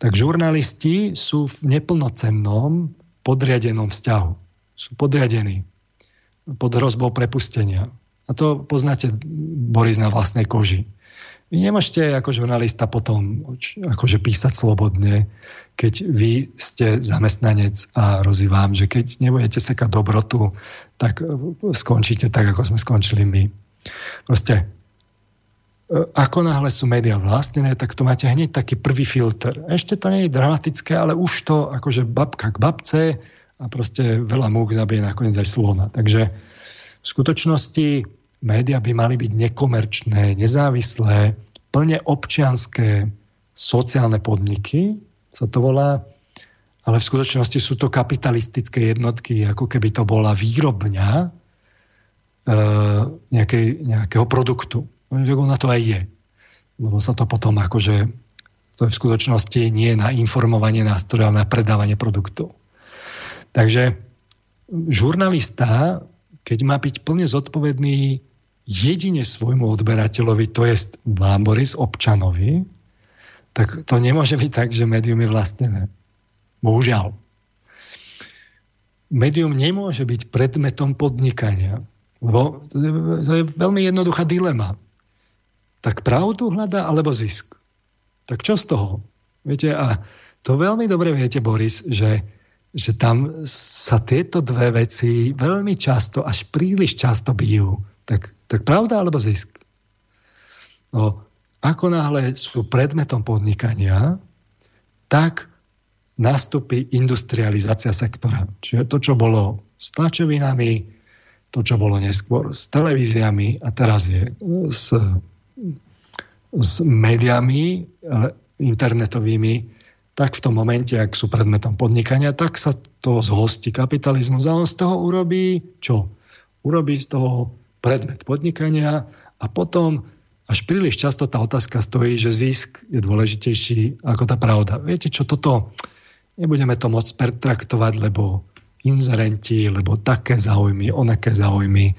tak žurnalisti sú v neplnocennom podriadenom vzťahu. Sú podriadení pod hrozbou prepustenia. A to poznáte, Boris, na vlastnej koži. Vy nemôžete ako žurnalista potom akože písať slobodne, keď vy ste zamestnanec a hrozí vám, že keď nebudete sekať dobrotu, tak skončíte tak, ako sme skončili my. Proste e, ako náhle sú médiá vlastnené, tak to máte hneď taký prvý filter. Ešte to nie je dramatické, ale už to akože babka k babce a proste veľa múk zabije nakoniec aj slona. Takže v skutočnosti médiá by mali byť nekomerčné, nezávislé, plne občianské sociálne podniky, sa to volá, ale v skutočnosti sú to kapitalistické jednotky, ako keby to bola výrobňa, E, nejakej, nejakého produktu. Ona to aj je. Lebo sa to potom akože to je v skutočnosti nie na informovanie nástroja, ale na predávanie produktov. Takže žurnalista, keď má byť plne zodpovedný jedine svojmu odberateľovi, to je vám, Boris, občanovi, tak to nemôže byť tak, že médium je vlastnené. Bohužiaľ. Médium nemôže byť predmetom podnikania. Lebo to je veľmi jednoduchá dilema. Tak pravdu hľadá alebo zisk? Tak čo z toho? Viete, a to veľmi dobre viete, Boris, že, že tam sa tieto dve veci veľmi často, až príliš často bijú. Tak, tak pravda alebo zisk? No, ako náhle sú predmetom podnikania, tak nastupí industrializácia sektora. Čiže to, čo bolo s tlačovinami, to, čo bolo neskôr s televíziami a teraz je s, s médiami internetovými, tak v tom momente, ak sú predmetom podnikania, tak sa to zhostí kapitalizmus a on z toho urobí čo? Urobí z toho predmet podnikania a potom až príliš často tá otázka stojí, že zisk je dôležitejší ako tá pravda. Viete čo, toto nebudeme to môcť pertraktovať, lebo inzerenti, lebo také záujmy, onaké záujmy.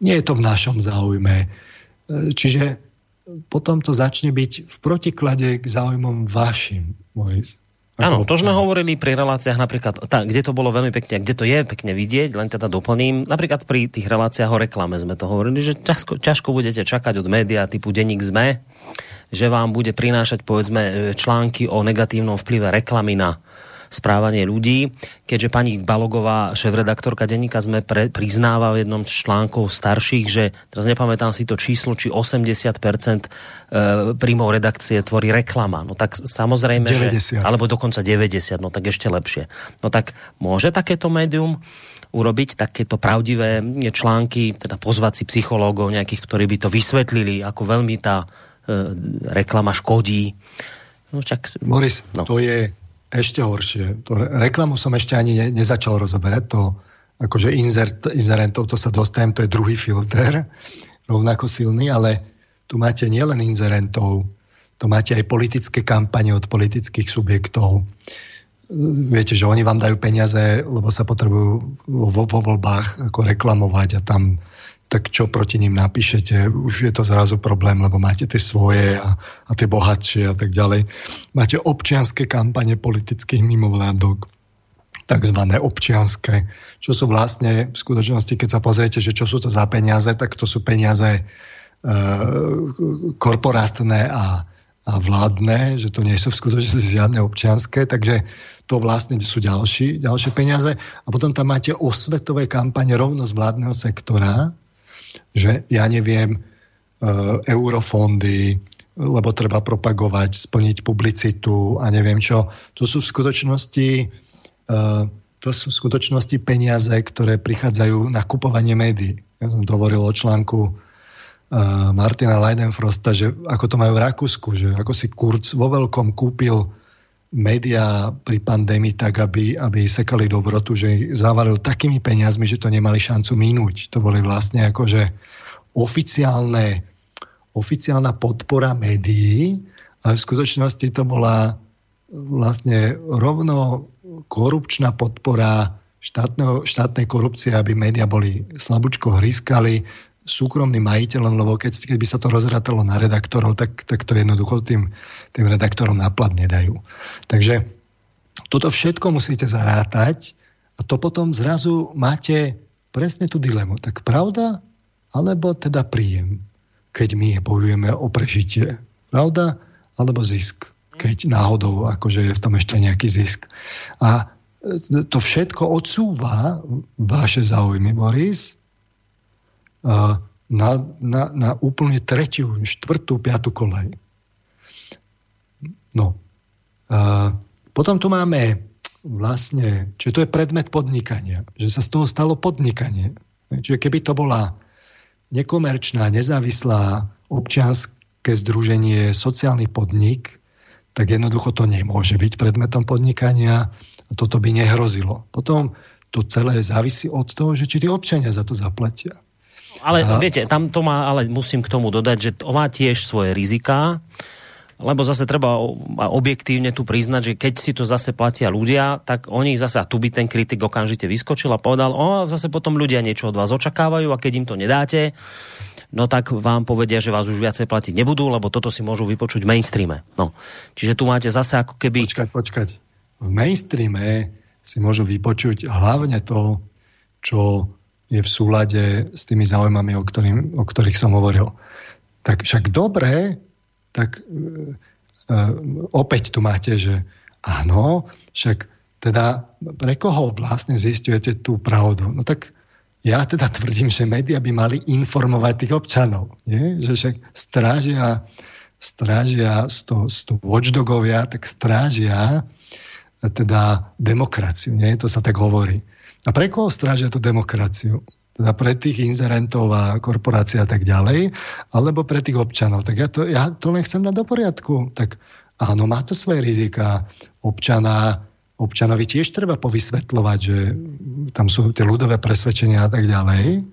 Nie je to v našom záujme. E, čiže potom to začne byť v protiklade k záujmom vašim, Boris. Áno, to sme hovorili pri reláciách napríklad, tá, kde to bolo veľmi pekne, kde to je pekne vidieť, len teda doplním, napríklad pri tých reláciách o reklame sme to hovorili, že ťažko, ťažko budete čakať od média typu Denník ZME, že vám bude prinášať povedzme články o negatívnom vplyve reklamy na správanie ľudí, keďže pani Balogová, šéf-redaktorka denníka sme pre, priznáva v jednom z článkov starších, že teraz nepamätám si to číslo, či 80% e, príjmov redakcie tvorí reklama. No tak samozrejme, 90. že, alebo dokonca 90, no tak ešte lepšie. No tak môže takéto médium urobiť takéto pravdivé články, teda pozvať si psychológov nejakých, ktorí by to vysvetlili, ako veľmi tá e, reklama škodí. No, čak... Boris, no. to je ešte horšie. To reklamu som ešte ani ne, nezačal rozoberať. To, akože insert, inzerentov, to sa dostajem, to je druhý filter, rovnako silný, ale tu máte nielen inzerentov, to máte aj politické kampane od politických subjektov. Viete, že oni vám dajú peniaze, lebo sa potrebujú vo, vo voľbách ako reklamovať a tam tak čo proti ním napíšete, už je to zrazu problém, lebo máte tie svoje a, a tie bohatšie a tak ďalej. Máte občianské kampane politických mimovládok, takzvané občianské, čo sú vlastne v skutočnosti, keď sa pozriete, že čo sú to za peniaze, tak to sú peniaze e, korporátne a, a vládne, že to nie sú v skutočnosti žiadne občianské, takže to vlastne sú ďalší, ďalšie peniaze. A potom tam máte osvetové kampane rovno z vládneho sektora, že ja neviem, e, eurofondy, lebo treba propagovať, splniť publicitu a neviem čo. To sú v skutočnosti, e, to sú v skutočnosti peniaze, ktoré prichádzajú na kupovanie médií. Ja som to hovoril o článku e, Martina Leidenfrosta, že ako to majú v Rakúsku, že ako si Kurz vo veľkom kúpil médiá pri pandémii tak, aby, aby sekali dobrotu, že ich zavalil takými peniazmi, že to nemali šancu minúť. To boli vlastne akože oficiálne, oficiálna podpora médií, ale v skutočnosti to bola vlastne rovno korupčná podpora štátnej korupcie, aby médiá boli slabúčko hryskali, súkromným majiteľom, lebo keď, keď by sa to rozrátalo na redaktorov, tak, tak to jednoducho tým, tým redaktorom nápad nedajú. Takže toto všetko musíte zarátať a to potom zrazu máte presne tú dilemu. Tak pravda, alebo teda príjem, keď my bojujeme o prežitie. Pravda, alebo zisk, keď náhodou akože je v tom ešte nejaký zisk. A to všetko odsúva vaše záujmy, Boris, na, na, na úplne tretiu, štvrtú, piatú kolej. No. Potom tu máme vlastne, čiže to je predmet podnikania, že sa z toho stalo podnikanie. Čiže keby to bola nekomerčná, nezávislá občianské združenie, sociálny podnik, tak jednoducho to nemôže byť predmetom podnikania a toto by nehrozilo. Potom to celé závisí od toho, že či tí občania za to zaplatia. Ale Aha. viete, tam to má, ale musím k tomu dodať, že to má tiež svoje riziká, lebo zase treba objektívne tu priznať, že keď si to zase platia ľudia, tak oni zase, a tu by ten kritik okamžite vyskočil a povedal, o, zase potom ľudia niečo od vás očakávajú a keď im to nedáte, no tak vám povedia, že vás už viacej platiť nebudú, lebo toto si môžu vypočuť v mainstreame. No. Čiže tu máte zase ako keby... Počkať, počkať. V mainstreame si môžu vypočuť hlavne to, čo je v súlade s tými záujmami, o, ktorým, o ktorých som hovoril. Tak však dobre, tak e, e, opäť tu máte, že áno, však teda pre koho vlastne zistujete tú pravdu? No tak ja teda tvrdím, že médiá by mali informovať tých občanov. Nie? Že však strážia, strážia to, to watchdogovia, tak strážia teda demokraciu. Nie? To sa tak hovorí. A pre koho strážia tú demokraciu? Teda pre tých inzerentov a korporácií a tak ďalej, alebo pre tých občanov. Tak ja to, ja to len chcem dať do poriadku. Tak áno, má to svoje rizika. Občana, občanovi tiež treba povysvetľovať, že tam sú tie ľudové presvedčenia a tak ďalej.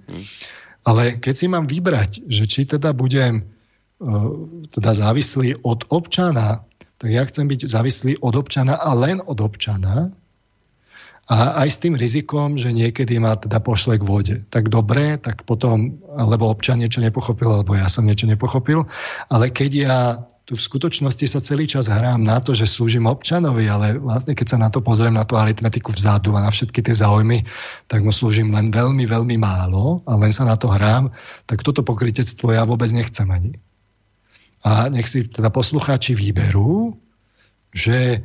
Ale keď si mám vybrať, že či teda budem uh, teda závislý od občana, tak ja chcem byť závislý od občana a len od občana, A aj s tým rizikom, že niekedy ma teda pošle k vode. Tak dobre, tak potom, alebo občan niečo nepochopil, alebo ja som niečo nepochopil. Ale keď ja tu v skutočnosti sa celý čas hrám na to, že slúžim občanovi, ale vlastne keď sa na to pozriem, na tú aritmetiku vzadu a na všetky tie záujmy, tak mu slúžim len veľmi, veľmi málo a len sa na to hrám, tak toto pokrytectvo ja vôbec nechcem ani. A nech si teda poslucháči vyberú, že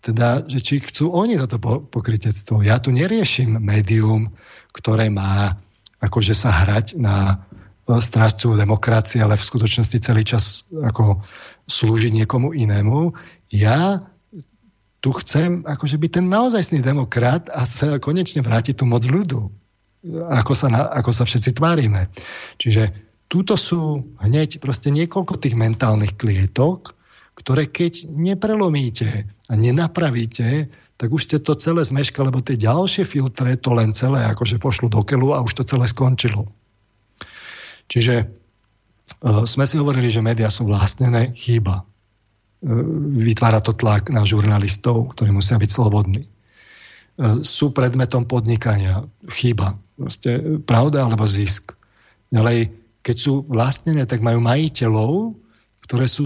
teda, že či chcú oni toto pokrytectvo. Ja tu neriešim médium, ktoré má akože sa hrať na strážcu demokracie, ale v skutočnosti celý čas ako slúžiť niekomu inému. Ja tu chcem akože byť ten naozajstný demokrat a sa konečne vrátiť tu moc ľudu. Ako sa, na, ako sa všetci tvárime. Čiže túto sú hneď proste niekoľko tých mentálnych klietok, ktoré keď neprelomíte a nenapravíte, tak už ste to celé zmeška, lebo tie ďalšie filtre to len celé akože pošlu do keľu a už to celé skončilo. Čiže uh, sme si hovorili, že médiá sú vlastnené, chýba. Uh, vytvára to tlak na žurnalistov, ktorí musia byť slobodní. Uh, sú predmetom podnikania, chýba. Proste pravda alebo zisk. Ďalej, keď sú vlastnené, tak majú majiteľov, ktoré sú,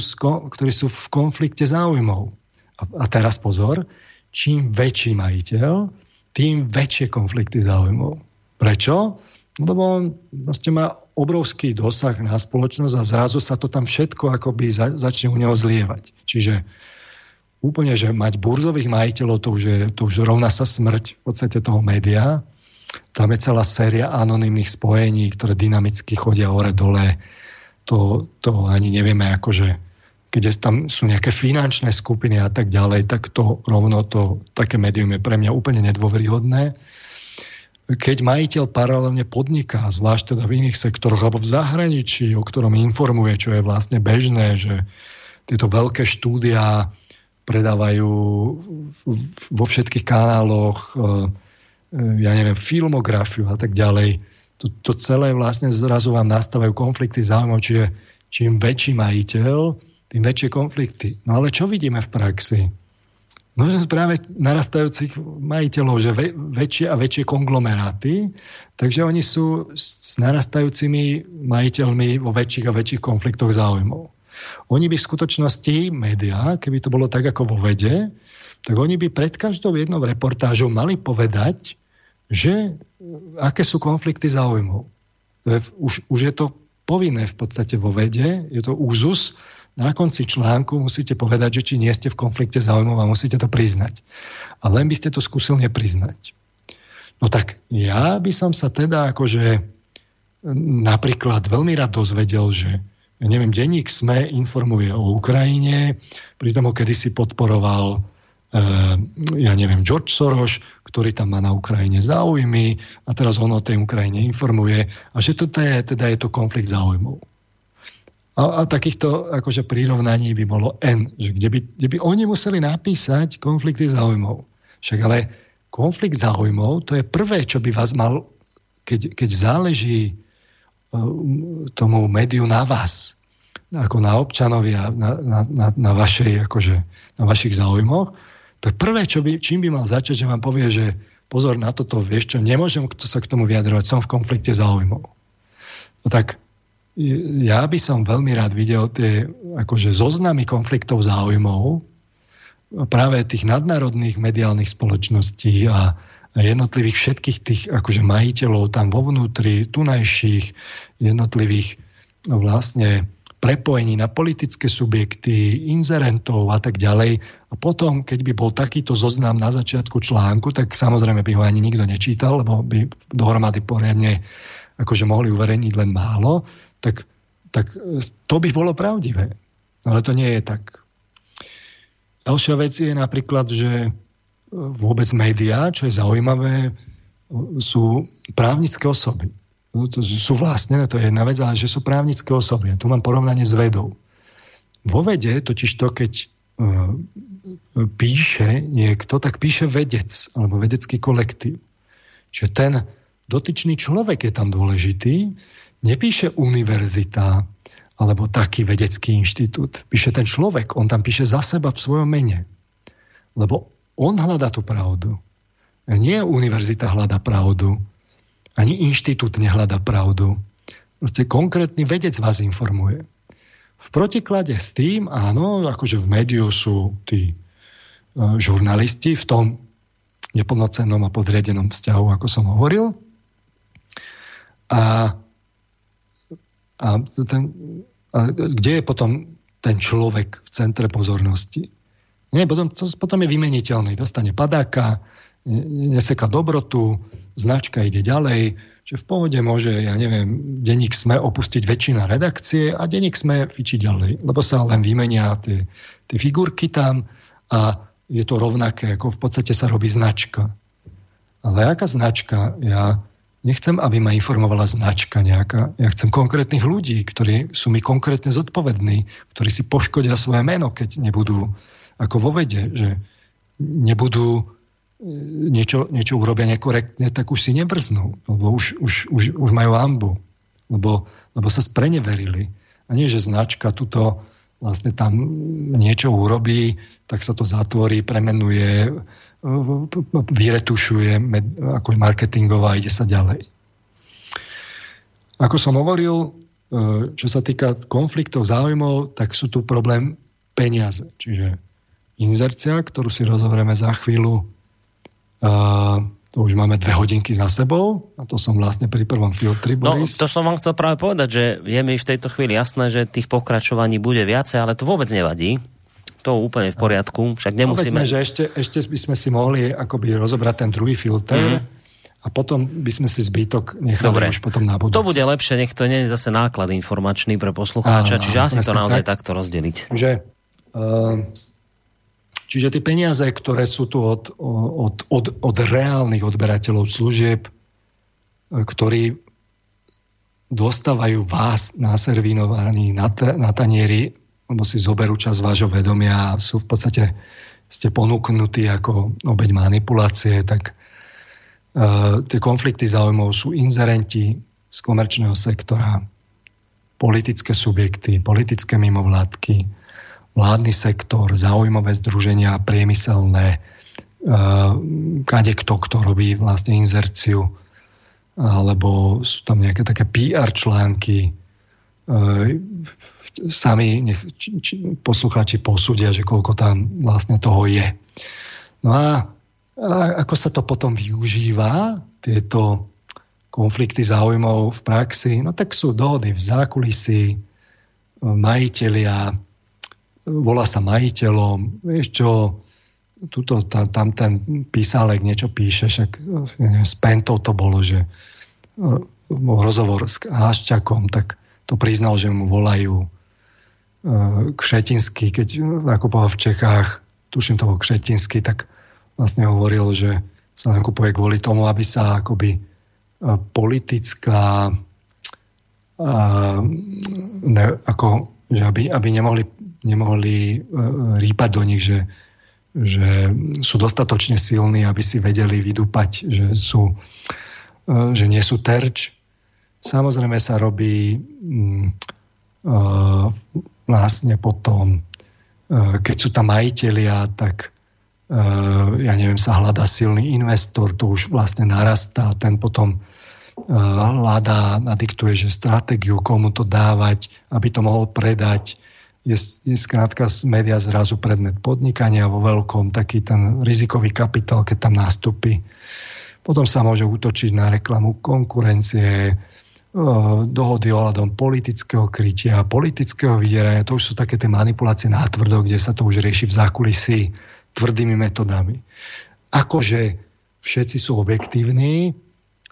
ktorí sú v konflikte záujmov. A, a teraz pozor, čím väčší majiteľ, tým väčšie konflikty záujmov. Prečo? Lebo on vlastne má obrovský dosah na spoločnosť a zrazu sa to tam všetko akoby za, začne u neho zlievať. Čiže úplne, že mať burzových majiteľov, to už, je, to už rovná sa smrť v podstate toho média. Tam je celá séria anonimných spojení, ktoré dynamicky chodia hore-dole. To, to ani nevieme, akože keď tam sú nejaké finančné skupiny a tak ďalej, tak to rovno to, také médium je pre mňa úplne nedôveryhodné keď majiteľ paralelne podniká, zvlášť teda v iných sektoroch alebo v zahraničí, o ktorom informuje, čo je vlastne bežné, že tieto veľké štúdia predávajú vo všetkých kanáloch, e, e, ja neviem, filmografiu a tak ďalej. To, to celé vlastne zrazu vám nastávajú konflikty záujmov, čiže čím väčší majiteľ, tým väčšie konflikty. No ale čo vidíme v praxi? No práve narastajúcich majiteľov, že ve, väčšie a väčšie konglomeráty, takže oni sú s narastajúcimi majiteľmi vo väčších a väčších konfliktoch záujmov. Oni by v skutočnosti, médiá, keby to bolo tak ako vo vede, tak oni by pred každou jednou reportážou mali povedať, že aké sú konflikty záujmov. Už, už je to povinné v podstate vo vede, je to úzus, na konci článku musíte povedať, že či nie ste v konflikte záujmov a musíte to priznať. A len by ste to skúsil nepriznať. No tak ja by som sa teda akože napríklad veľmi rád dozvedel, že ja neviem, denník SME informuje o Ukrajine, pritom ho kedysi podporoval ja neviem, George Soros, ktorý tam má na Ukrajine záujmy a teraz on o tej Ukrajine informuje a že toto je, teda je to konflikt záujmov. A, a takýchto akože prirovnaní by bolo N, že kde by, kde by oni museli napísať konflikty záujmov. Však ale konflikt záujmov, to je prvé, čo by vás mal, keď, keď záleží uh, tomu médiu na vás, ako na občanovi a na, na, na, na, vašej, akože, na vašich záujmoch, tak prvé, čo by, čím by mal začať, že vám povie, že pozor na toto, vieš čo, nemôžem sa k tomu vyjadrovať, som v konflikte záujmov. No tak ja by som veľmi rád videl tie akože zoznamy konfliktov záujmov práve tých nadnárodných mediálnych spoločností a jednotlivých všetkých tých akože majiteľov tam vo vnútri, tunajších jednotlivých no vlastne prepojení na politické subjekty, inzerentov a tak ďalej. A potom, keď by bol takýto zoznam na začiatku článku, tak samozrejme by ho ani nikto nečítal, lebo by dohromady poriadne akože mohli uverejniť len málo tak, tak to by bolo pravdivé. Ale to nie je tak. Ďalšia vec je napríklad, že vôbec médiá, čo je zaujímavé, sú právnické osoby. No, sú vlastnené, to je jedna vec, ale že sú právnické osoby. Tu mám porovnanie s vedou. Vo vede totiž to, keď uh, píše niekto, tak píše vedec alebo vedecký kolektív. Čiže ten dotyčný človek je tam dôležitý nepíše univerzita alebo taký vedecký inštitút. Píše ten človek, on tam píše za seba v svojom mene. Lebo on hľadá tú pravdu. Nie univerzita hľada pravdu, ani inštitút nehľada pravdu. Proste konkrétny vedec vás informuje. V protiklade s tým, áno, akože v médiu sú tí uh, žurnalisti v tom neplnocennom a podriadenom vzťahu, ako som hovoril. A, a, ten, a kde je potom ten človek v centre pozornosti? Nie, potom, to, potom je vymeniteľný. Dostane padáka, neseka dobrotu, značka ide ďalej, že v pohode môže, ja neviem, denník SME opustiť väčšina redakcie a denník SME fičiť ďalej, lebo sa len vymenia tie, tie figurky tam a je to rovnaké, ako v podstate sa robí značka. Ale aká značka? Ja nechcem, aby ma informovala značka nejaká. Ja chcem konkrétnych ľudí, ktorí sú mi konkrétne zodpovední, ktorí si poškodia svoje meno, keď nebudú ako vo vede, že nebudú niečo, niečo urobia nekorektne, tak už si nevrznú, lebo už, už, už, už majú ambu, lebo, lebo sa spreneverili. A nie, že značka tuto vlastne tam niečo urobí, tak sa to zatvorí, premenuje, vyretušuje ako marketingová a ide sa ďalej. Ako som hovoril, e, čo sa týka konfliktov záujmov, tak sú tu problém peniaze. Čiže inzercia, ktorú si rozhovrieme za chvíľu, to už máme dve hodinky za sebou a to som vlastne pri prvom filtri, no, Boris. No, to som vám chcel práve povedať, že je mi v tejto chvíli jasné, že tých pokračovaní bude viacej, ale to vôbec nevadí. To úplne v poriadku, však nemusíme... Povedzme, že ešte, ešte by sme si mohli akoby rozobrať ten druhý filter, mm-hmm. a potom by sme si zbytok nechali Dobre. už potom na budúce. To bude lepšie, nech to nie je zase náklad informačný pre poslucháča, čiže asi to naozaj tak. takto rozdeliť. Že, uh, Čiže tie peniaze, ktoré sú tu od, od, od, od reálnych odberateľov služieb, e, ktorí dostávajú vás naservinovaní na, t- na tanieri, lebo si zoberú čas vášho vedomia a sú v podstate ste ponúknutí ako obeď manipulácie, tak uh, tie konflikty záujmov sú inzerenti z komerčného sektora, politické subjekty, politické mimovládky, vládny sektor, záujmové združenia, priemyselné, eh, kade kto, kto robí vlastne inzerciu, alebo sú tam nejaké také PR články, eh, sami nech či, či, poslucháči posúdia, že koľko tam vlastne toho je. No a, ako sa to potom využíva, tieto konflikty záujmov v praxi, no tak sú dohody v zákulisí, majiteľia volá sa majiteľom, vieš čo, tuto, tam, tam ten písalek niečo píše, však neviem, s Pentou to bolo, že rozhovor s Haščakom, tak to priznal, že mu volajú e, Kšetinsky, keď nakupoval v Čechách, tuším to bol tak vlastne hovoril, že sa nakupuje kvôli tomu, aby sa akoby e, politická ne, ako, že aby, aby nemohli nemohli e, rýpať do nich, že, že sú dostatočne silní, aby si vedeli vydúpať, že, sú, e, že nie sú terč. Samozrejme sa robí mm, e, vlastne potom, keď sú tam majiteľia, tak ja neviem, sa hľadá silný investor, to už vlastne narastá, ten potom hľadá, nadiktuje, že stratégiu, komu to dávať, aby to mohol predať, je, je skrátka z média zrazu predmet podnikania vo veľkom, taký ten rizikový kapitál, keď tam nastúpi. Potom sa môže útočiť na reklamu konkurencie, e, dohody ohľadom politického krytia, politického vydierania. To už sú také tie manipulácie na tvrdo, kde sa to už rieši v zákulisí tvrdými metodami. Akože všetci sú objektívni,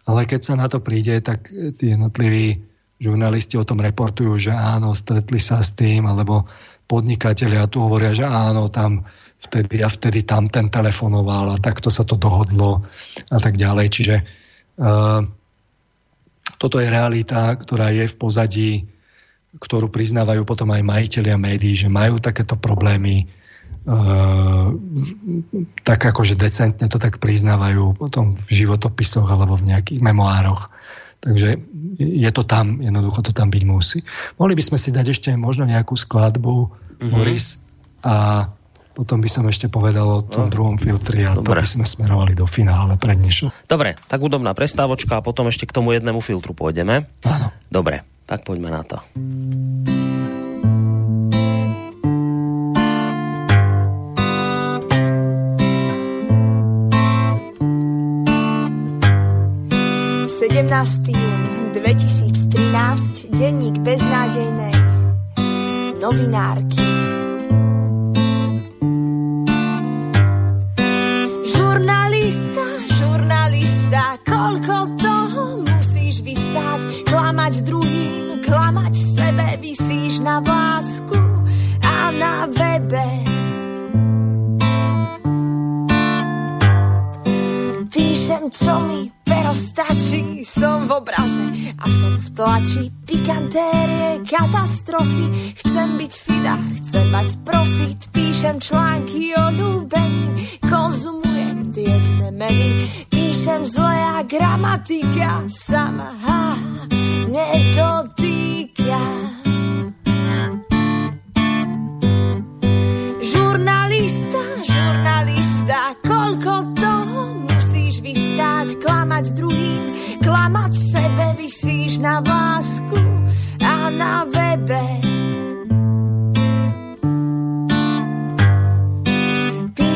ale keď sa na to príde, tak tí jednotliví žurnalisti o tom reportujú, že áno, stretli sa s tým, alebo podnikatelia tu hovoria, že áno, tam vtedy a vtedy tam ten telefonoval a takto sa to dohodlo a tak ďalej. Čiže uh, toto je realita, ktorá je v pozadí, ktorú priznávajú potom aj majiteľia médií, že majú takéto problémy, uh, tak akože decentne to tak priznávajú potom v životopisoch alebo v nejakých memoároch. Takže je to tam, jednoducho to tam byť musí. Mohli by sme si dať ešte možno nejakú skladbu, mm-hmm. Boris, a potom by som ešte povedal o tom no. druhom filtri a Dobre. to by sme smerovali do finále pre dnešok. Dobre, tak údobná prestávočka a potom ešte k tomu jednému filtru pôjdeme. Áno. Dobre, tak poďme na to. Jún 2013, denník beznádejnej novinárky. Žurnalista, žurnalista, koľko toho musíš vystať, klamať druhým, klamať sebe, vysíš na vlásku a na webe. Píšem, čo mi pero stačí, som v obraze a som v tlači pikantérie, katastrofy. Chcem byť fida, chcem mať profit, píšem články o ľúbení, konzumujem dietné meny, píšem zle a gramatika sama, ha, nedotýka. Žurnalista, žurnalista, koľko klamať druhým, klamať sebe, vysíš na vlásku a na webe.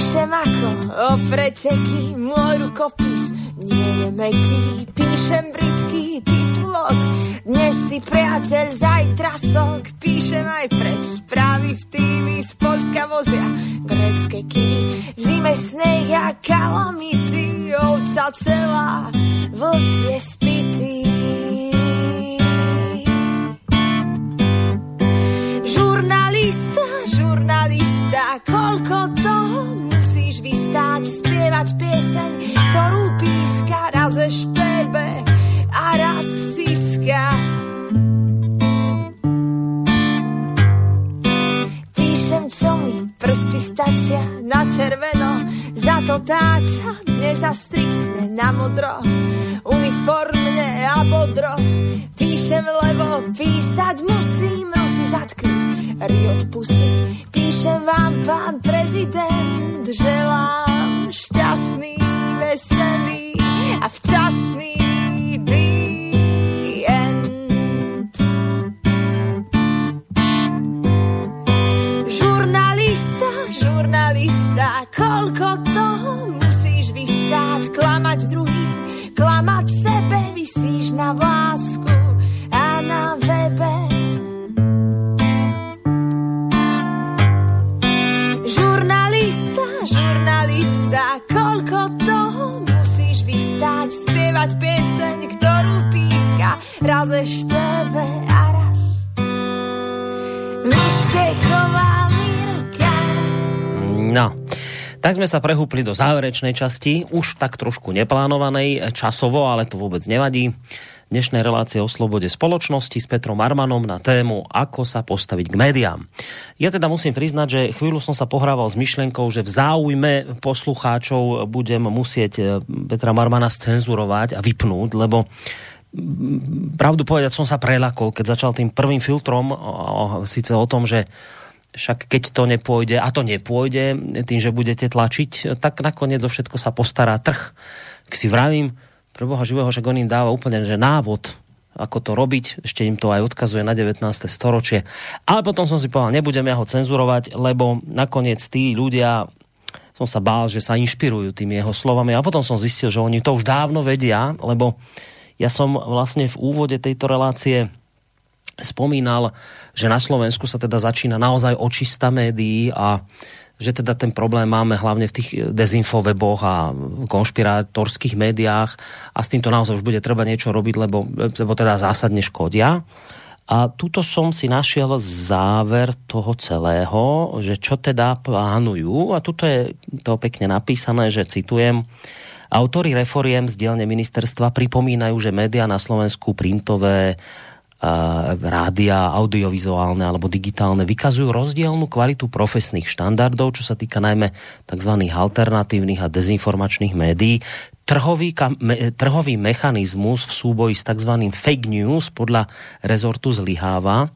Píšem ako o preteky, môj rukopis nie je meký. Píšem britký titulok, dnes si priateľ, zajtra sok. Píšem aj pre správy v týmy z Polska vozia grecké kiny. V zime sneh a kalamity, ovca celá, vlk je spitý. Žurnalista, žurnalista, koľko toho musíš vystáť, spievať pieseň, ktorú píska raz eštebe a raz siska. Píšem, čo mi prsty stačia na červeno, za to táča, nezastriktne na modro, uniformne a bodro. Píšem, lebo písať musím, si zatkni, riot pusy. Píšem vám, pán prezident, želám šťastný, veselý a včasný žurnalista, koľko toho musíš vystáť, klamať druhým, klamať sebe, vysíš na vlásku a na webe. Žurnalista, žurnalista, koľko toho musíš vystáť, spievať pieseň, ktorú píska, raz eštebe a raz. Myške chová Mirka. No, tak sme sa prehúpli do záverečnej časti, už tak trošku neplánovanej časovo, ale to vôbec nevadí. Dnešnej relácie o slobode spoločnosti s Petrom Armanom na tému Ako sa postaviť k médiám. Ja teda musím priznať, že chvíľu som sa pohrával s myšlienkou, že v záujme poslucháčov budem musieť eh, Petra Marmana scenzurovať a vypnúť, lebo mm, pravdu povedať som sa prelakol, keď začal tým prvým filtrom, síce o tom, že však keď to nepôjde, a to nepôjde, tým, že budete tlačiť, tak nakoniec zo všetko sa postará trh. K si vravím, pre Boha živého, že on im dáva úplne že návod, ako to robiť, ešte im to aj odkazuje na 19. storočie. Ale potom som si povedal, nebudem ja ho cenzurovať, lebo nakoniec tí ľudia, som sa bál, že sa inšpirujú tými jeho slovami a potom som zistil, že oni to už dávno vedia, lebo ja som vlastne v úvode tejto relácie spomínal, že na Slovensku sa teda začína naozaj očista médií a že teda ten problém máme hlavne v tých dezinfoveboch a konšpirátorských médiách a s týmto naozaj už bude treba niečo robiť, lebo, lebo teda zásadne škodia. A tuto som si našiel záver toho celého, že čo teda plánujú. A tuto je to pekne napísané, že citujem, Autori reforiem z dielne ministerstva pripomínajú, že médiá na Slovensku printové rádia, audiovizuálne alebo digitálne vykazujú rozdielnú kvalitu profesných štandardov, čo sa týka najmä tzv. alternatívnych a dezinformačných médií. Trhový, me, trhový mechanizmus v súboji s tzv. fake news podľa rezortu zlyháva.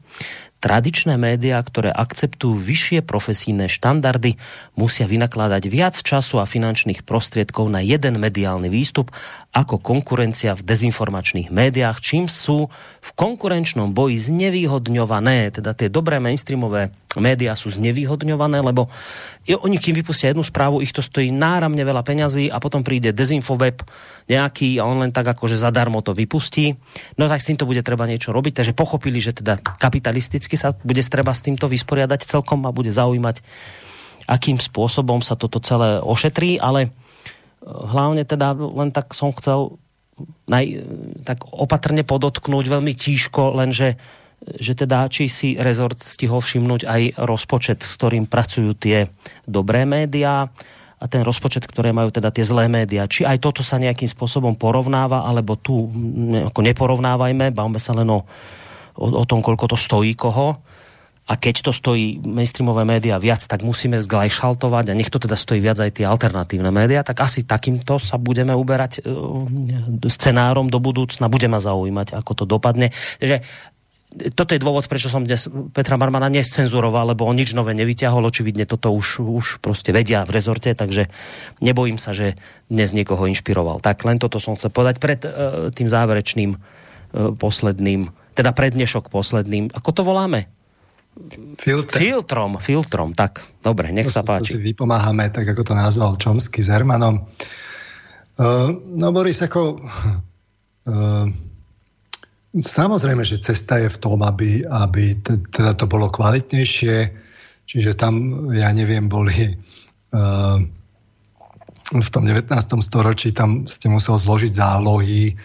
Tradičné médiá, ktoré akceptujú vyššie profesijné štandardy, musia vynakladať viac času a finančných prostriedkov na jeden mediálny výstup ako konkurencia v dezinformačných médiách, čím sú v konkurenčnom boji znevýhodňované, teda tie dobré mainstreamové médiá sú znevýhodňované, lebo oni kým vypustia jednu správu, ich to stojí náramne veľa peňazí a potom príde dezinfoweb nejaký a on len tak akože zadarmo to vypustí. No tak s týmto bude treba niečo robiť, takže pochopili, že teda kapitalisticky sa bude treba s týmto vysporiadať celkom a bude zaujímať, akým spôsobom sa toto celé ošetrí, ale e, hlavne teda len tak som chcel naj, tak opatrne podotknúť veľmi tížko, lenže že teda či si rezort stihol všimnúť aj rozpočet, s ktorým pracujú tie dobré médiá a ten rozpočet, ktoré majú teda tie zlé médiá. Či aj toto sa nejakým spôsobom porovnáva, alebo tu ako neporovnávajme, bavme sa len o, o, o tom, koľko to stojí koho. A keď to stojí mainstreamové médiá viac, tak musíme zglajšaltovať a nech to teda stojí viac aj tie alternatívne médiá, tak asi takýmto sa budeme uberať e, scenárom do budúcna. Bude ma zaujímať, ako to dopadne. Takže toto je dôvod, prečo som dnes Petra Marmana nescenzuroval, lebo on nič nové nevyťahol, očividne toto už, už proste vedia v rezorte, takže nebojím sa, že dnes niekoho inšpiroval. Tak len toto som chcel povedať pred uh, tým záverečným uh, posledným, teda prednešok posledným, ako to voláme? Filter. Filtrom, filtrom, tak, dobre, nech to sa páči. To si vypomáhame, tak ako to nazval Čomsky s Hermanom. Uh, no Boris, ako... Uh, Samozrejme, že cesta je v tom, aby, aby teda to bolo kvalitnejšie, čiže tam, ja neviem, boli uh, v tom 19. storočí, tam ste musel zložiť zálohy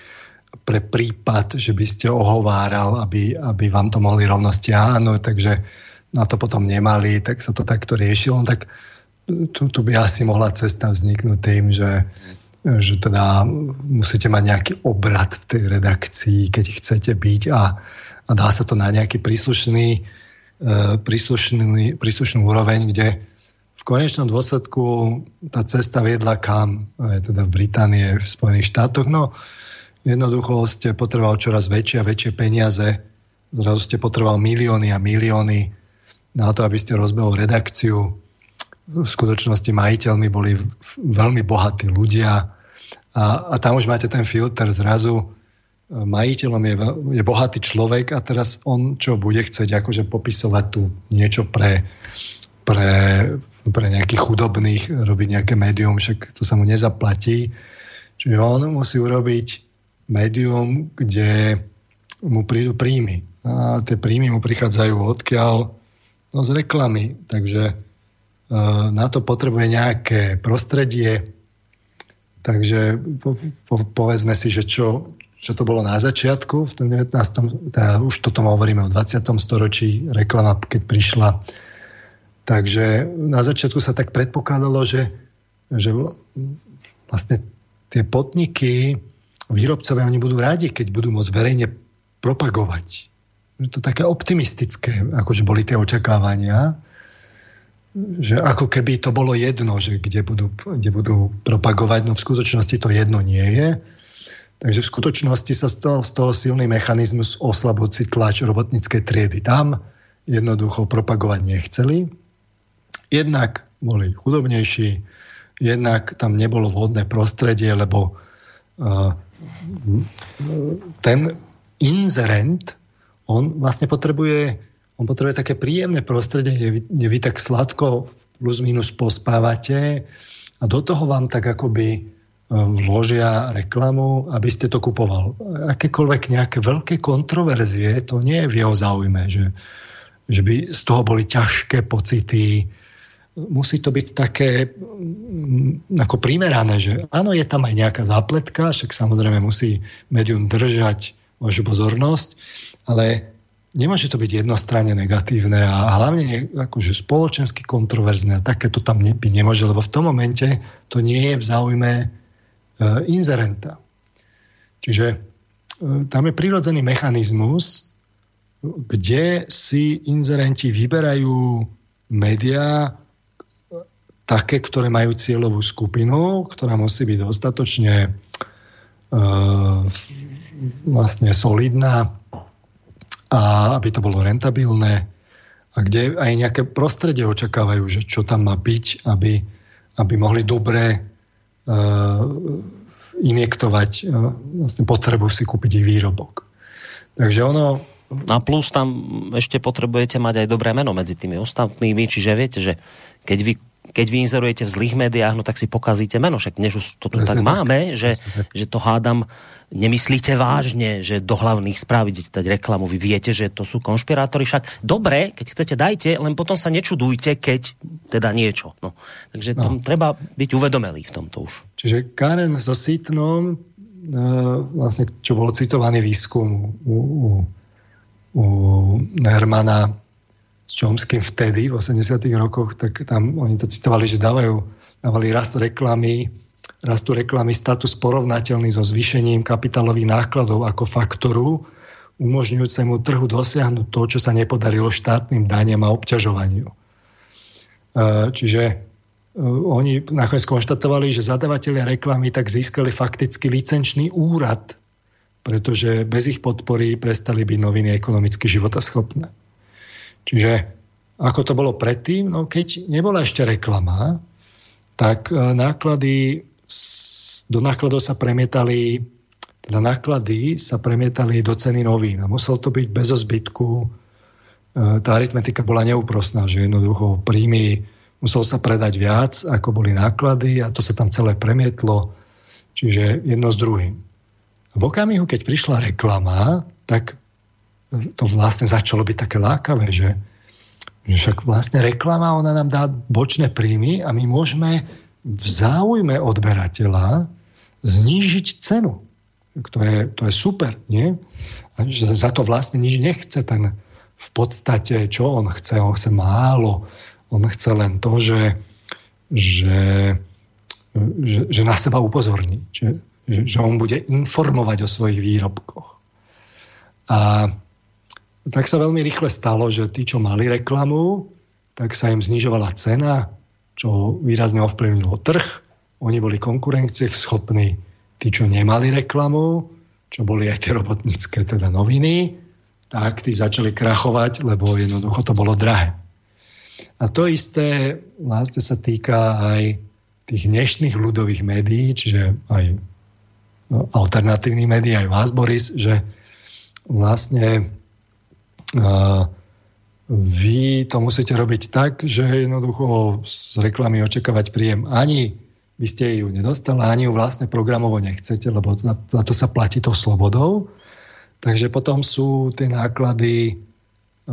pre prípad, že by ste ohováral, aby, aby vám to mohli rovno stiahnuť, takže na to potom nemali, tak sa to takto riešilo. Tak tu, tu by asi mohla cesta vzniknúť tým, že že teda musíte mať nejaký obrad v tej redakcii, keď chcete byť a, a dá sa to na nejaký príslušný, e, príslušný, príslušnú úroveň, kde v konečnom dôsledku tá cesta viedla kam? Teda v Británie, v Spojených štátoch. No, jednoducho ste potrebovali čoraz väčšie a väčšie peniaze. Zrazu ste potrebovali milióny a milióny na to, aby ste rozbehol redakciu. V skutočnosti majiteľmi boli veľmi bohatí ľudia, a, a tam už máte ten filter zrazu. E, majiteľom je, je bohatý človek a teraz on čo bude chcieť akože popisovať tu niečo pre, pre, pre nejakých chudobných, robiť nejaké médium, však to sa mu nezaplatí. Čiže on musí urobiť médium, kde mu prídu príjmy. A tie príjmy mu prichádzajú odkiaľ? No z reklamy. Takže e, na to potrebuje nejaké prostredie, Takže po, po, povedzme si, že čo, čo to bolo na začiatku, v tom 19. Teda už toto hovoríme o 20. storočí, reklama keď prišla. Takže na začiatku sa tak predpokladalo, že, že vlastne tie podniky, výrobcovia, oni budú rádi, keď budú môcť verejne propagovať. Je to také optimistické, akože boli tie očakávania že ako keby to bolo jedno, že kde budú, kde budú propagovať, no v skutočnosti to jedno nie je. Takže v skutočnosti sa z toho, z toho silný mechanizmus oslabujúci tlač robotníckej triedy. Tam jednoducho propagovať nechceli. Jednak boli chudobnejší, jednak tam nebolo vhodné prostredie, lebo uh, ten inzerent, on vlastne potrebuje on potrebuje také príjemné prostredie, kde vy, tak sladko plus minus pospávate a do toho vám tak akoby e, vložia reklamu, aby ste to kupoval. Akékoľvek nejaké veľké kontroverzie, to nie je v jeho záujme, že, že by z toho boli ťažké pocity. Musí to byť také mm, ako primerané, že áno, je tam aj nejaká zápletka, však samozrejme musí médium držať vašu pozornosť, ale nemôže to byť jednostranne negatívne a hlavne akože spoločensky kontroverzné a také to tam byť nemôže, lebo v tom momente to nie je v záujme e, inzerenta. Čiže e, tam je prirodzený mechanizmus, kde si inzerenti vyberajú médiá e, také, ktoré majú cieľovú skupinu, ktorá musí byť dostatočne e, vlastne solidná a aby to bolo rentabilné a kde aj nejaké prostredie očakávajú, že čo tam má byť, aby, aby mohli dobre uh, injektovať uh, vlastne potrebu si kúpiť ich výrobok. Takže ono... A plus tam ešte potrebujete mať aj dobré meno medzi tými ostatnými, čiže viete, že keď vy keď vy inzerujete v zlých médiách, no tak si pokazíte meno. Však než to tu tak, tak máme, že, že to hádam, nemyslíte vážne, že do hlavných správ idete dať reklamu. Vy viete, že to sú konšpirátori. Však dobre, keď chcete, dajte, len potom sa nečudujte, keď teda niečo. No. Takže no. treba byť uvedomelý v tomto už. Čiže Karen so Sitnom, e, vlastne, čo bolo citovaný výskum u, u, u Hermana Čomským vtedy, v 80 rokoch, tak tam oni to citovali, že dávajú, dávali rast reklamy, rastu reklamy status porovnateľný so zvýšením kapitálových nákladov ako faktoru, umožňujúcemu trhu dosiahnuť to, čo sa nepodarilo štátnym daniam a obťažovaniu. E, čiže e, oni nakoniec konštatovali, že zadavatelia reklamy tak získali fakticky licenčný úrad, pretože bez ich podpory prestali byť noviny ekonomicky životaschopné. Čiže ako to bolo predtým, no keď nebola ešte reklama, tak e, náklady, do nákladov sa premietali, teda náklady sa premietali do ceny novín. A musel to byť bez zbytku. E, tá aritmetika bola neúprostná, že jednoducho príjmy musel sa predať viac, ako boli náklady a to sa tam celé premietlo. Čiže jedno s druhým. V okamihu, keď prišla reklama, tak to vlastne začalo byť také lákavé, že, že však vlastne reklama, ona nám dá bočné príjmy a my môžeme v záujme odberateľa znížiť cenu. To je, to je super, nie? A že za to vlastne nič nechce ten v podstate, čo on chce? On chce málo. On chce len to, že, že, že, že na seba upozorní. Že, že, že on bude informovať o svojich výrobkoch. A tak sa veľmi rýchle stalo, že tí, čo mali reklamu, tak sa im znižovala cena, čo výrazne ovplyvnilo trh. Oni boli konkurencie schopní. Tí, čo nemali reklamu, čo boli aj tie robotnícke teda noviny, tak tí začali krachovať, lebo jednoducho to bolo drahé. A to isté vlastne sa týka aj tých dnešných ľudových médií, čiže aj no, alternatívnych médií, aj vás, Boris, že vlastne vy to musíte robiť tak, že jednoducho z reklamy očakávať príjem ani by ste ju nedostali, ani ju vlastne programovo nechcete, lebo za, za to sa platí to slobodou. Takže potom sú tie náklady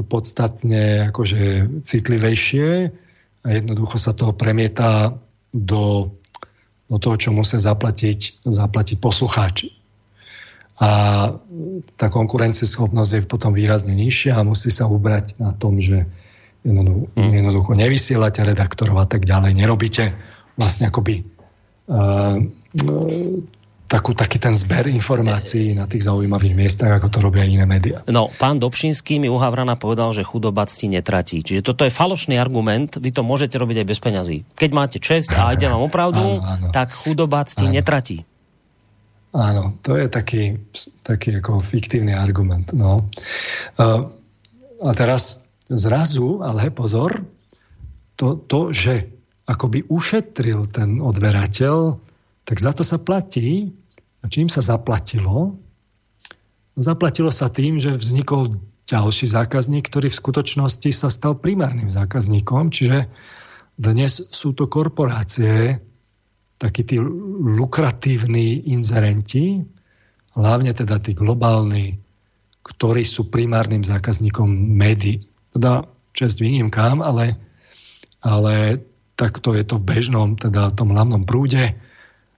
podstatne akože citlivejšie a jednoducho sa to premieta do, do toho, čo musia zaplatiť, zaplatiť poslucháči a tá konkurencieschopnosť je potom výrazne nižšia a musí sa ubrať na tom, že jednoducho, hmm. jednoducho nevysielate redaktorov a tak ďalej, nerobíte vlastne akoby uh, takú, taký ten zber informácií na tých zaujímavých miestach, ako to robia iné médiá. No, pán Dobšinský mi uhavrana povedal, že chudoba cti netratí. Čiže toto je falošný argument, vy to môžete robiť aj bez peňazí. Keď máte čest a ide vám opravdu, áno, áno. tak chudoba cti áno. netratí. Áno, to je taký, taký ako fiktívny argument. No. A teraz zrazu, ale pozor, to, to, že akoby ušetril ten odberateľ, tak za to sa platí. A čím sa zaplatilo? Zaplatilo sa tým, že vznikol ďalší zákazník, ktorý v skutočnosti sa stal primárnym zákazníkom, čiže dnes sú to korporácie, takí tí lukratívni inzerenti, hlavne teda tí globálni, ktorí sú primárnym zákazníkom médií. Teda čest výnimkám, ale, ale takto je to v bežnom, teda tom hlavnom prúde.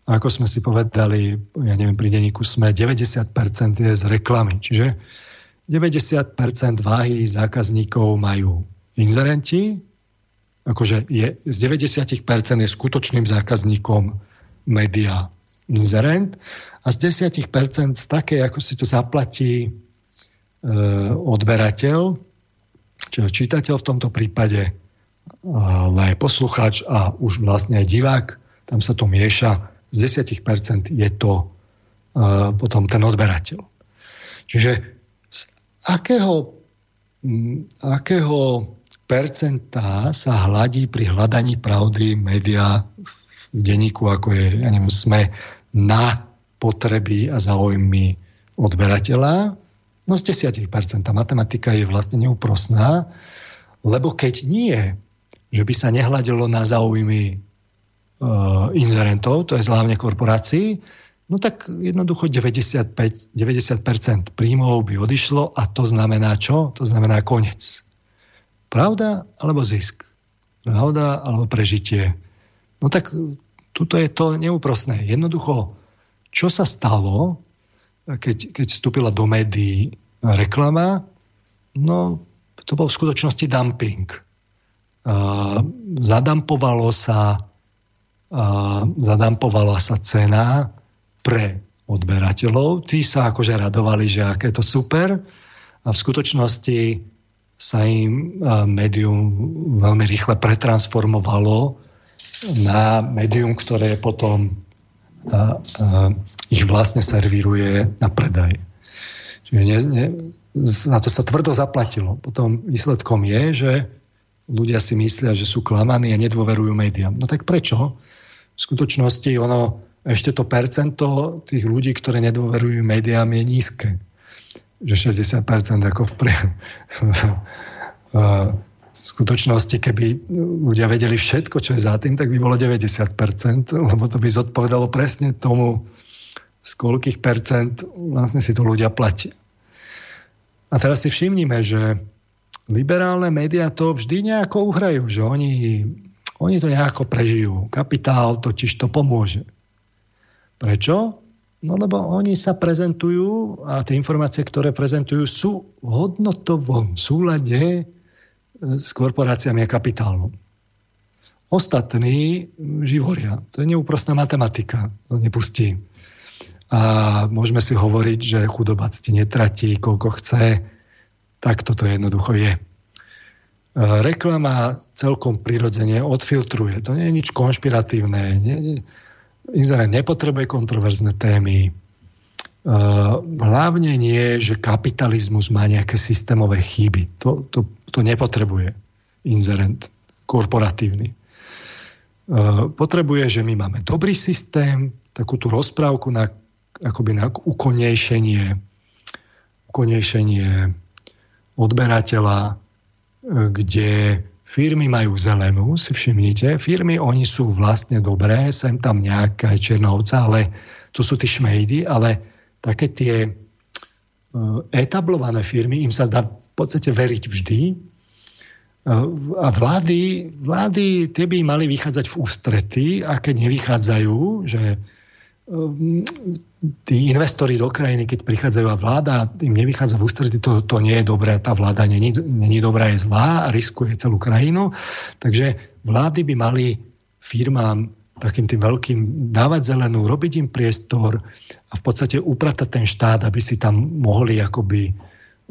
Ako sme si povedali, ja neviem, pri denníku sme 90% je z reklamy. Čiže 90% váhy zákazníkov majú inzerenti, akože je, z 90% je skutočným zákazníkom média inzerent a z 10% z také, ako si to zaplatí e, odberateľ, čiže čitateľ v tomto prípade, ale aj poslucháč a už vlastne aj divák, tam sa to mieša, z 10% je to e, potom ten odberateľ. Čiže akého, akého percentá sa hladí pri hľadaní pravdy média v denníku, ako je, ja neviem, sme na potreby a záujmy odberateľa? No z 10%. Matematika je vlastne neúprosná, lebo keď nie, že by sa nehľadilo na záujmy uh, inzerentov, to je hlavne korporácií, no tak jednoducho 95, 90% príjmov by odišlo a to znamená čo? To znamená konec. Pravda alebo zisk? Pravda alebo prežitie? No tak tuto je to neúprosné. Jednoducho, čo sa stalo, keď, keď vstúpila do médií reklama? No, to bol v skutočnosti dumping. Uh, zadampovalo sa uh, zadampovala sa cena pre odberateľov. Tí sa akože radovali, že aké to super a v skutočnosti sa im médium veľmi rýchle pretransformovalo na médium, ktoré potom a, a, ich vlastne servíruje na predaj. Čiže ne, ne, na to sa tvrdo zaplatilo. Potom výsledkom je, že ľudia si myslia, že sú klamaní a nedôverujú médiám. No tak prečo? V skutočnosti ono, ešte to percento tých ľudí, ktoré nedôverujú médiám je nízke že 60% ako v, pre, v skutočnosti, keby ľudia vedeli všetko, čo je za tým, tak by bolo 90%, lebo to by zodpovedalo presne tomu, z koľkých percent vlastne si to ľudia platia. A teraz si všimnime, že liberálne médiá to vždy nejako uhrajú, že oni, oni to nejako prežijú. Kapitál totiž to pomôže. Prečo? No lebo oni sa prezentujú a tie informácie, ktoré prezentujú, sú v hodnotovom súlade e, s korporáciami a kapitálom. Ostatní živoria. To je neúprostná matematika. To nepustí. A môžeme si hovoriť, že chudoba ti netratí, koľko chce. Tak toto jednoducho je. E, reklama celkom prirodzene odfiltruje. To nie je nič konšpiratívne. Nie, nie, Izrael nepotrebuje kontroverzné témy. Uh, hlavne nie, že kapitalizmus má nejaké systémové chyby. To, to, to nepotrebuje inzerent korporatívny. Uh, potrebuje, že my máme dobrý systém, takú tú rozprávku na, akoby na ukonejšenie, ukonejšenie odberateľa, uh, kde Firmy majú zelenú, si všimnite. Firmy, oni sú vlastne dobré, sem tam nejaká černovca, ale to sú tí šmejdy, ale také tie uh, etablované firmy, im sa dá v podstate veriť vždy. Uh, a vlády, vlády, tie by mali vychádzať v ústrety a keď nevychádzajú, že tí investori do krajiny, keď prichádzajú a vláda im nevychádza v ústretí, to, to nie je dobré, tá vláda není, není dobrá, je zlá a riskuje celú krajinu. Takže vlády by mali firmám takým tým veľkým dávať zelenú, robiť im priestor a v podstate upratať ten štát, aby si tam mohli akoby e,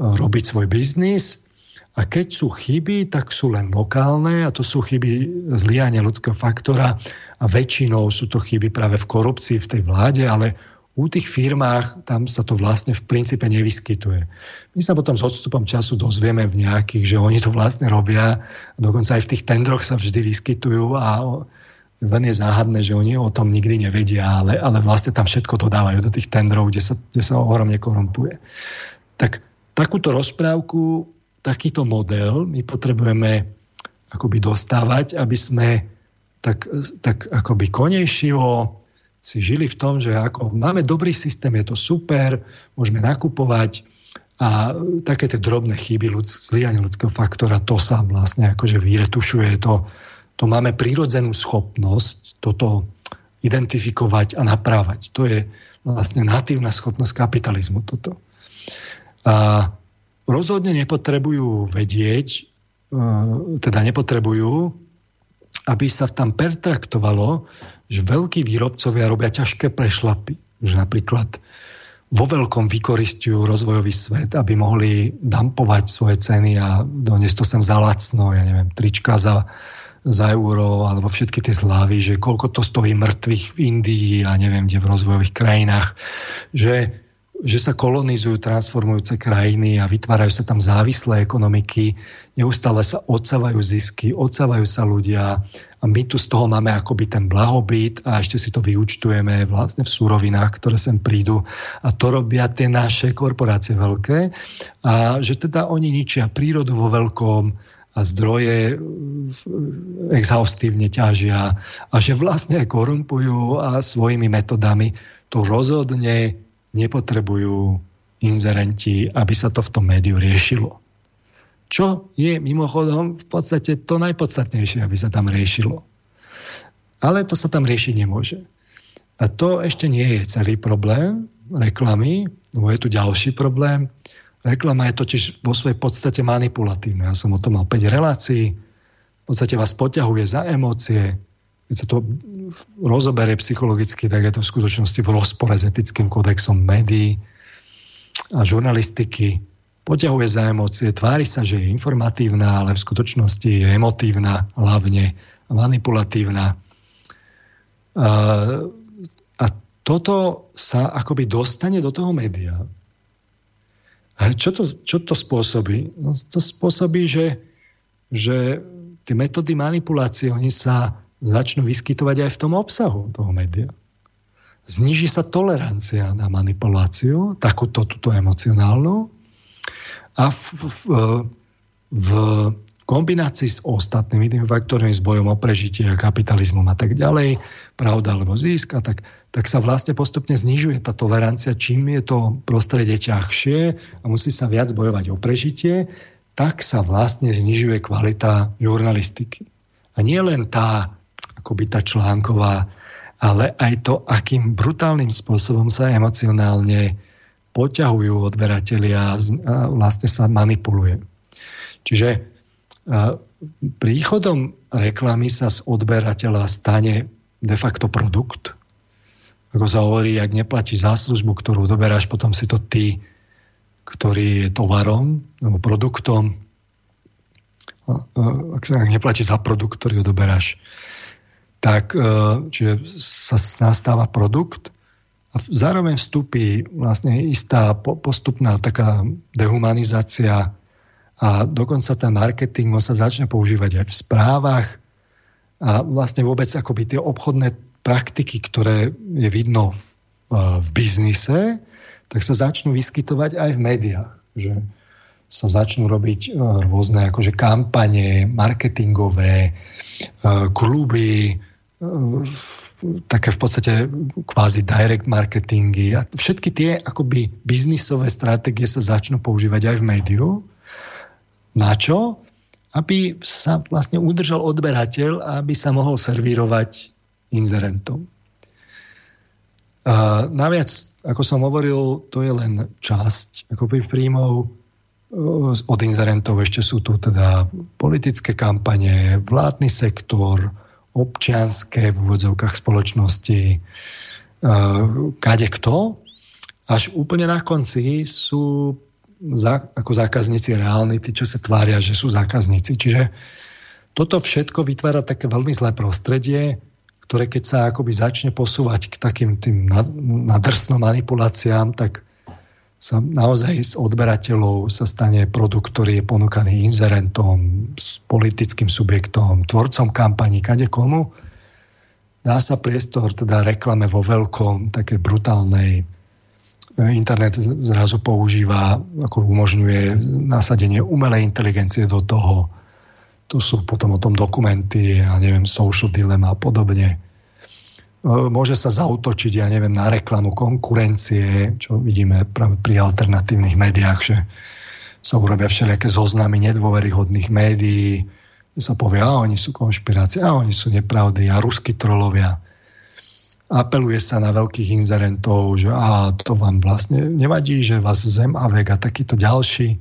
robiť svoj biznis a keď sú chyby, tak sú len lokálne a to sú chyby zliania ľudského faktora a väčšinou sú to chyby práve v korupcii v tej vláde, ale u tých firmách tam sa to vlastne v princípe nevyskytuje. My sa potom s odstupom času dozvieme v nejakých, že oni to vlastne robia. Dokonca aj v tých tendroch sa vždy vyskytujú a len je záhadné, že oni o tom nikdy nevedia, ale, ale vlastne tam všetko dodávajú do tých tendrov, kde sa, kde sa ohromne korumpuje. Tak takúto rozprávku takýto model my potrebujeme akoby dostávať, aby sme tak, tak akoby konejšivo si žili v tom, že ako máme dobrý systém, je to super, môžeme nakupovať a také tie drobné chyby ľud, zliania ľudského faktora, to sa vlastne akože vyretušuje, to, to máme prírodzenú schopnosť toto identifikovať a naprávať. To je vlastne natívna schopnosť kapitalizmu toto. A rozhodne nepotrebujú vedieť, e, teda nepotrebujú, aby sa tam pertraktovalo, že veľkí výrobcovia robia ťažké prešlapy. Že napríklad vo veľkom vykoristujú rozvojový svet, aby mohli dampovať svoje ceny a doniesť to sem za lacno, ja neviem, trička za, za euro, alebo všetky tie zlávy, že koľko to stojí mŕtvych v Indii a neviem, kde v rozvojových krajinách, že že sa kolonizujú transformujúce krajiny a vytvárajú sa tam závislé ekonomiky, neustále sa odsávajú zisky, odsávajú sa ľudia a my tu z toho máme akoby ten blahobyt a ešte si to vyučtujeme vlastne v súrovinách, ktoré sem prídu. A to robia tie naše korporácie veľké. A že teda oni ničia prírodu vo veľkom, a zdroje exhaustívne ťažia a že vlastne korumpujú a svojimi metodami to rozhodne nepotrebujú inzerenti, aby sa to v tom médiu riešilo. Čo je mimochodom v podstate to najpodstatnejšie, aby sa tam riešilo. Ale to sa tam riešiť nemôže. A to ešte nie je celý problém reklamy, lebo je tu ďalší problém. Reklama je totiž vo svojej podstate manipulatívna. Ja som o tom mal 5 relácií. V podstate vás poťahuje za emócie. Keď sa to rozoberie psychologicky, tak je to v skutočnosti v rozpore s etickým kodexom médií a žurnalistiky. Poťahuje za emócie, tvári sa, že je informatívna, ale v skutočnosti je emotívna hlavne manipulatívna. A toto sa akoby dostane do toho média a čo to, čo to spôsobí? No, to spôsobí, že, že tie metódy manipulácie, oni sa začnú vyskytovať aj v tom obsahu toho média. Zniží sa tolerancia na manipuláciu, takúto, túto emocionálnu, a v, v, v kombinácii s ostatnými tými faktormi, s bojom o prežitie, kapitalizmom a tak ďalej, pravda alebo zisk a tak tak sa vlastne postupne znižuje tá tolerancia. Čím je to prostredie ťažšie a musí sa viac bojovať o prežitie, tak sa vlastne znižuje kvalita žurnalistiky. A nie len tá, akoby tá článková, ale aj to, akým brutálnym spôsobom sa emocionálne poťahujú odberatelia a vlastne sa manipuluje. Čiže príchodom reklamy sa z odberateľa stane de facto produkt, ako sa hovorí, ak neplatí za službu, ktorú doberáš, potom si to ty, ktorý je tovarom alebo produktom. Ak sa neplatí za produkt, ktorý ho doberáš, tak e, čiže sa nastáva produkt a zároveň vstúpi vlastne istá postupná taká dehumanizácia a dokonca ten marketing sa začne používať aj v správach a vlastne vôbec akoby tie obchodné praktiky, ktoré je vidno v, v biznise, tak sa začnú vyskytovať aj v médiách. Že sa začnú robiť e, rôzne akože kampane, marketingové, e, kluby, e, také v podstate kvázi direct marketingy a všetky tie akoby biznisové stratégie sa začnú používať aj v médiu. Na čo? Aby sa vlastne udržal odberateľ a aby sa mohol servírovať inzerentom. A naviac, ako som hovoril, to je len časť akoby príjmov od inzerentov ešte sú tu teda politické kampane, vládny sektor, občianské v úvodzovkách spoločnosti, kade kto. Až úplne na konci sú za, ako zákazníci reálni, tí, čo sa tvária, že sú zákazníci. Čiže toto všetko vytvára také veľmi zlé prostredie, ktoré keď sa akoby začne posúvať k takým tým nadrsnom manipuláciám, tak sa naozaj z odberateľov sa stane produkt, ktorý je ponúkaný inzerentom, politickým subjektom, tvorcom kampaní, kade komu. Dá sa priestor teda reklame vo veľkom, také brutálnej. Internet zrazu používa, ako umožňuje nasadenie umelej inteligencie do toho, tu sú potom o tom dokumenty, ja neviem, social dilemma a podobne. E, môže sa zautočiť, ja neviem, na reklamu konkurencie, čo vidíme práve pri alternatívnych médiách, že sa urobia všelijaké zoznamy nedôveryhodných médií, kde sa povie, a oni sú konšpirácie, a oni sú nepravdy, a ruskí trolovia. Apeluje sa na veľkých inzerentov, že a to vám vlastne nevadí, že vás Zem a Vega, takýto ďalší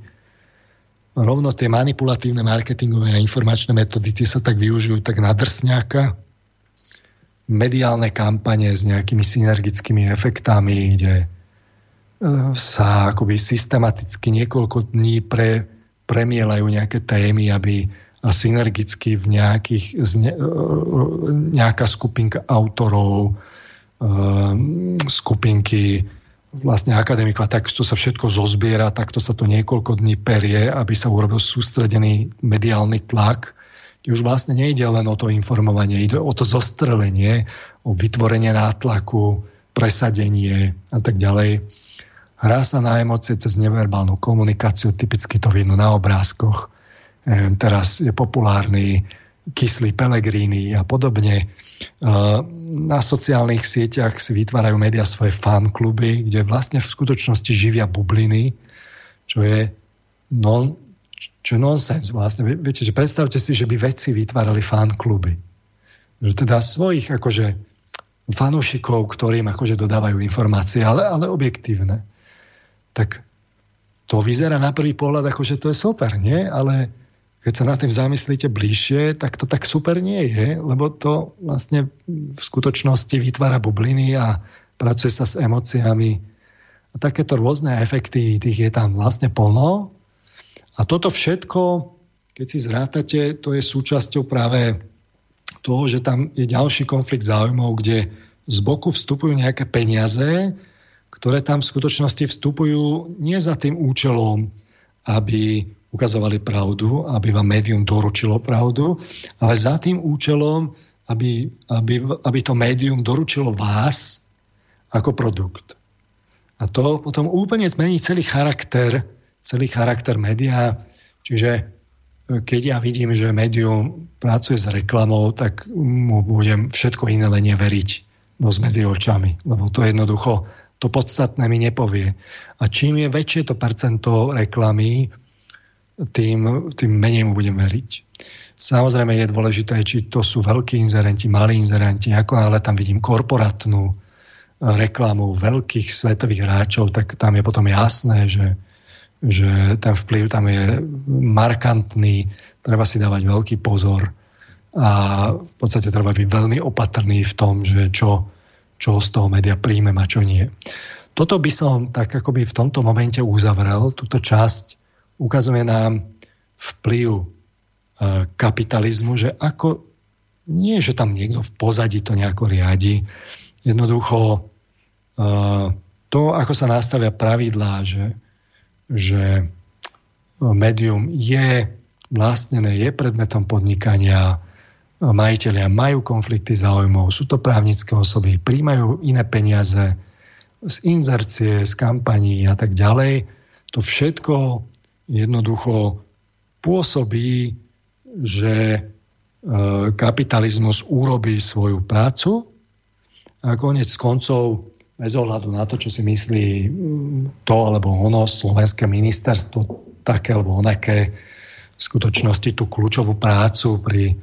rovno tie manipulatívne marketingové a informačné metódy tie sa tak využijú tak na drsňáka. Mediálne kampane s nejakými synergickými efektami, kde e, sa akoby systematicky niekoľko dní pre, premielajú nejaké témy, aby a synergicky v nejakých, e, nejaká skupinka autorov, e, skupinky vlastne akademikov a takto sa všetko zozbiera, takto sa to niekoľko dní perie, aby sa urobil sústredený mediálny tlak. Už vlastne nejde len o to informovanie, ide o to zostrelenie, o vytvorenie nátlaku, presadenie a tak ďalej. Hrá sa na emócie cez neverbálnu komunikáciu, typicky to vidno na obrázkoch. E, teraz je populárny kyslý pelegríny a podobne. Na sociálnych sieťach si vytvárajú médiá svoje fankluby, kde vlastne v skutočnosti živia bubliny, čo je non, čo je nonsens vlastne. Viete, že predstavte si, že by vedci vytvárali fankluby. Že teda svojich akože fanúšikov, ktorým akože dodávajú informácie, ale, ale objektívne. Tak to vyzerá na prvý pohľad ako, že to je super, nie? Ale keď sa na tým zamyslíte bližšie, tak to tak super nie je, lebo to vlastne v skutočnosti vytvára bubliny a pracuje sa s emóciami. A takéto rôzne efekty, tých je tam vlastne plno. A toto všetko, keď si zrátate, to je súčasťou práve toho, že tam je ďalší konflikt záujmov, kde z boku vstupujú nejaké peniaze, ktoré tam v skutočnosti vstupujú nie za tým účelom, aby ukazovali pravdu, aby vám médium doručilo pravdu, ale za tým účelom, aby, aby, aby to médium doručilo vás ako produkt. A to potom úplne zmení celý charakter, celý charakter média. Čiže e, keď ja vidím, že médium pracuje s reklamou, tak mu budem všetko iné len neveriť no medzi očami. Lebo to jednoducho to podstatné mi nepovie. A čím je väčšie to percento reklamy, tým, tým menej mu budem veriť. Samozrejme je dôležité, či to sú veľkí inzerenti, malí inzerenti, ako ale tam vidím korporátnu e, reklamu veľkých svetových hráčov, tak tam je potom jasné, že, že ten vplyv tam je markantný, treba si dávať veľký pozor a v podstate treba byť veľmi opatrný v tom, že čo, čo z toho média príjmem a čo nie. Toto by som tak akoby v tomto momente uzavrel, túto časť ukazuje nám vplyv e, kapitalizmu, že ako nie, že tam niekto v pozadí to nejako riadi, jednoducho e, to, ako sa nastavia pravidlá, že, že médium je vlastnené, je predmetom podnikania, majiteľia majú konflikty záujmov, sú to právnické osoby, príjmajú iné peniaze z inzercie, z kampaní a tak ďalej. To všetko jednoducho pôsobí, že e, kapitalizmus urobí svoju prácu a konec koncov bez ohľadu na to, čo si myslí to alebo ono slovenské ministerstvo také alebo onaké v skutočnosti tú kľúčovú prácu pri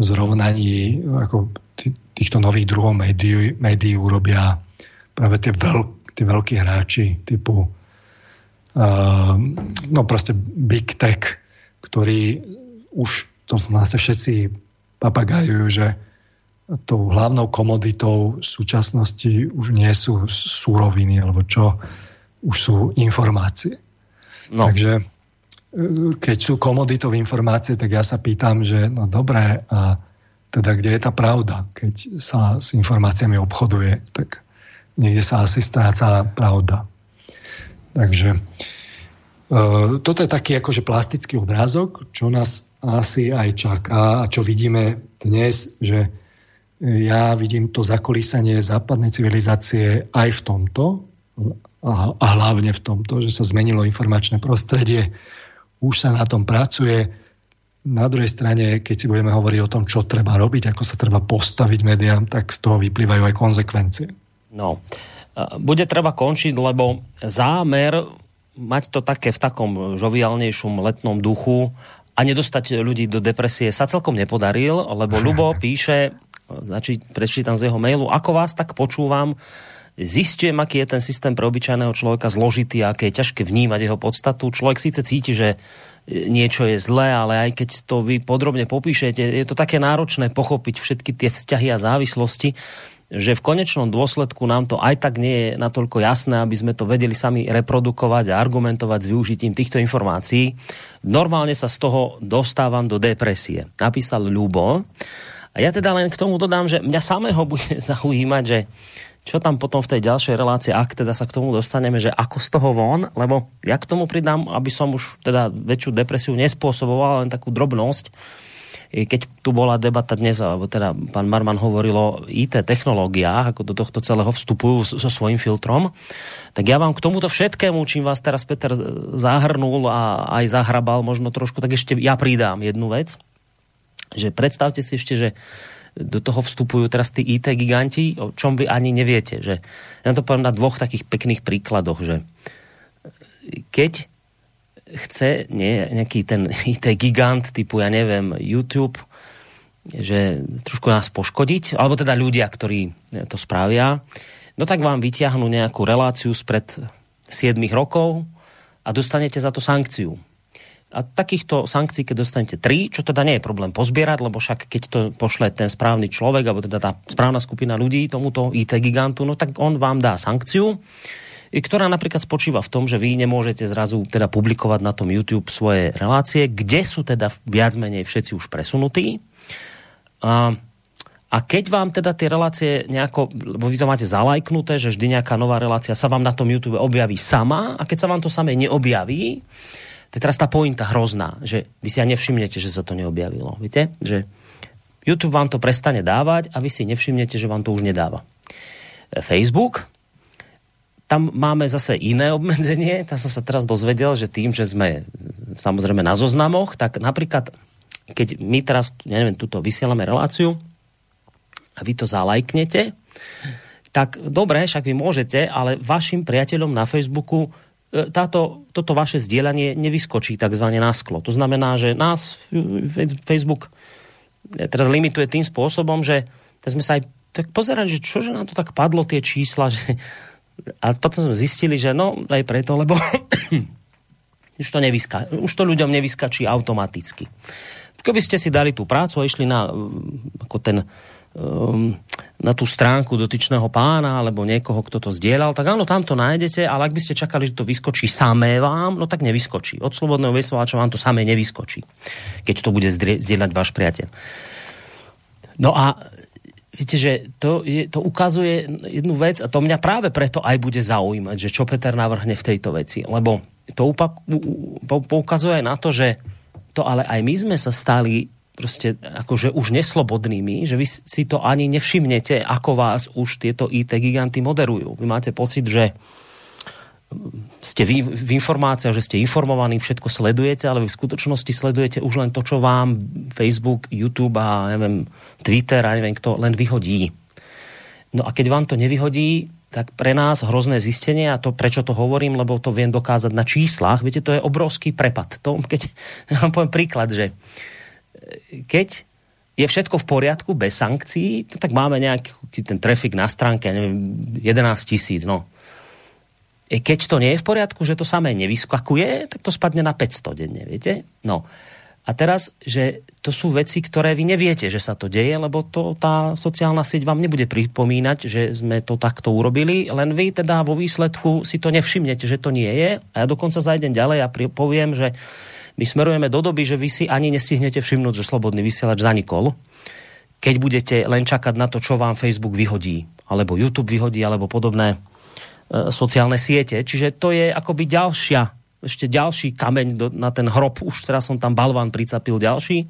zrovnaní ako týchto nových druhov médií, médií urobia práve tie, veľk, tie veľkí hráči typu Ehm, no proste big tech, ktorý už to vlastne všetci papagajujú, že tou hlavnou komoditou v súčasnosti už nie sú súroviny, alebo čo, už sú informácie. No. Takže e, keď sú komoditou informácie, tak ja sa pýtam, že no dobré, a teda kde je tá pravda, keď sa s informáciami obchoduje, tak niekde sa asi stráca pravda. Takže uh, toto je taký akože plastický obrázok, čo nás asi aj čaká a čo vidíme dnes, že ja vidím to zakolísanie západnej civilizácie aj v tomto a, hlavne v tomto, že sa zmenilo informačné prostredie, už sa na tom pracuje. Na druhej strane, keď si budeme hovoriť o tom, čo treba robiť, ako sa treba postaviť médiám, tak z toho vyplývajú aj konsekvencie. No, bude treba končiť, lebo zámer mať to také v takom žoviálnejšom letnom duchu a nedostať ľudí do depresie sa celkom nepodaril, lebo Lubo píše, znači prečítam z jeho mailu, ako vás tak počúvam, zistujem, aký je ten systém pre obyčajného človeka zložitý aké je ťažké vnímať jeho podstatu. Človek síce cíti, že niečo je zlé, ale aj keď to vy podrobne popíšete, je to také náročné pochopiť všetky tie vzťahy a závislosti že v konečnom dôsledku nám to aj tak nie je natoľko jasné, aby sme to vedeli sami reprodukovať a argumentovať s využitím týchto informácií. Normálne sa z toho dostávam do depresie. Napísal Ľubo. A ja teda len k tomu dodám, že mňa samého bude zaujímať, že čo tam potom v tej ďalšej relácii, ak teda sa k tomu dostaneme, že ako z toho von, lebo ja k tomu pridám, aby som už teda väčšiu depresiu nespôsoboval, len takú drobnosť, keď tu bola debata dnes, alebo teda pán Marman hovoril o IT technológiách, ako do tohto celého vstupujú so svojím filtrom, tak ja vám k tomuto všetkému, čím vás teraz Peter zahrnul a aj zahrabal možno trošku, tak ešte ja pridám jednu vec, že predstavte si ešte, že do toho vstupujú teraz tí IT giganti, o čom vy ani neviete. Že, ja to poviem na dvoch takých pekných príkladoch, že keď chce nie, nejaký ten IT gigant typu, ja neviem, YouTube, že trošku nás poškodiť, alebo teda ľudia, ktorí to spravia, no tak vám vyťahnú nejakú reláciu spred 7 rokov a dostanete za to sankciu. A takýchto sankcií, keď dostanete 3, čo teda nie je problém pozbierať, lebo však keď to pošle ten správny človek, alebo teda tá správna skupina ľudí tomuto IT gigantu, no tak on vám dá sankciu ktorá napríklad spočíva v tom, že vy nemôžete zrazu teda publikovať na tom YouTube svoje relácie, kde sú teda viac menej všetci už presunutí. A, a keď vám teda tie relácie nejako, lebo vy to máte zalajknuté, že vždy nejaká nová relácia sa vám na tom YouTube objaví sama a keď sa vám to samé neobjaví, je teraz tá pointa hrozná, že vy si aj nevšimnete, že sa to neobjavilo. Viete? Že YouTube vám to prestane dávať a vy si nevšimnete, že vám to už nedáva. Facebook tam máme zase iné obmedzenie. Tam som sa teraz dozvedel, že tým, že sme samozrejme na zoznamoch, tak napríklad, keď my teraz, ja neviem, tuto vysielame reláciu a vy to zalajknete, tak dobre, však vy môžete, ale vašim priateľom na Facebooku e, táto, toto vaše zdieľanie nevyskočí tzv. na sklo. To znamená, že nás Facebook teraz limituje tým spôsobom, že sme sa aj tak pozerali, že čože nám to tak padlo tie čísla, že a potom sme zistili, že no aj preto, lebo už to, nevyska, už to ľuďom nevyskačí automaticky. Keby ste si dali tú prácu a išli na, mm, ako ten, um, na tú stránku dotyčného pána alebo niekoho, kto to zdieľal, tak áno, tam to nájdete, ale ak by ste čakali, že to vyskočí samé vám, no tak nevyskočí. Od slobodného vysielača vám to samé nevyskočí, keď to bude zdieľať váš priateľ. No a Viete, že to, je, to ukazuje jednu vec a to mňa práve preto aj bude zaujímať, že čo Peter navrhne v tejto veci. Lebo to upak, poukazuje aj na to, že to ale aj my sme sa stali proste akože už neslobodnými, že vy si to ani nevšimnete, ako vás už tieto IT giganty moderujú. Vy máte pocit, že ste vy v informáciách, že ste informovaní, všetko sledujete, ale vy v skutočnosti sledujete už len to, čo vám Facebook, YouTube a neviem, Twitter a neviem kto len vyhodí. No a keď vám to nevyhodí, tak pre nás hrozné zistenie, a to prečo to hovorím, lebo to viem dokázať na číslach, viete, to je obrovský prepad. To, keď, ja vám poviem príklad, že keď je všetko v poriadku bez sankcií, to tak máme nejaký ten trafik na stránke, neviem, 11 tisíc, no E, keď to nie je v poriadku, že to samé nevyskakuje, tak to spadne na 500 denne, viete? No. A teraz, že to sú veci, ktoré vy neviete, že sa to deje, lebo to, tá sociálna sieť vám nebude pripomínať, že sme to takto urobili, len vy teda vo výsledku si to nevšimnete, že to nie je. A ja dokonca zajdem ďalej a poviem, že my smerujeme do doby, že vy si ani nestihnete všimnúť, že slobodný vysielač zanikol, keď budete len čakať na to, čo vám Facebook vyhodí, alebo YouTube vyhodí, alebo podobné E, sociálne siete. Čiže to je akoby ďalšia, ešte ďalší kameň do, na ten hrob. Už teraz som tam balván pricapil ďalší.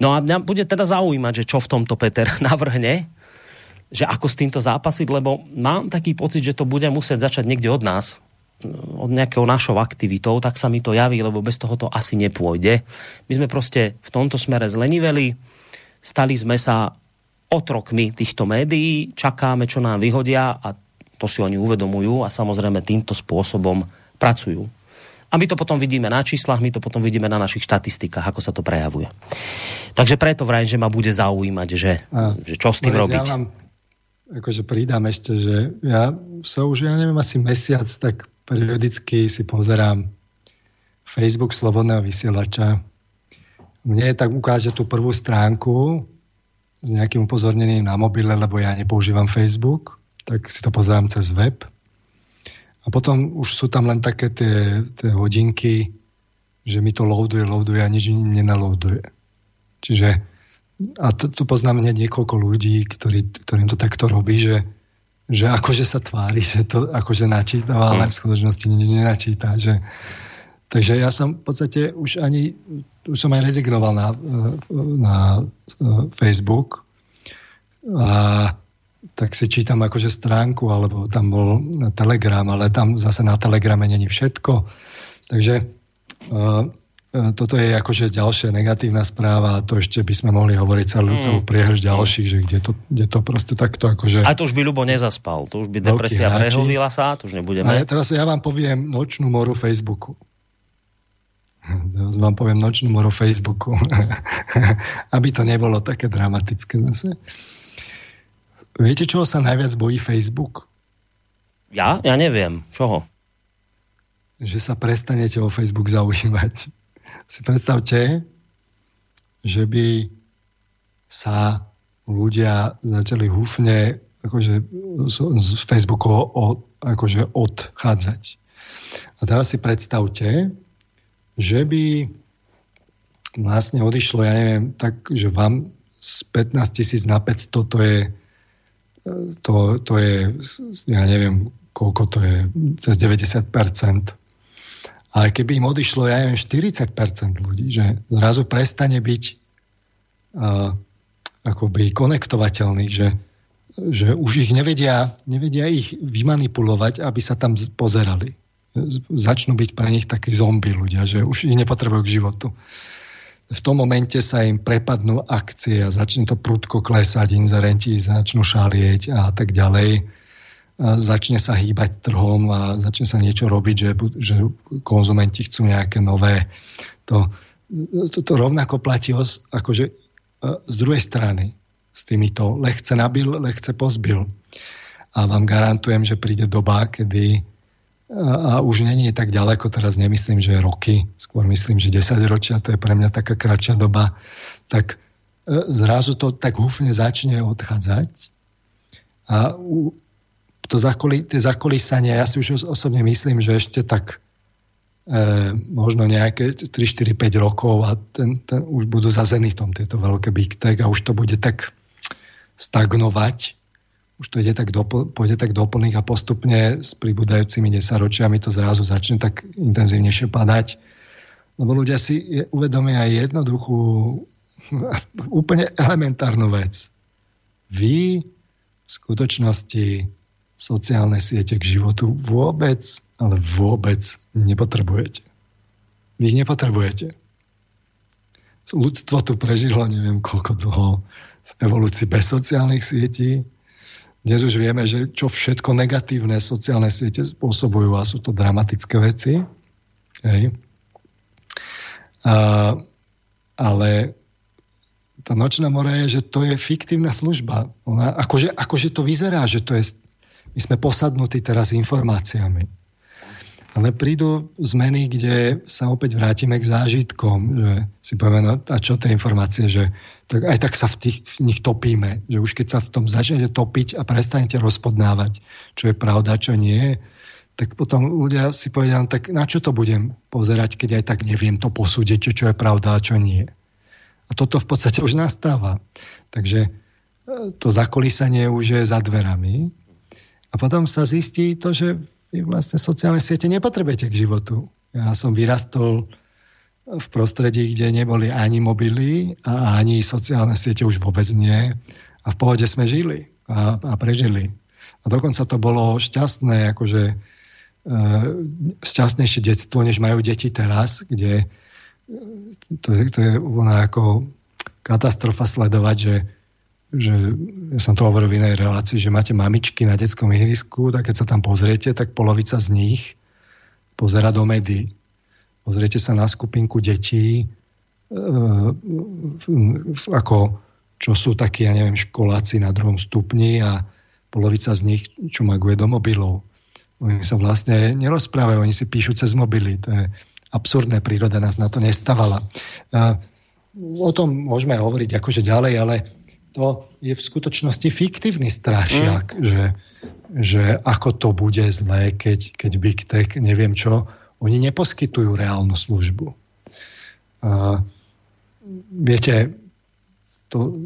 No a mňa bude teda zaujímať, že čo v tomto Peter navrhne, že ako s týmto zápasiť, lebo mám taký pocit, že to bude musieť začať niekde od nás, od nejakého našou aktivitou, tak sa mi to javí, lebo bez toho to asi nepôjde. My sme proste v tomto smere zleniveli, stali sme sa otrokmi týchto médií, čakáme, čo nám vyhodia a to si oni uvedomujú a samozrejme týmto spôsobom pracujú. A my to potom vidíme na číslach, my to potom vidíme na našich štatistikách, ako sa to prejavuje. Takže preto vrajím, že ma bude zaujímať, že, a, že čo s tým robiť. Ja vám akože pridám ešte, že ja sa už, ja neviem, asi mesiac, tak periodicky si pozerám Facebook Slobodného vysielača. Mne tak ukáže tú prvú stránku s nejakým upozornením na mobile, lebo ja nepoužívam Facebook tak si to pozerám cez web. A potom už sú tam len také tie, tie hodinky, že mi to loaduje, loaduje a nič nenaloaduje. Čiže a tu, poznám hneď niekoľko ľudí, ktorý, ktorým to takto robí, že, že akože sa tvári, že to akože načítava, ale v skutočnosti nič nenačíta. Že, takže ja som v podstate už ani, už som aj rezignoval na, na Facebook a tak si čítam akože stránku, alebo tam bol Telegram, ale tam zase na Telegrame není všetko. Takže uh, toto je akože ďalšia negatívna správa a to ešte by sme mohli hovoriť celú, mm. celú priehrž ďalších, že kde to, kde to proste takto akože... A to už by Ľubo nezaspal, to už by depresia prehlbila sa, to už nebudeme. A ja teraz ja vám poviem nočnú moru Facebooku. Teraz vám poviem nočnú moru Facebooku. Aby to nebolo také dramatické zase. Viete, čoho sa najviac bojí Facebook? Ja? Ja neviem. Čoho? Že sa prestanete o Facebook zaužívať si predstavte, že by sa ľudia začali húfne akože z, z Facebooku akože odchádzať. A teraz si predstavte, že by vlastne odišlo, ja neviem, tak, že vám z 15 tisíc na 500 to je to, to je, ja neviem, koľko to je, cez 90% ale keby im odišlo, ja neviem, 40% ľudí, že zrazu prestane byť uh, akoby konektovateľných, že, že už ich nevedia, nevedia ich vymanipulovať, aby sa tam pozerali. Začnú byť pre nich takí zombie ľudia, že už ich nepotrebujú k životu. V tom momente sa im prepadnú akcie a začne to prudko klesať, inzerenti začnú šalieť a tak ďalej začne sa hýbať trhom a začne sa niečo robiť, že, že konzumenti chcú nejaké nové. To, to, to rovnako platí akože e, z druhej strany s týmito lehce nabil, lehce pozbil. A vám garantujem, že príde doba, kedy a, a už není tak ďaleko, teraz nemyslím, že roky, skôr myslím, že 10 ročia, to je pre mňa taká kratšia doba, tak e, zrazu to tak húfne začne odchádzať a to zakoli, tie zakolísanie, ja si už osobne myslím, že ešte tak e, možno nejaké 3, 4, 5 rokov a ten, ten, už budú tom tieto veľké big tech a už to bude tak stagnovať, už to ide tak do, pôjde tak doplných a postupne s pribúdajúcimi desaťročiami to zrazu začne tak intenzívnejšie padať. Lebo ľudia si uvedomia aj jednoduchú, úplne elementárnu vec. Vy v skutočnosti sociálne siete k životu vôbec, ale vôbec nepotrebujete. Vy ich nepotrebujete. Ľudstvo tu prežilo neviem koľko dlho v evolúcii bez sociálnych sietí. Dnes už vieme, že čo všetko negatívne sociálne siete spôsobujú a sú to dramatické veci. Hej. A, ale tá nočná mora je, že to je fiktívna služba. Ona, akože, akože to vyzerá, že to je my sme posadnutí teraz informáciami. Ale prídu zmeny, kde sa opäť vrátime k zážitkom, že si povieme, no a čo tie informácie, že tak aj tak sa v, tých, v nich topíme, že už keď sa v tom začnete topiť a prestanete rozpodnávať, čo je pravda, čo nie, tak potom ľudia si povedia, no tak na čo to budem pozerať, keď aj tak neviem to posúdiť, čo, čo je pravda a čo nie. A toto v podstate už nastáva. Takže e, to zakolísanie už je za dverami a potom sa zistí to, že vy vlastne sociálne siete nepotrebujete k životu. Ja som vyrastol v prostredí, kde neboli ani mobily a ani sociálne siete už vôbec nie. A v pohode sme žili a, a prežili. A dokonca to bolo šťastné, akože e, šťastnejšie detstvo, než majú deti teraz, kde e, to, to je ona ako katastrofa sledovať, že že ja som to hovoril v inej relácii, že máte mamičky na detskom ihrisku, tak keď sa tam pozriete, tak polovica z nich pozera do médií. Pozriete sa na skupinku detí, e, ako čo sú takí, ja neviem, školáci na druhom stupni a polovica z nich, čo maguje do mobilov. Oni sa vlastne nerozprávajú, oni si píšu cez mobily. To je absurdné, príroda nás na to nestavala. E, o tom môžeme hovoriť akože ďalej, ale to je v skutočnosti fiktívny strašiak, mm. že, že ako to bude zlé, keď, keď Big Tech, neviem čo, oni neposkytujú reálnu službu. Uh, viete, to,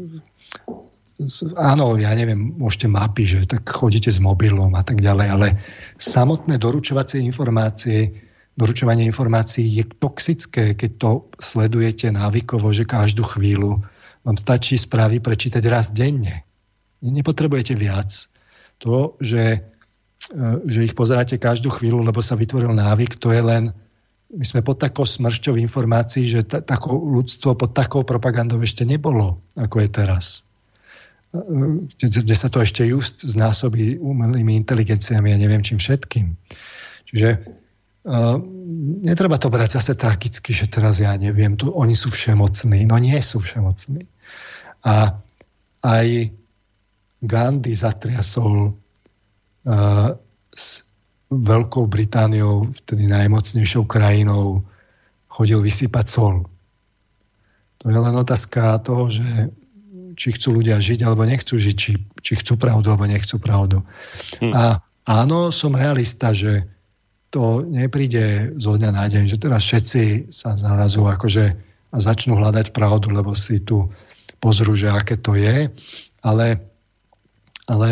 áno, ja neviem, môžete mapy, že tak chodíte s mobilom a tak ďalej, ale samotné doručovacie informácie, doručovanie informácií je toxické, keď to sledujete návykovo, že každú chvíľu vám stačí správy prečítať raz denne. Nepotrebujete viac. To, že, e, že ich pozeráte každú chvíľu, lebo sa vytvoril návyk, to je len my sme pod takou smršťou informácií, že ta, tako, ľudstvo pod takou propagandou ešte nebolo, ako je teraz kde sa to ešte just znásobí umelými inteligenciami a neviem čím všetkým. Čiže uh, netreba to brať zase tragicky, že teraz ja neviem, tu, oni sú všemocní. No nie sú všemocní. A aj Gandhi zatriasol uh, s Veľkou Britániou, vtedy najmocnejšou krajinou, chodil vysypať sol. To je len otázka toho, že či chcú ľudia žiť alebo nechcú žiť, či, či chcú pravdu alebo nechcú pravdu. Hm. A áno, som realista, že to nepríde zo dňa na deň, že teraz všetci sa zarazú akože a začnú hľadať pravdu, lebo si tu pozrú, že aké to je. Ale, ale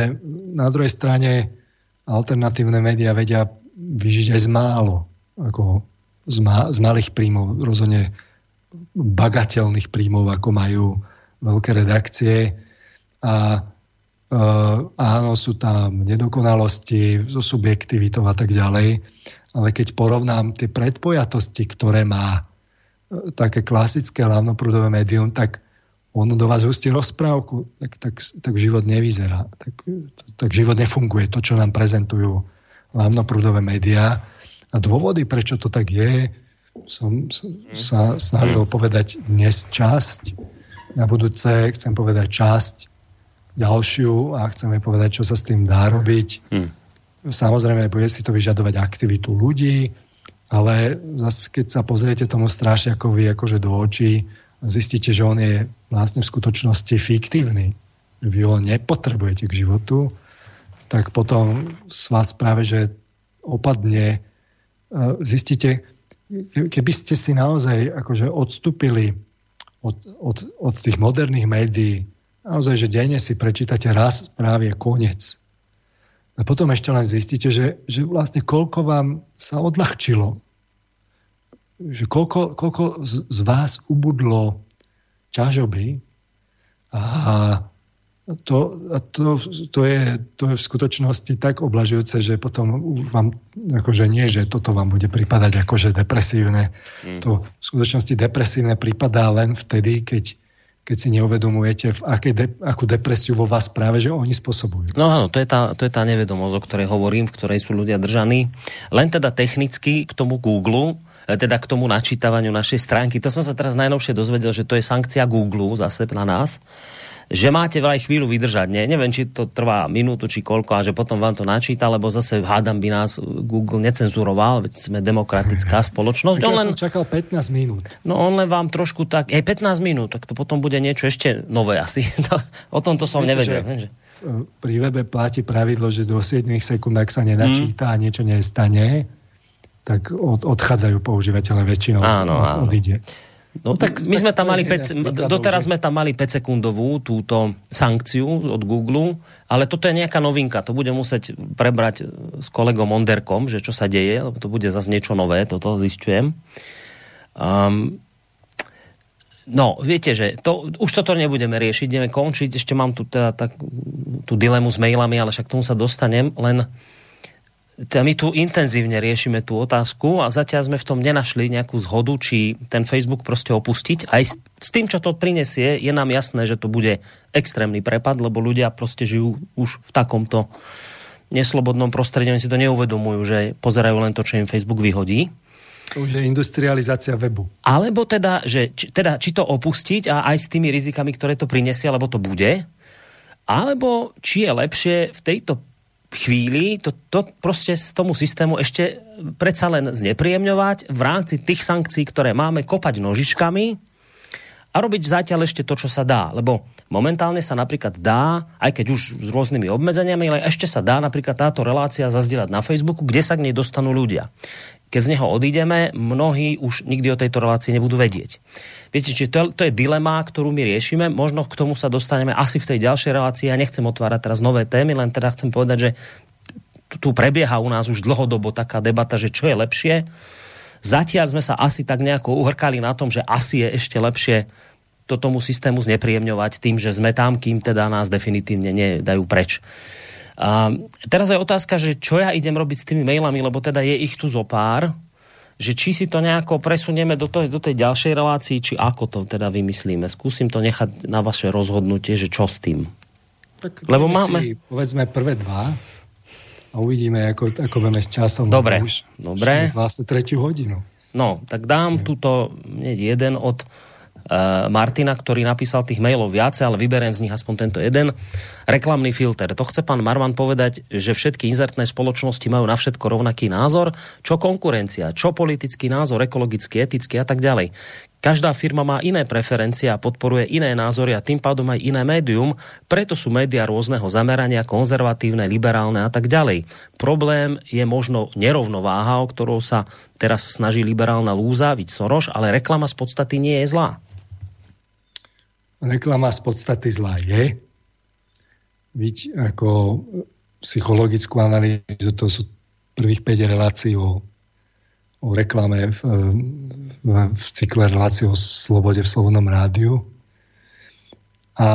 na druhej strane alternatívne médiá vedia vyžiť aj z málo, ako z, ma, z malých príjmov, rozhodne bagateľných príjmov, ako majú veľké redakcie a Uh, áno, sú tam nedokonalosti so subjektivitou a tak ďalej, ale keď porovnám tie predpojatosti, ktoré má uh, také klasické hlavnoprúdové médium, tak ono do vás hustí rozprávku, tak, tak, tak život nevyzerá. Tak, tak život nefunguje, to, čo nám prezentujú hlavnoprúdové médiá. A dôvody, prečo to tak je, som sa snažil povedať dnes časť na budúce chcem povedať časť ďalšiu a chceme povedať, čo sa s tým dá robiť. Hmm. Samozrejme, bude si to vyžadovať aktivitu ľudí, ale zase, keď sa pozriete tomu vy akože do očí, zistíte, že on je vlastne v skutočnosti fiktívny. Vy ho nepotrebujete k životu, tak potom s vás práve, že opadne, e, zistíte, keby ste si naozaj akože odstúpili od, od, od tých moderných médií, naozaj, že denne si prečítate raz správy a koniec. A potom ešte len zistíte, že, že vlastne koľko vám sa odľahčilo. Že koľko, koľko z, z vás ubudlo ťažoby a to, to, to, je, to je v skutočnosti tak oblažujúce, že potom vám, akože nie, že toto vám bude pripadať akože depresívne. Mm. To v skutočnosti depresívne pripadá len vtedy, keď, keď si neuvedomujete, v aké de, akú depresiu vo vás práve, že oni spôsobujú. No áno, to je, tá, to je tá nevedomosť, o ktorej hovorím, v ktorej sú ľudia držaní. Len teda technicky k tomu Google, teda k tomu načítavaniu našej stránky. To som sa teraz najnovšie dozvedel, že to je sankcia Google zase na nás že máte vraj chvíľu vydržať. Nie? Neviem, či to trvá minútu, či koľko, a že potom vám to načíta, lebo zase hádam by nás Google necenzuroval, veď sme demokratická spoločnosť. Tak ja len, som čakal 15 minút. No on len vám trošku tak, aj 15 minút, tak to potom bude niečo ešte nové asi. o tom to som Viete, nevedel. Že, pri webe platí pravidlo, že do 7 sekúnd, ak sa nenačíta hmm. a niečo nestane, tak od, odchádzajú používateľe väčšinou. Áno, od, áno. Odíde. No, no tak my sme tam mali 5, doteraz sme tam mali 5 sekundovú túto sankciu od Google, ale toto je nejaká novinka, to bude musieť prebrať s kolegom Onderkom, že čo sa deje, lebo to bude zase niečo nové, toto zistujem. Um, no, viete, že to, už toto nebudeme riešiť, ideme končiť, ešte mám tu teda tak, tú dilemu s mailami, ale však tomu sa dostanem, len my tu intenzívne riešime tú otázku a zatiaľ sme v tom nenašli nejakú zhodu, či ten Facebook proste opustiť. Aj s, tým, čo to prinesie, je nám jasné, že to bude extrémny prepad, lebo ľudia proste žijú už v takomto neslobodnom prostredí, oni si to neuvedomujú, že pozerajú len to, čo im Facebook vyhodí. To už je industrializácia webu. Alebo teda, že, či, teda, či to opustiť a aj s tými rizikami, ktoré to prinesie, alebo to bude, alebo či je lepšie v tejto chvíli to, to proste z tomu systému ešte predsa len znepríjemňovať v rámci tých sankcií, ktoré máme, kopať nožičkami a robiť zatiaľ ešte to, čo sa dá. Lebo momentálne sa napríklad dá, aj keď už s rôznymi obmedzeniami, ale ešte sa dá napríklad táto relácia zazdieľať na Facebooku, kde sa k nej dostanú ľudia. Keď z neho odídeme, mnohí už nikdy o tejto relácii nebudú vedieť. Viete, či to, to je dilema, ktorú my riešime. Možno k tomu sa dostaneme asi v tej ďalšej relácii. Ja nechcem otvárať teraz nové témy, len teda chcem povedať, že tu prebieha u nás už dlhodobo taká debata, že čo je lepšie. Zatiaľ sme sa asi tak nejako uhrkali na tom, že asi je ešte lepšie to tomu systému znepríjemňovať tým, že sme tam, kým teda nás definitívne nedajú preč. A teraz je otázka, že čo ja idem robiť s tými mailami, lebo teda je ich tu zo pár, že či si to nejako presunieme do, toho, do tej ďalšej relácii, či ako to teda vymyslíme. Skúsim to nechať na vaše rozhodnutie, že čo s tým. Tak Lebo máme... Si, povedzme prvé dva a uvidíme, ako, ako budeme s časom. Dobre, už, dobre. Už vlastne tretiu hodinu. No, tak dám túto jeden od Martina, ktorý napísal tých mailov viacej, ale vyberiem z nich aspoň tento jeden. Reklamný filter. To chce pán Marman povedať, že všetky inzertné spoločnosti majú na všetko rovnaký názor. Čo konkurencia, čo politický názor, ekologický, etický a tak ďalej. Každá firma má iné preferencie a podporuje iné názory a tým pádom aj iné médium, preto sú médiá rôzneho zamerania, konzervatívne, liberálne a tak ďalej. Problém je možno nerovnováha, o ktorou sa teraz snaží liberálna lúza, viď Soroš, ale reklama z podstaty nie je zlá. Reklama z podstaty zlá je, byť ako psychologickú analýzu, to sú prvých 5 relácií o, o reklame v, v, v cykle relácií o slobode v Slobodnom rádiu. A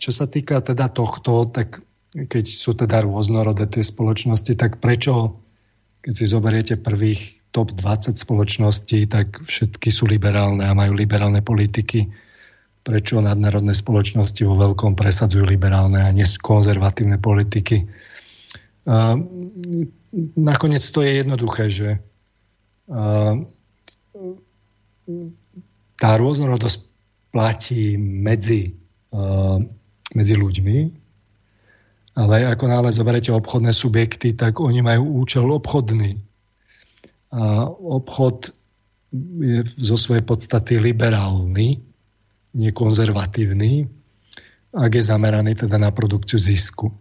čo sa týka teda tohto, tak keď sú teda rôznorodé tie spoločnosti, tak prečo, keď si zoberiete prvých top 20 spoločností, tak všetky sú liberálne a majú liberálne politiky prečo nadnárodné spoločnosti vo veľkom presadzujú liberálne a nie konzervatívne politiky. Nakoniec to je jednoduché, že tá rôznorodosť platí medzi, medzi ľuďmi, ale ako náhle zoberete obchodné subjekty, tak oni majú účel obchodný. A obchod je zo svojej podstaty liberálny, nekonzervatívny, ak je zameraný teda na produkciu zisku.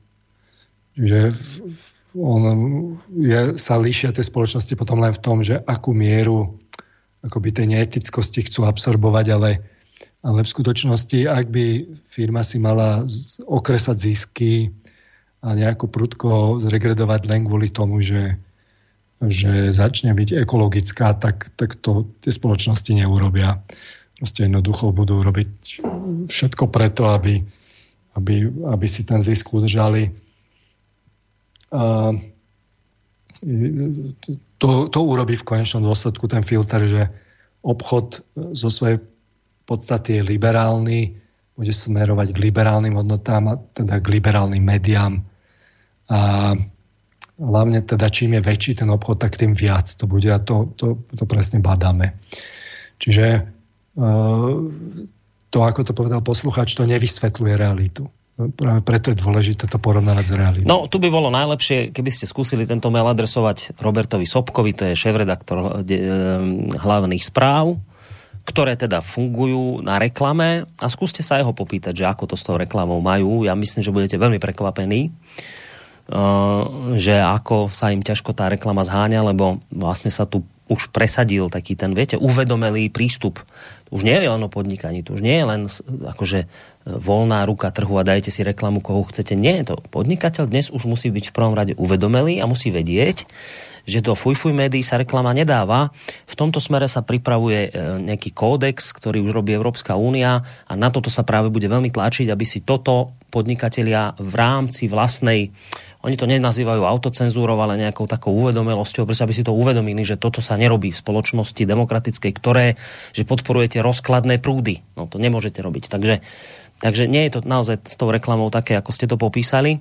Že on, je, sa líšia tie spoločnosti potom len v tom, že akú mieru akoby tej neetickosti chcú absorbovať, ale, ale v skutočnosti, ak by firma si mala okresať zisky a nejako prudko zregredovať len kvôli tomu, že, že začne byť ekologická, tak, tak to tie spoločnosti neurobia proste jednoducho budú robiť všetko preto, aby, aby, aby si ten zisk udržali. A to, to urobí v konečnom dôsledku ten filter, že obchod zo svojej podstaty je liberálny, bude smerovať k liberálnym hodnotám teda k liberálnym médiám. A hlavne teda čím je väčší ten obchod, tak tým viac to bude a to, to, to presne badáme. Čiže to, ako to povedal posluchač, to nevysvetľuje realitu. Práve preto je dôležité to porovnávať s realitou. No, tu by bolo najlepšie, keby ste skúsili tento mail adresovať Robertovi Sobkovi, to je šéf-redaktor eh, hlavných správ, ktoré teda fungujú na reklame a skúste sa jeho popýtať, že ako to s tou reklamou majú. Ja myslím, že budete veľmi prekvapení, eh, že ako sa im ťažko tá reklama zháňa, lebo vlastne sa tu už presadil taký ten, viete, uvedomelý prístup. Už nie je len o podnikaní, to už nie je len akože e, voľná ruka trhu a dajte si reklamu, koho chcete. Nie, to podnikateľ dnes už musí byť v prvom rade uvedomelý a musí vedieť, že do fuj fuj médií sa reklama nedáva. V tomto smere sa pripravuje e, nejaký kódex, ktorý už robí Európska únia a na toto sa práve bude veľmi tlačiť, aby si toto podnikatelia v rámci vlastnej oni to nenazývajú autocenzúrou, ale nejakou takou uvedomelosťou, pretože aby si to uvedomili, že toto sa nerobí v spoločnosti demokratickej, ktoré, že podporujete rozkladné prúdy. No to nemôžete robiť. Takže, takže nie je to naozaj s tou reklamou také, ako ste to popísali.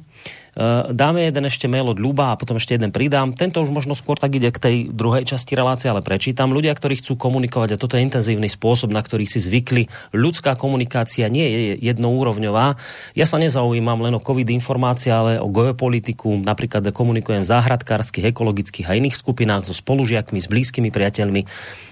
Dáme jeden ešte mail od Ľuba a potom ešte jeden pridám. Tento už možno skôr tak ide k tej druhej časti relácie, ale prečítam. Ľudia, ktorí chcú komunikovať, a toto je intenzívny spôsob, na ktorý si zvykli, ľudská komunikácia nie je jednoúrovňová. Ja sa nezaujímam len o COVID informácie, ale o geopolitiku. Napríklad komunikujem v záhradkárskych, ekologických a iných skupinách so spolužiakmi, s blízkymi priateľmi.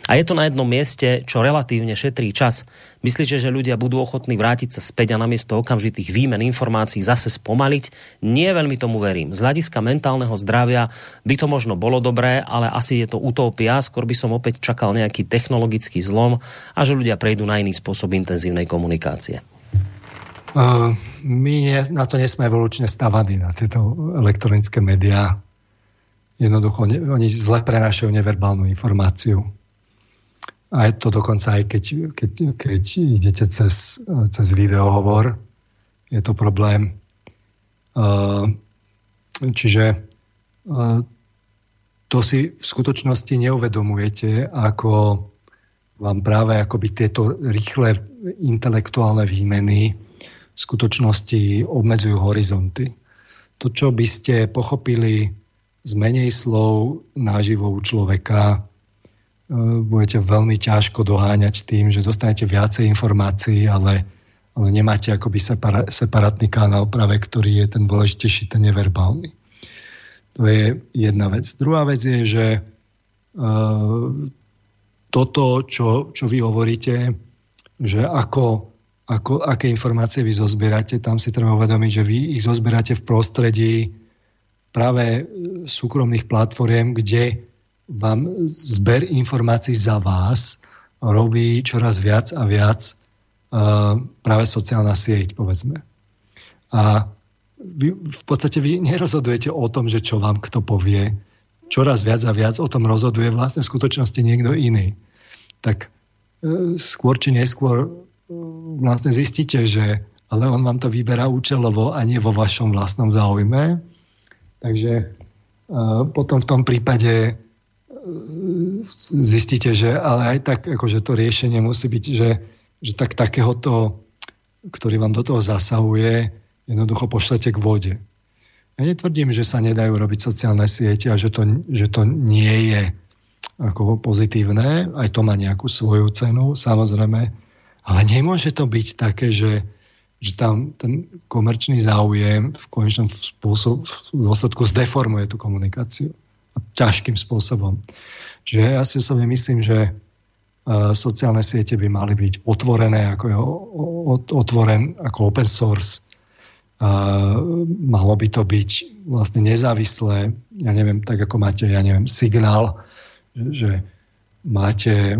A je to na jednom mieste, čo relatívne šetrí čas. Myslíte, že ľudia budú ochotní vrátiť sa späť a namiesto okamžitých výmen informácií zase spomaliť? Nie veľmi tomu verím. Z hľadiska mentálneho zdravia by to možno bolo dobré, ale asi je to utopia. Skôr by som opäť čakal nejaký technologický zlom a že ľudia prejdú na iný spôsob intenzívnej komunikácie. Uh, my nie, na to nesme evolučne stavaní, na tieto elektronické médiá. Jednoducho, ne, oni zle prenášajú neverbálnu informáciu a je to dokonca aj keď, keď, keď idete cez, cez videohovor, je to problém. Čiže to si v skutočnosti neuvedomujete, ako vám práve akoby tieto rýchle intelektuálne výmeny v skutočnosti obmedzujú horizonty. To, čo by ste pochopili z menej slov náživo u človeka, Eh, budete veľmi ťažko doháňať tým, že dostanete viacej informácií, ale, ale nemáte akoby separa, separátny kanál práve, ktorý je ten dôležitejší, ten neverbálny. To je jedna vec. Druhá vec je, že uh, toto, čo, čo vy hovoríte, že ako, ako, aké informácie vy zozbierate, tam si treba uvedomiť, že vy ich zozbierate v prostredí práve súkromných platform, kde vám zber informácií za vás robí čoraz viac a viac práve sociálna sieť, povedzme. A vy, v podstate vy nerozhodujete o tom, že čo vám kto povie. Čoraz viac a viac o tom rozhoduje vlastne v skutočnosti niekto iný. Tak uh, skôr či neskôr uh, vlastne zistíte, že ale on vám to vyberá účelovo a nie vo vašom vlastnom záujme. Takže potom v tom prípade zistíte, že ale aj tak akože to riešenie musí byť, že, že tak takéhoto, ktorý vám do toho zasahuje, jednoducho pošlete k vode. Ja netvrdím, že sa nedajú robiť sociálne siete a že to, že to nie je ako pozitívne, aj to má nejakú svoju cenu, samozrejme, ale nemôže to byť také, že, že tam ten komerčný záujem v konečnom spôsobu, v dôsledku zdeformuje tú komunikáciu ťažkým spôsobom. Čiže ja si osobne myslím, že sociálne siete by mali byť otvorené ako, otvoren, ako open source. Uh, malo by to byť vlastne nezávislé, ja neviem, tak ako máte, ja neviem, signál, že máte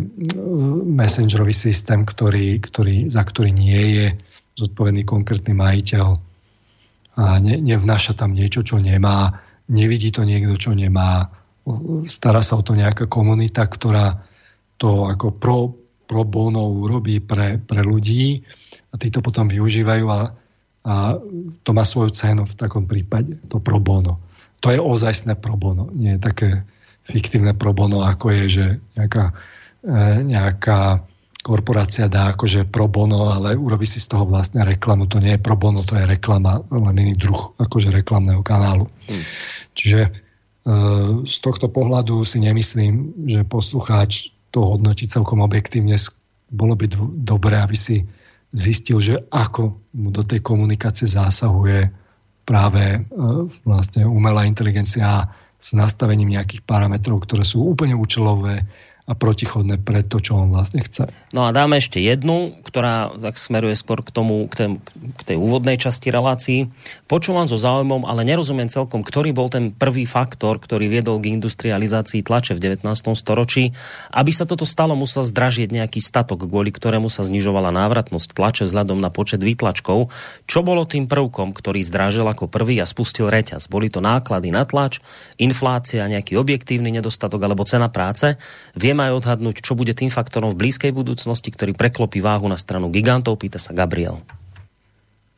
messengerový systém, ktorý, ktorý, za ktorý nie je zodpovedný konkrétny majiteľ a ne, nevnáša tam niečo, čo nemá nevidí to niekto, čo nemá, stará sa o to nejaká komunita, ktorá to ako pro, pro bono urobí pre, pre ľudí a tí to potom využívajú a, a to má svoju cenu v takom prípade, to pro bono. To je ozajstné pro bono, nie je také fiktívne pro bono, ako je, že nejaká, e, nejaká korporácia dá akože pro bono, ale urobí si z toho vlastne reklamu. To nie je pro bono, to je reklama, len iný druh akože reklamného kanálu. Hmm. Čiže e, z tohto pohľadu si nemyslím, že poslucháč to hodnotí celkom objektívne. Bolo by dobré, aby si zistil, že ako mu do tej komunikácie zásahuje práve e, vlastne umelá inteligencia s nastavením nejakých parametrov, ktoré sú úplne účelové, a protichodné pre to, čo on vlastne chce. No a dáme ešte jednu, ktorá tak smeruje skôr k tomu, k tej, k tej úvodnej časti relácií. Počúvam so záujmom, ale nerozumiem celkom, ktorý bol ten prvý faktor, ktorý viedol k industrializácii tlače v 19. storočí. Aby sa toto stalo, musel zdražieť nejaký statok, kvôli ktorému sa znižovala návratnosť tlače vzhľadom na počet výtlačkov. Čo bolo tým prvkom, ktorý zdražil ako prvý a spustil reťaz? Boli to náklady na tlač, inflácia, nejaký objektívny nedostatok alebo cena práce? Viem Vieme odhadnúť, čo bude tým faktorom v blízkej budúcnosti, ktorý preklopí váhu na stranu gigantov, pýta sa Gabriel.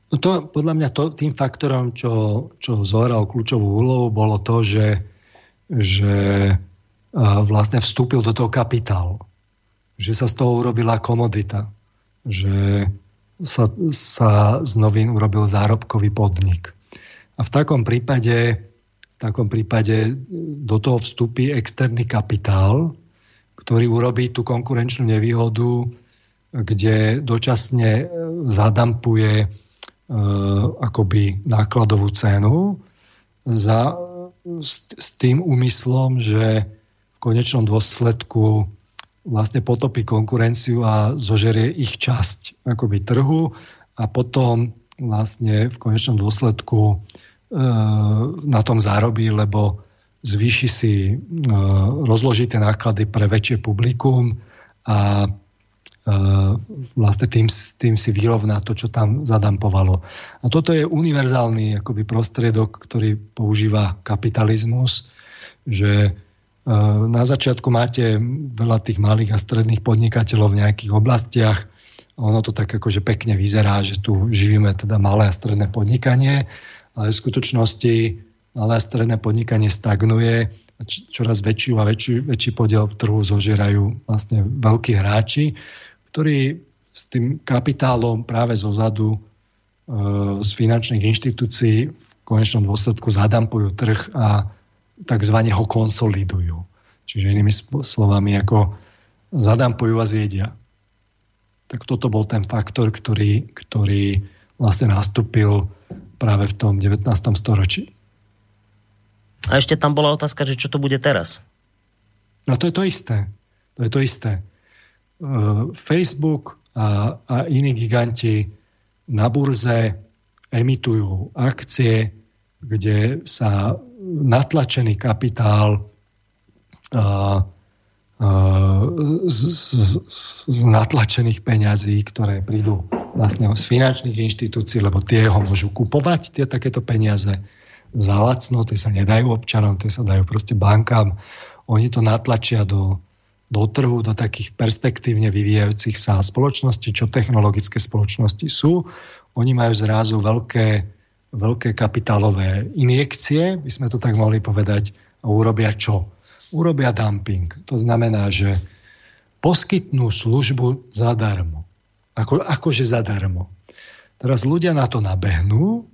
No to, podľa mňa to, tým faktorom, čo, čo zohral kľúčovú úlohu, bolo to, že, že vlastne vstúpil do toho kapitál. Že sa z toho urobila komodita. Že sa, sa z novín urobil zárobkový podnik. A v takom prípade, v takom prípade do toho vstupí externý kapitál, ktorý urobí tú konkurenčnú nevýhodu, kde dočasne zadampuje akoby nákladovú cenu za, s, s tým úmyslom, že v konečnom dôsledku vlastne potopí konkurenciu a zožerie ich časť akoby trhu a potom vlastne v konečnom dôsledku e, na tom zárobí, lebo zvýši si, e, rozloží tie náklady pre väčšie publikum a e, vlastne tým, tým si vyrovná to, čo tam zadampovalo. A toto je univerzálny akoby prostriedok, ktorý používa kapitalizmus, že na začiatku máte veľa tých malých a stredných podnikateľov v nejakých oblastiach. Ono to tak akože pekne vyzerá, že tu živíme teda malé a stredné podnikanie, ale v skutočnosti malé a stredné podnikanie stagnuje čoraz väčší a väčší, väčší podiel trhu zožierajú vlastne veľkí hráči, ktorí s tým kapitálom práve zo zadu e, z finančných inštitúcií v konečnom dôsledku zadampujú trh a takzvaně ho konsolidujú. Čiže inými slovami, ako zadampujú a zjedia. Tak toto bol ten faktor, ktorý, ktorý vlastne nastúpil práve v tom 19. storočí. A ešte tam bola otázka, že čo to bude teraz? No to je to isté. To je to isté. Uh, Facebook a, a iní giganti na burze emitujú akcie, kde sa natlačený kapitál z, z, z natlačených peňazí, ktoré prídu vlastne z finančných inštitúcií, lebo tie ho môžu kupovať, tie takéto peniaze za lacno, tie sa nedajú občanom, tie sa dajú proste bankám. Oni to natlačia do, do trhu, do takých perspektívne vyvíjajúcich sa spoločností, čo technologické spoločnosti sú. Oni majú zrazu veľké, veľké kapitálové injekcie, by sme to tak mohli povedať, a urobia čo? urobia dumping. To znamená, že poskytnú službu zadarmo. Ako, akože zadarmo. Teraz ľudia na to nabehnú,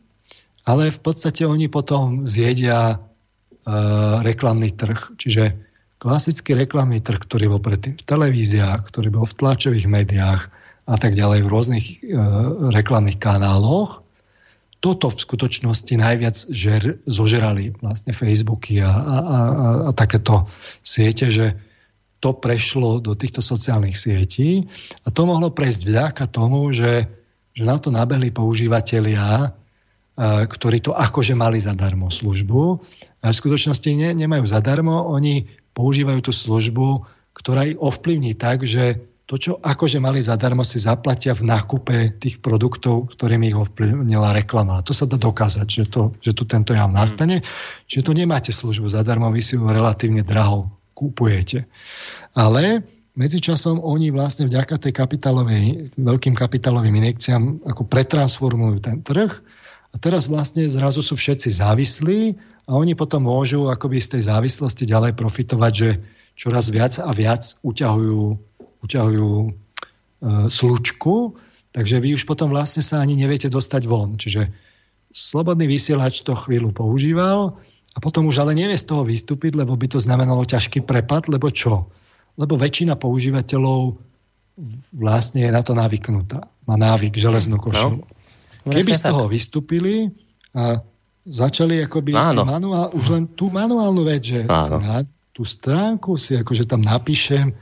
ale v podstate oni potom zjedia e, reklamný trh. Čiže klasický reklamný trh, ktorý bol predtým v televíziách, ktorý bol v tlačových médiách a tak ďalej v rôznych e, reklamných kanáloch, toto v skutočnosti najviac žer, zožerali vlastne Facebooky a, a, a, a takéto siete, že to prešlo do týchto sociálnych sietí a to mohlo prejsť vďaka tomu, že, že na to nabehli používateľia, ktorí to akože mali zadarmo službu a v skutočnosti ne, nemajú zadarmo, oni používajú tú službu, ktorá ich ovplyvní tak, že to, čo akože mali zadarmo, si zaplatia v nákupe tých produktov, ktorými ich ovplyvnila reklama. A to sa dá dokázať, že, to, že tu tento jav hmm. nastane. Čiže tu nemáte službu zadarmo, vy si ju relatívne draho kúpujete. Ale medzičasom oni vlastne vďaka tej kapitálovej, veľkým kapitálovým injekciám ako pretransformujú ten trh a teraz vlastne zrazu sú všetci závislí a oni potom môžu akoby z tej závislosti ďalej profitovať, že čoraz viac a viac uťahujú uťahujú e, slučku, takže vy už potom vlastne sa ani neviete dostať von. Čiže slobodný vysielač to chvíľu používal a potom už ale nevie z toho vystúpiť, lebo by to znamenalo ťažký prepad, lebo čo? Lebo väčšina používateľov vlastne je na to navyknutá. Má návyk železnú košelu. No, Keby z toho tak. vystúpili a začali akoby si manuál, už len tú manuálnu vec, že na tú stránku si akože tam napíšem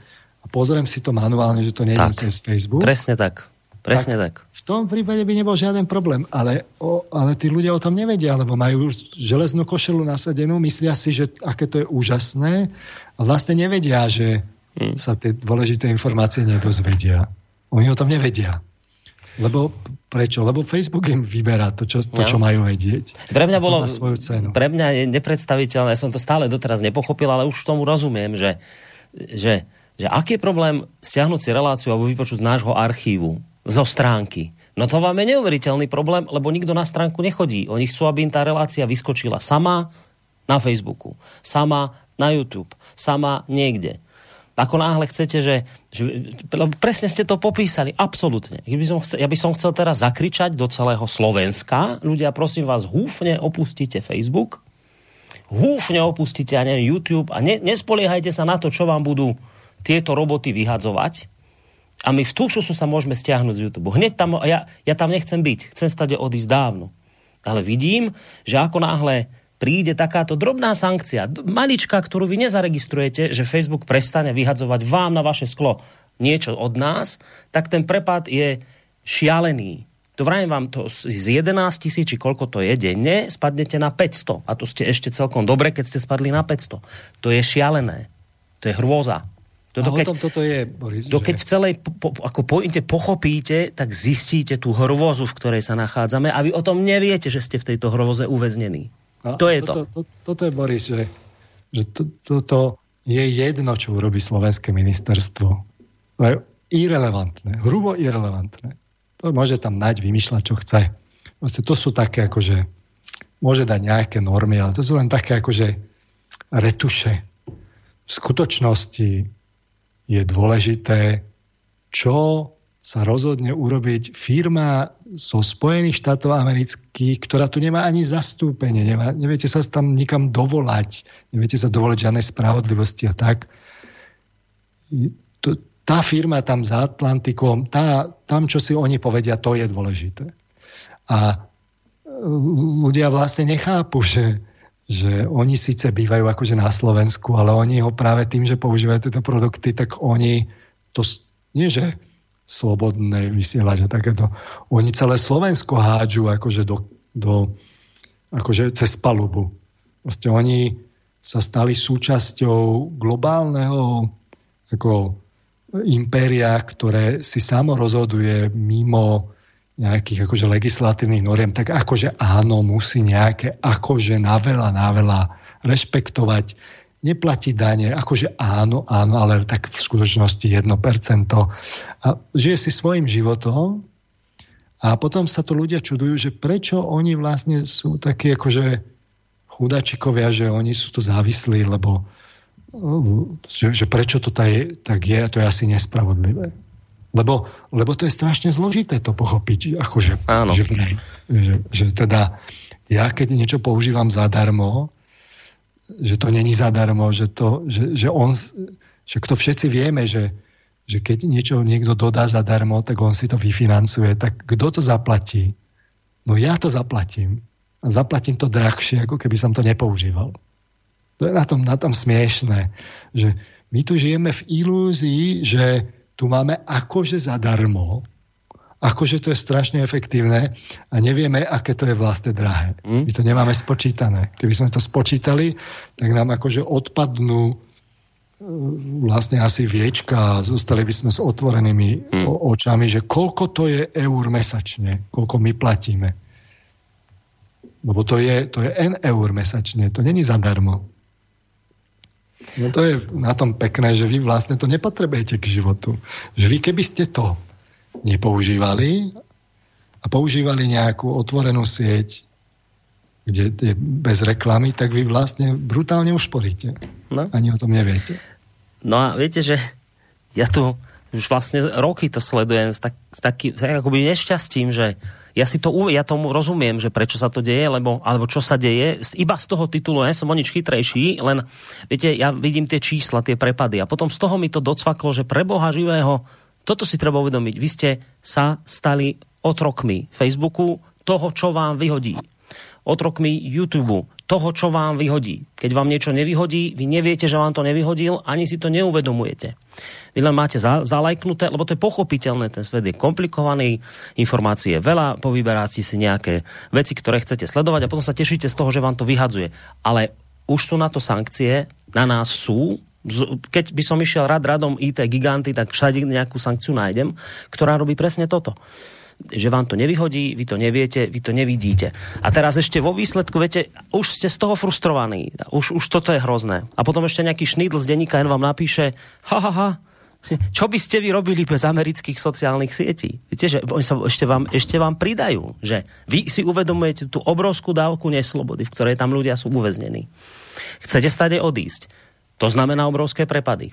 a pozriem si to manuálne, že to nie je cez Facebook. Presne tak. Presne tak, tak. V tom prípade by nebol žiaden problém, ale, o, ale tí ľudia o tom nevedia, lebo majú železnú košelu nasadenú, myslia si, že aké to je úžasné a vlastne nevedia, že hmm. sa tie dôležité informácie nedozvedia. Oni o tom nevedia. Lebo prečo? Lebo Facebook im vyberá to, čo, to, čo no. majú vedieť. Pre mňa, bolo, svoju cenu. pre mňa je nepredstaviteľné, ja som to stále doteraz nepochopil, ale už tomu rozumiem, že, že že aký je problém stiahnuť si reláciu alebo vypočuť z nášho archívu, zo stránky. No to vám je neuveriteľný problém, lebo nikto na stránku nechodí. Oni chcú, aby im tá relácia vyskočila sama na Facebooku, sama na YouTube, sama niekde. Ako náhle chcete, že, že presne ste to popísali, absolútne. Ja by, som chcel, teraz zakričať do celého Slovenska. Ľudia, prosím vás, húfne opustite Facebook, húfne opustite, ja neviem, YouTube a ne, nespoliehajte sa na to, čo vám budú tieto roboty vyhadzovať. A my v tú sa môžeme stiahnuť z YouTube. Hneď tam, ja, ja tam nechcem byť, chcem stade odísť dávno. Ale vidím, že ako náhle príde takáto drobná sankcia, malička, ktorú vy nezaregistrujete, že Facebook prestane vyhadzovať vám na vaše sklo niečo od nás, tak ten prepad je šialený. To vrajím vám, to z 11 tisíc, či koľko to je denne, spadnete na 500. A to ste ešte celkom dobre, keď ste spadli na 500. To je šialené. To je hrôza. To, a keď, toto je, Boris, to, že... keď v celej po, ako pointe pochopíte, tak zistíte tú hrôzu, v ktorej sa nachádzame a vy o tom neviete, že ste v tejto hrôze uväznení. No, to je to. to. Toto je, Boris, že, že to, toto je jedno, čo urobí slovenské ministerstvo. To je irrelevantné, hrubo irrelevantné. To môže tam nať, vymýšľať, čo chce. Proste to sú také, akože, môže dať nejaké normy, ale to sú len také, akože, retuše. V skutočnosti je dôležité, čo sa rozhodne urobiť firma zo Spojených štátov amerických, ktorá tu nemá ani zastúpenie, nemá, neviete sa tam nikam dovolať, neviete sa dovolať žiadnej spravodlivosti a tak. Tá firma tam za Atlantikom, tá, tam, čo si oni povedia, to je dôležité. A ľudia vlastne nechápu, že, že oni síce bývajú akože na Slovensku, ale oni ho práve tým, že používajú tieto produkty, tak oni to nie, že slobodné vysielať a takéto. Oni celé Slovensko hádžu akože do, do akože cez palubu. Proste oni sa stali súčasťou globálneho ako impéria, ktoré si samo rozhoduje mimo nejakých akože legislatívnych noriem, tak akože áno, musí nejaké akože na veľa, na veľa rešpektovať neplatí dane, akože áno, áno, ale tak v skutočnosti 1%. A žije si svojim životom a potom sa to ľudia čudujú, že prečo oni vlastne sú takí akože chudačikovia, že oni sú tu závislí, lebo že, že prečo to taj, tak je, to je asi nespravodlivé. Lebo, lebo to je strašne zložité to pochopiť. Akože, Áno. Že, že, že teda ja keď niečo používam zadarmo, že to není zadarmo, že, to, že, že on, že to všetci vieme, že, že keď niečo niekto dodá zadarmo, tak on si to vyfinancuje. Tak kto to zaplatí? No ja to zaplatím. A zaplatím to drahšie, ako keby som to nepoužíval. To je na tom, na tom smiešné, že my tu žijeme v ilúzii, že tu máme akože zadarmo, akože to je strašne efektívne a nevieme, aké to je vlastne drahé. Mm. My to nemáme spočítané. Keby sme to spočítali, tak nám akože odpadnú e, vlastne asi viečka a zostali by sme s otvorenými mm. očami, že koľko to je eur mesačne, koľko my platíme. Lebo to je, to je N eur mesačne, to není zadarmo. No to je na tom pekné, že vy vlastne to nepotrebujete k životu. Že vy keby ste to nepoužívali a používali nejakú otvorenú sieť, kde je bez reklamy, tak vy vlastne brutálne ušporíte. No. Ani o tom neviete. No a viete, že ja tu už vlastne roky to sledujem s, tak, s takým akoby nešťastím, že ja si to, ja tomu rozumiem, že prečo sa to deje, lebo, alebo čo sa deje, iba z toho titulu, ja som o nič chytrejší, len, viete, ja vidím tie čísla, tie prepady a potom z toho mi to docvaklo, že pre Boha živého, toto si treba uvedomiť. Vy ste sa stali otrokmi Facebooku, toho, čo vám vyhodí. Otrokmi YouTube, toho, čo vám vyhodí. Keď vám niečo nevyhodí, vy neviete, že vám to nevyhodil, ani si to neuvedomujete. Vy len máte za, zalajknuté, lebo to je pochopiteľné, ten svet je komplikovaný, informácie je veľa, povyberáte si nejaké veci, ktoré chcete sledovať a potom sa tešíte z toho, že vám to vyhadzuje. Ale už sú na to sankcie, na nás sú, keď by som išiel rad radom IT giganty, tak všade nejakú sankciu nájdem, ktorá robí presne toto že vám to nevyhodí, vy to neviete, vy to nevidíte. A teraz ešte vo výsledku, viete, už ste z toho frustrovaní, už, už toto je hrozné. A potom ešte nejaký šnýdl z denníka vám napíše, ha, ha, ha, čo by ste vy robili bez amerických sociálnych sietí? Viete, že oni sa ešte vám, ešte vám pridajú, že vy si uvedomujete tú obrovskú dávku neslobody, v ktorej tam ľudia sú uväznení. Chcete stade odísť to znamená obrovské prepady.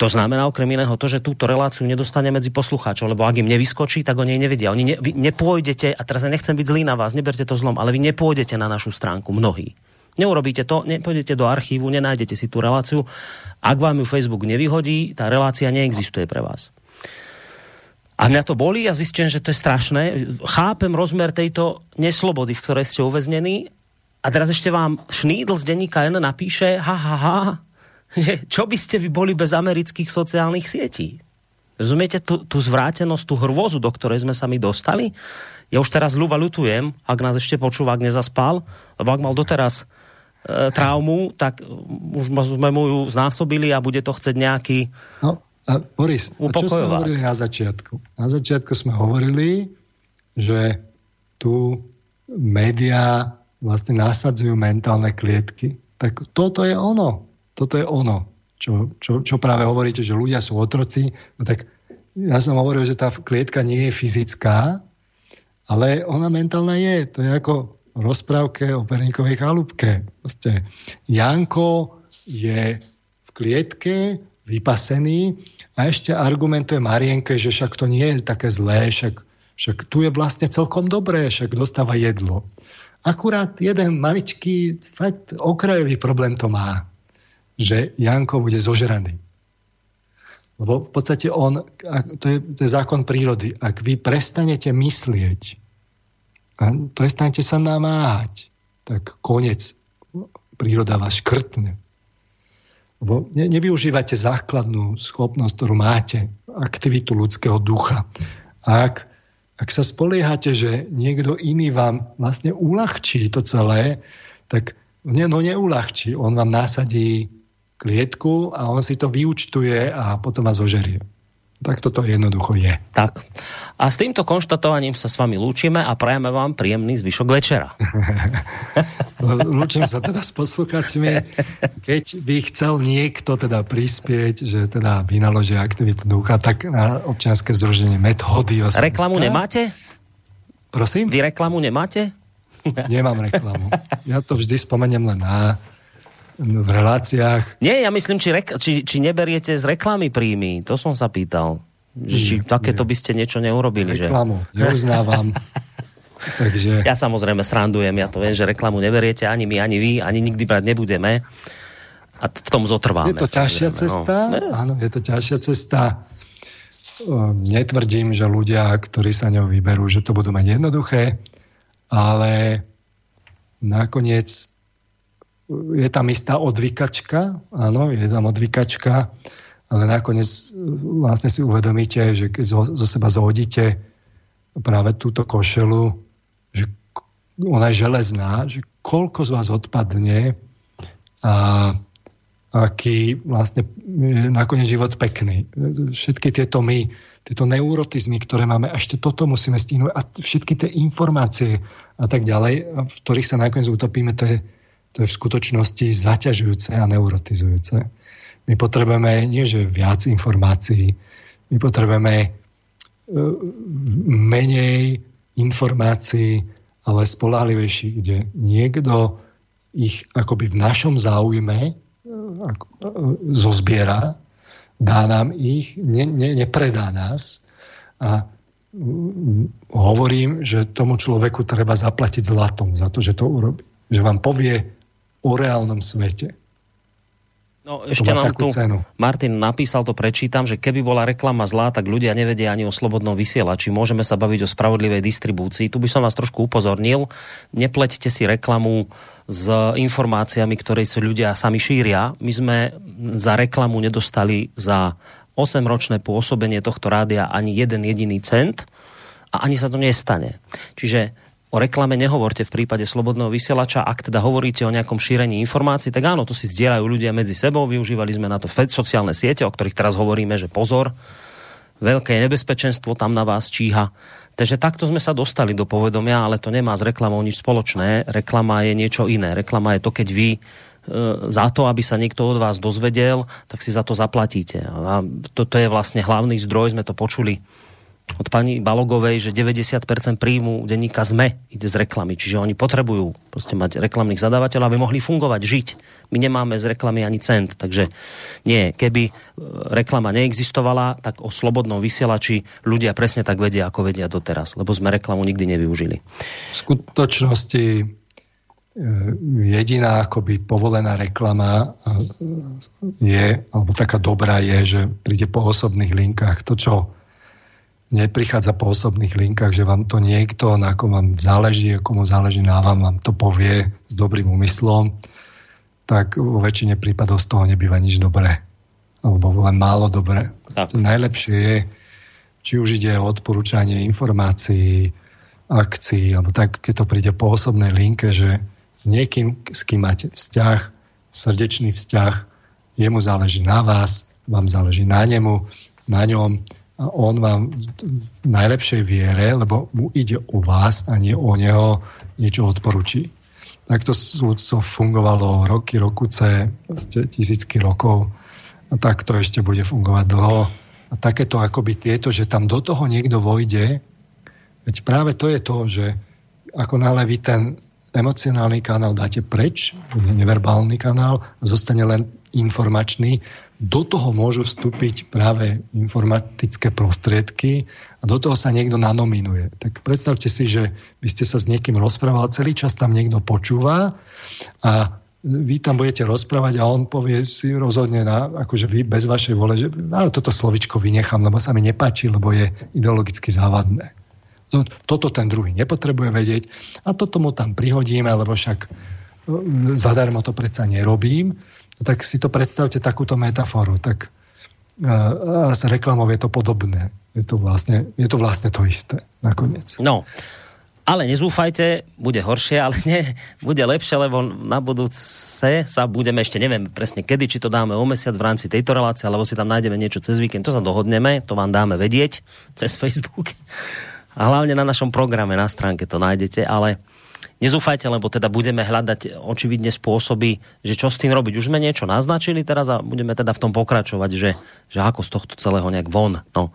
To znamená okrem iného to, že túto reláciu nedostane medzi poslucháčov, lebo ak im nevyskočí, tak o nej nevedia. Oni ne, vy nepôjdete, a teraz ja nechcem byť zlý na vás, neberte to zlom, ale vy nepôjdete na našu stránku, mnohí. Neurobíte to, nepôjdete do archívu, nenájdete si tú reláciu. Ak vám ju Facebook nevyhodí, tá relácia neexistuje pre vás. A mňa to boli a zistím, že to je strašné. Chápem rozmer tejto neslobody, v ktorej ste uväznení. A teraz ešte vám Šnídl z denníka N napíše, ha, ha, ha, čo by ste vy boli bez amerických sociálnych sietí? Rozumiete tú, tú zvrátenosť, tú hrôzu, do ktorej sme sa my dostali? Ja už teraz ľuba ľutujem, ak nás ešte počúva, ak nezaspal, lebo ak mal doteraz e, traumu, tak už sme mu ju znásobili a bude to chcieť nejaký No, a Boris, a čo sme hovorili na začiatku? Na začiatku sme hovorili, že tu médiá vlastne nasadzujú mentálne klietky. Tak toto je ono. Toto je ono, čo, čo, čo práve hovoríte, že ľudia sú otroci. No tak ja som hovoril, že tá klietka nie je fyzická, ale ona mentálna je. To je ako rozprávke o perníkovej chalúbke. Proste Janko je v klietke, vypasený a ešte argumentuje Marienke, že však to nie je také zlé, však, však tu je vlastne celkom dobré, však dostáva jedlo. Akurát jeden maličký, fakt okrajový problém to má, že Janko bude zožraný. Lebo v podstate on, to je, to je zákon prírody, ak vy prestanete myslieť a prestanete sa namáhať, tak konec. Príroda vás škrtne. Lebo ne, nevyužívate základnú schopnosť, ktorú máte, aktivitu ľudského ducha. Ak, ak sa spoliehate, že niekto iný vám vlastne uľahčí to celé, tak no neulahčí. On vám nasadí klietku a on si to vyučtuje a potom vás ožerie. Tak toto jednoducho je. Tak. A s týmto konštatovaním sa s vami lúčime a prajeme vám príjemný zvyšok večera. Lúčim sa teda s posluchačmi. Keď by chcel niekto teda prispieť, že teda vynaloží aktivitu ducha, tak na občianske združenie Methody. Reklamu nemáte? Prosím? Vy reklamu nemáte? Nemám reklamu. Ja to vždy spomeniem len na v reláciách. Nie, ja myslím, či, rek- či, či neberiete z reklamy príjmy. To som sa pýtal. Že, či nie, takéto nie. by ste niečo neurobili. Reklamu že? neuznávam. Takže... Ja samozrejme srandujem, ja to viem, že reklamu neberiete ani my, ani vy, ani nikdy brať nebudeme. A v tom zotrváme. Je to ťažšia no. cesta, no. áno, je to ťažšia cesta. Netvrdím, že ľudia, ktorí sa ňou vyberú, že to budú mať jednoduché, ale nakoniec je tam istá odvykačka, áno, je tam odvykačka, ale nakoniec vlastne si uvedomíte, že keď zo, zo seba zhodíte práve túto košelu, že ona je železná, že koľko z vás odpadne a aký vlastne je nakoniec život pekný. Všetky tieto my, tieto neurotizmy, ktoré máme, ešte toto musíme stihnúť a všetky tie informácie a tak ďalej, v ktorých sa nakoniec utopíme, to je, to je v skutočnosti zaťažujúce a neurotizujúce. My potrebujeme nie, že viac informácií, my potrebujeme e, menej informácií, ale spolahlivejší, kde niekto ich akoby v našom záujme e, e, zozbiera, dá nám ich, ne, ne, nepredá nás a hovorím, že tomu človeku treba zaplatiť zlatom za to, že to urobí. Že vám povie o reálnom svete. No, ešte nám tu cenu. Martin napísal, to prečítam, že keby bola reklama zlá, tak ľudia nevedia ani o slobodnom vysielači. Môžeme sa baviť o spravodlivej distribúcii. Tu by som vás trošku upozornil. Nepleťte si reklamu s informáciami, ktoré sú ľudia sami šíria. My sme za reklamu nedostali za 8-ročné pôsobenie tohto rádia ani jeden jediný cent a ani sa to nestane. Čiže o reklame nehovorte v prípade slobodného vysielača. Ak teda hovoríte o nejakom šírení informácií, tak áno, to si zdieľajú ľudia medzi sebou. Využívali sme na to sociálne siete, o ktorých teraz hovoríme, že pozor, veľké nebezpečenstvo tam na vás číha. Takže takto sme sa dostali do povedomia, ale to nemá s reklamou nič spoločné. Reklama je niečo iné. Reklama je to, keď vy e, za to, aby sa niekto od vás dozvedel, tak si za to zaplatíte. A toto je vlastne hlavný zdroj, sme to počuli od pani Balogovej, že 90% príjmu denníka ZME ide z reklamy, čiže oni potrebujú proste mať reklamných zadávateľov, aby mohli fungovať, žiť. My nemáme z reklamy ani cent, takže nie, keby e, reklama neexistovala, tak o slobodnom vysielači ľudia presne tak vedia, ako vedia doteraz, lebo sme reklamu nikdy nevyužili. V skutočnosti e, jediná akoby povolená reklama e, je, alebo taká dobrá je, že príde po osobných linkách. To, čo neprichádza po osobných linkách, že vám to niekto, na kom vám záleží, komu záleží na vám, vám to povie s dobrým úmyslom, tak vo väčšine prípadov z toho nebýva nič dobré. Alebo len málo dobré. Najlepšie je, či už ide o odporúčanie informácií, akcií, alebo tak, keď to príde po osobnej linke, že s niekým, s kým máte vzťah, srdečný vzťah, jemu záleží na vás, vám záleží na nemu, na ňom, a on vám v najlepšej viere, lebo mu ide o vás a nie o neho, niečo odporučí. Takto súdcov fungovalo roky, rokuce, tisícky rokov a tak to ešte bude fungovať dlho. A takéto akoby tieto, že tam do toho niekto vojde, veď práve to je to, že ako náhle vy ten emocionálny kanál dáte preč, neverbálny kanál, zostane len informačný, do toho môžu vstúpiť práve informatické prostriedky a do toho sa niekto nanominuje. Tak predstavte si, že by ste sa s niekým rozprával, celý čas tam niekto počúva a vy tam budete rozprávať a on povie si rozhodne, na, akože vy bez vašej vole, že no, toto slovičko vynechám, lebo sa mi nepáči, lebo je ideologicky závadné. Toto ten druhý nepotrebuje vedieť a toto mu tam prihodíme, lebo však zadarmo to predsa nerobím tak si to predstavte takúto metaforu. Tak a s reklamou je to podobné. Je to vlastne, je to, vlastne to isté nakoniec. No, ale nezúfajte, bude horšie, ale nie, bude lepšie, lebo na budúce sa budeme ešte, neviem presne kedy, či to dáme o mesiac v rámci tejto relácie, alebo si tam nájdeme niečo cez víkend, to sa dohodneme, to vám dáme vedieť cez Facebook. A hlavne na našom programe, na stránke to nájdete, ale nezúfajte, lebo teda budeme hľadať očividne spôsoby, že čo s tým robiť. Už sme niečo naznačili teraz a budeme teda v tom pokračovať, že, že ako z tohto celého nejak von. No.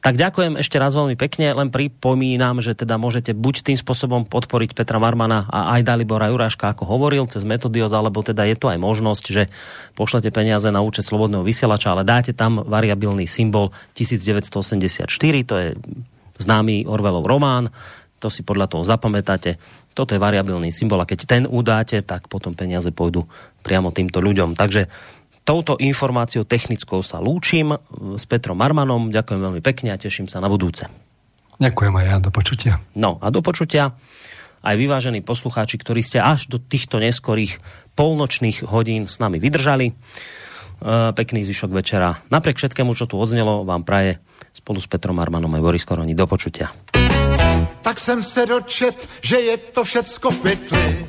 Tak ďakujem ešte raz veľmi pekne, len pripomínam, že teda môžete buď tým spôsobom podporiť Petra Marmana a aj Dalibora Juráška, ako hovoril, cez Metodios, alebo teda je to aj možnosť, že pošlete peniaze na účet Slobodného vysielača, ale dáte tam variabilný symbol 1984, to je známy Orwellov román, to si podľa toho zapamätáte toto je variabilný symbol a keď ten udáte, tak potom peniaze pôjdu priamo týmto ľuďom. Takže touto informáciou technickou sa lúčim s Petrom Marmanom. Ďakujem veľmi pekne a teším sa na budúce. Ďakujem aj ja, do počutia. No a do počutia aj vyvážení poslucháči, ktorí ste až do týchto neskorých polnočných hodín s nami vydržali. E, pekný zvyšok večera. Napriek všetkému, čo tu odznelo, vám praje spolu s Petrom Armanom aj Boris Koroni. Do počutia tak jsem se dočet, že je to všecko pytli,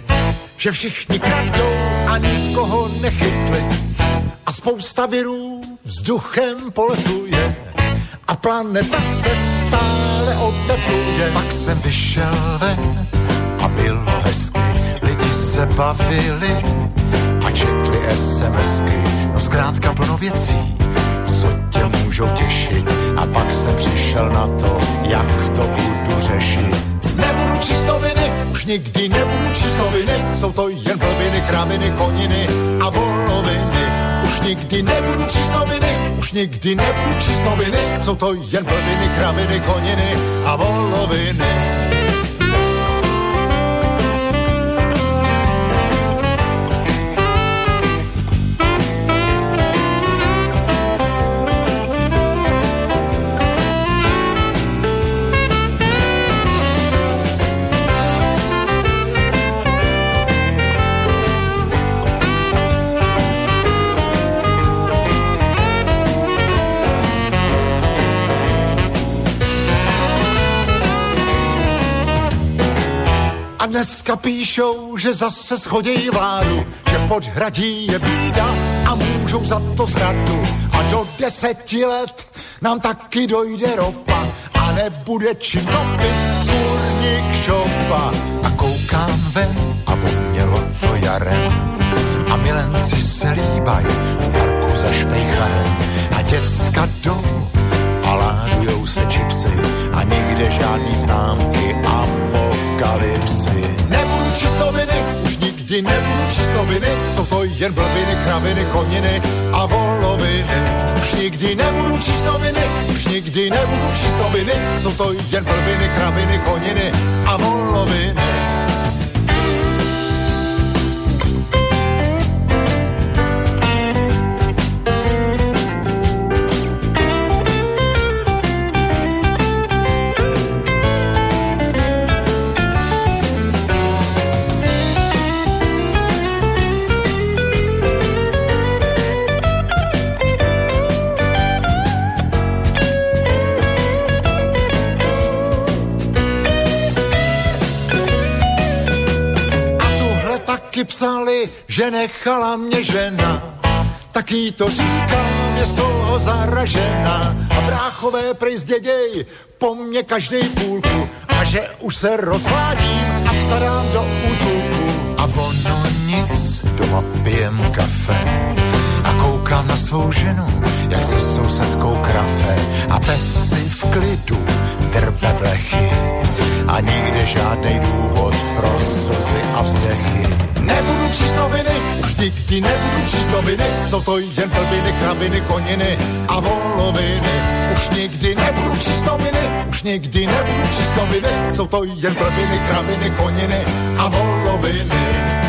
že všichni kradou a nikoho nechytli. A spousta virů vzduchem poletuje a planeta se stále otepluje. Pak jsem vyšel ven a bylo hezky, lidi se bavili a četli SMSky, no zkrátka plno věcí, můžou těšit a pak jsem přišel na to, jak to budu řešit. Nebudu číst noviny, už nikdy nebudu číst noviny, jsou to jen blbiny, kraviny, koniny a voloviny. Už nikdy nebudu číst noviny, už nikdy nebudu číst noviny, jsou to jen blbiny, kraviny, koniny a voloviny. Dneska píšou, že zase schodí vládu, že v podhradí je bída a můžou za to zhradu. A do deseti let nám taky dojde ropa a nebude čím topit kurník šopa. A koukám ven a vonělo to jarem a milenci se líbají v parku za špejcharem a děcka jdou a ládujou se čipsy žádný známky apokalypsy. Nebudu čistoviny, už nikdy nebudu čistoviny, jsou to jen blbiny, kraviny, koniny a voloviny. Už nikdy nebudu čistoviny, už nikdy nebudu čistoviny, jsou to jen blbiny, kraviny, koniny a voloviny. Psali, že nechala mě žena. Taký to říkám, je z toho zaražena. A bráchové prej zděděj po mně každej půlku. A že už se rozvádím a vstarám do útulku. A ono nic, doma pijem kafe. A koukám na svou ženu, jak se sousedkou krafe. A pes si v klidu drbe blechy. A nikde žádný důvod pro slzy a vzdechy Nebudu číst noviny, už nikdy nebudu číst jsou to jen blbiny, kraviny, koniny a voloviny. Už nikdy nebudu číst noviny, už nikdy nebudu číst noviny, jsou to jen blbiny, kraviny, koniny a voloviny.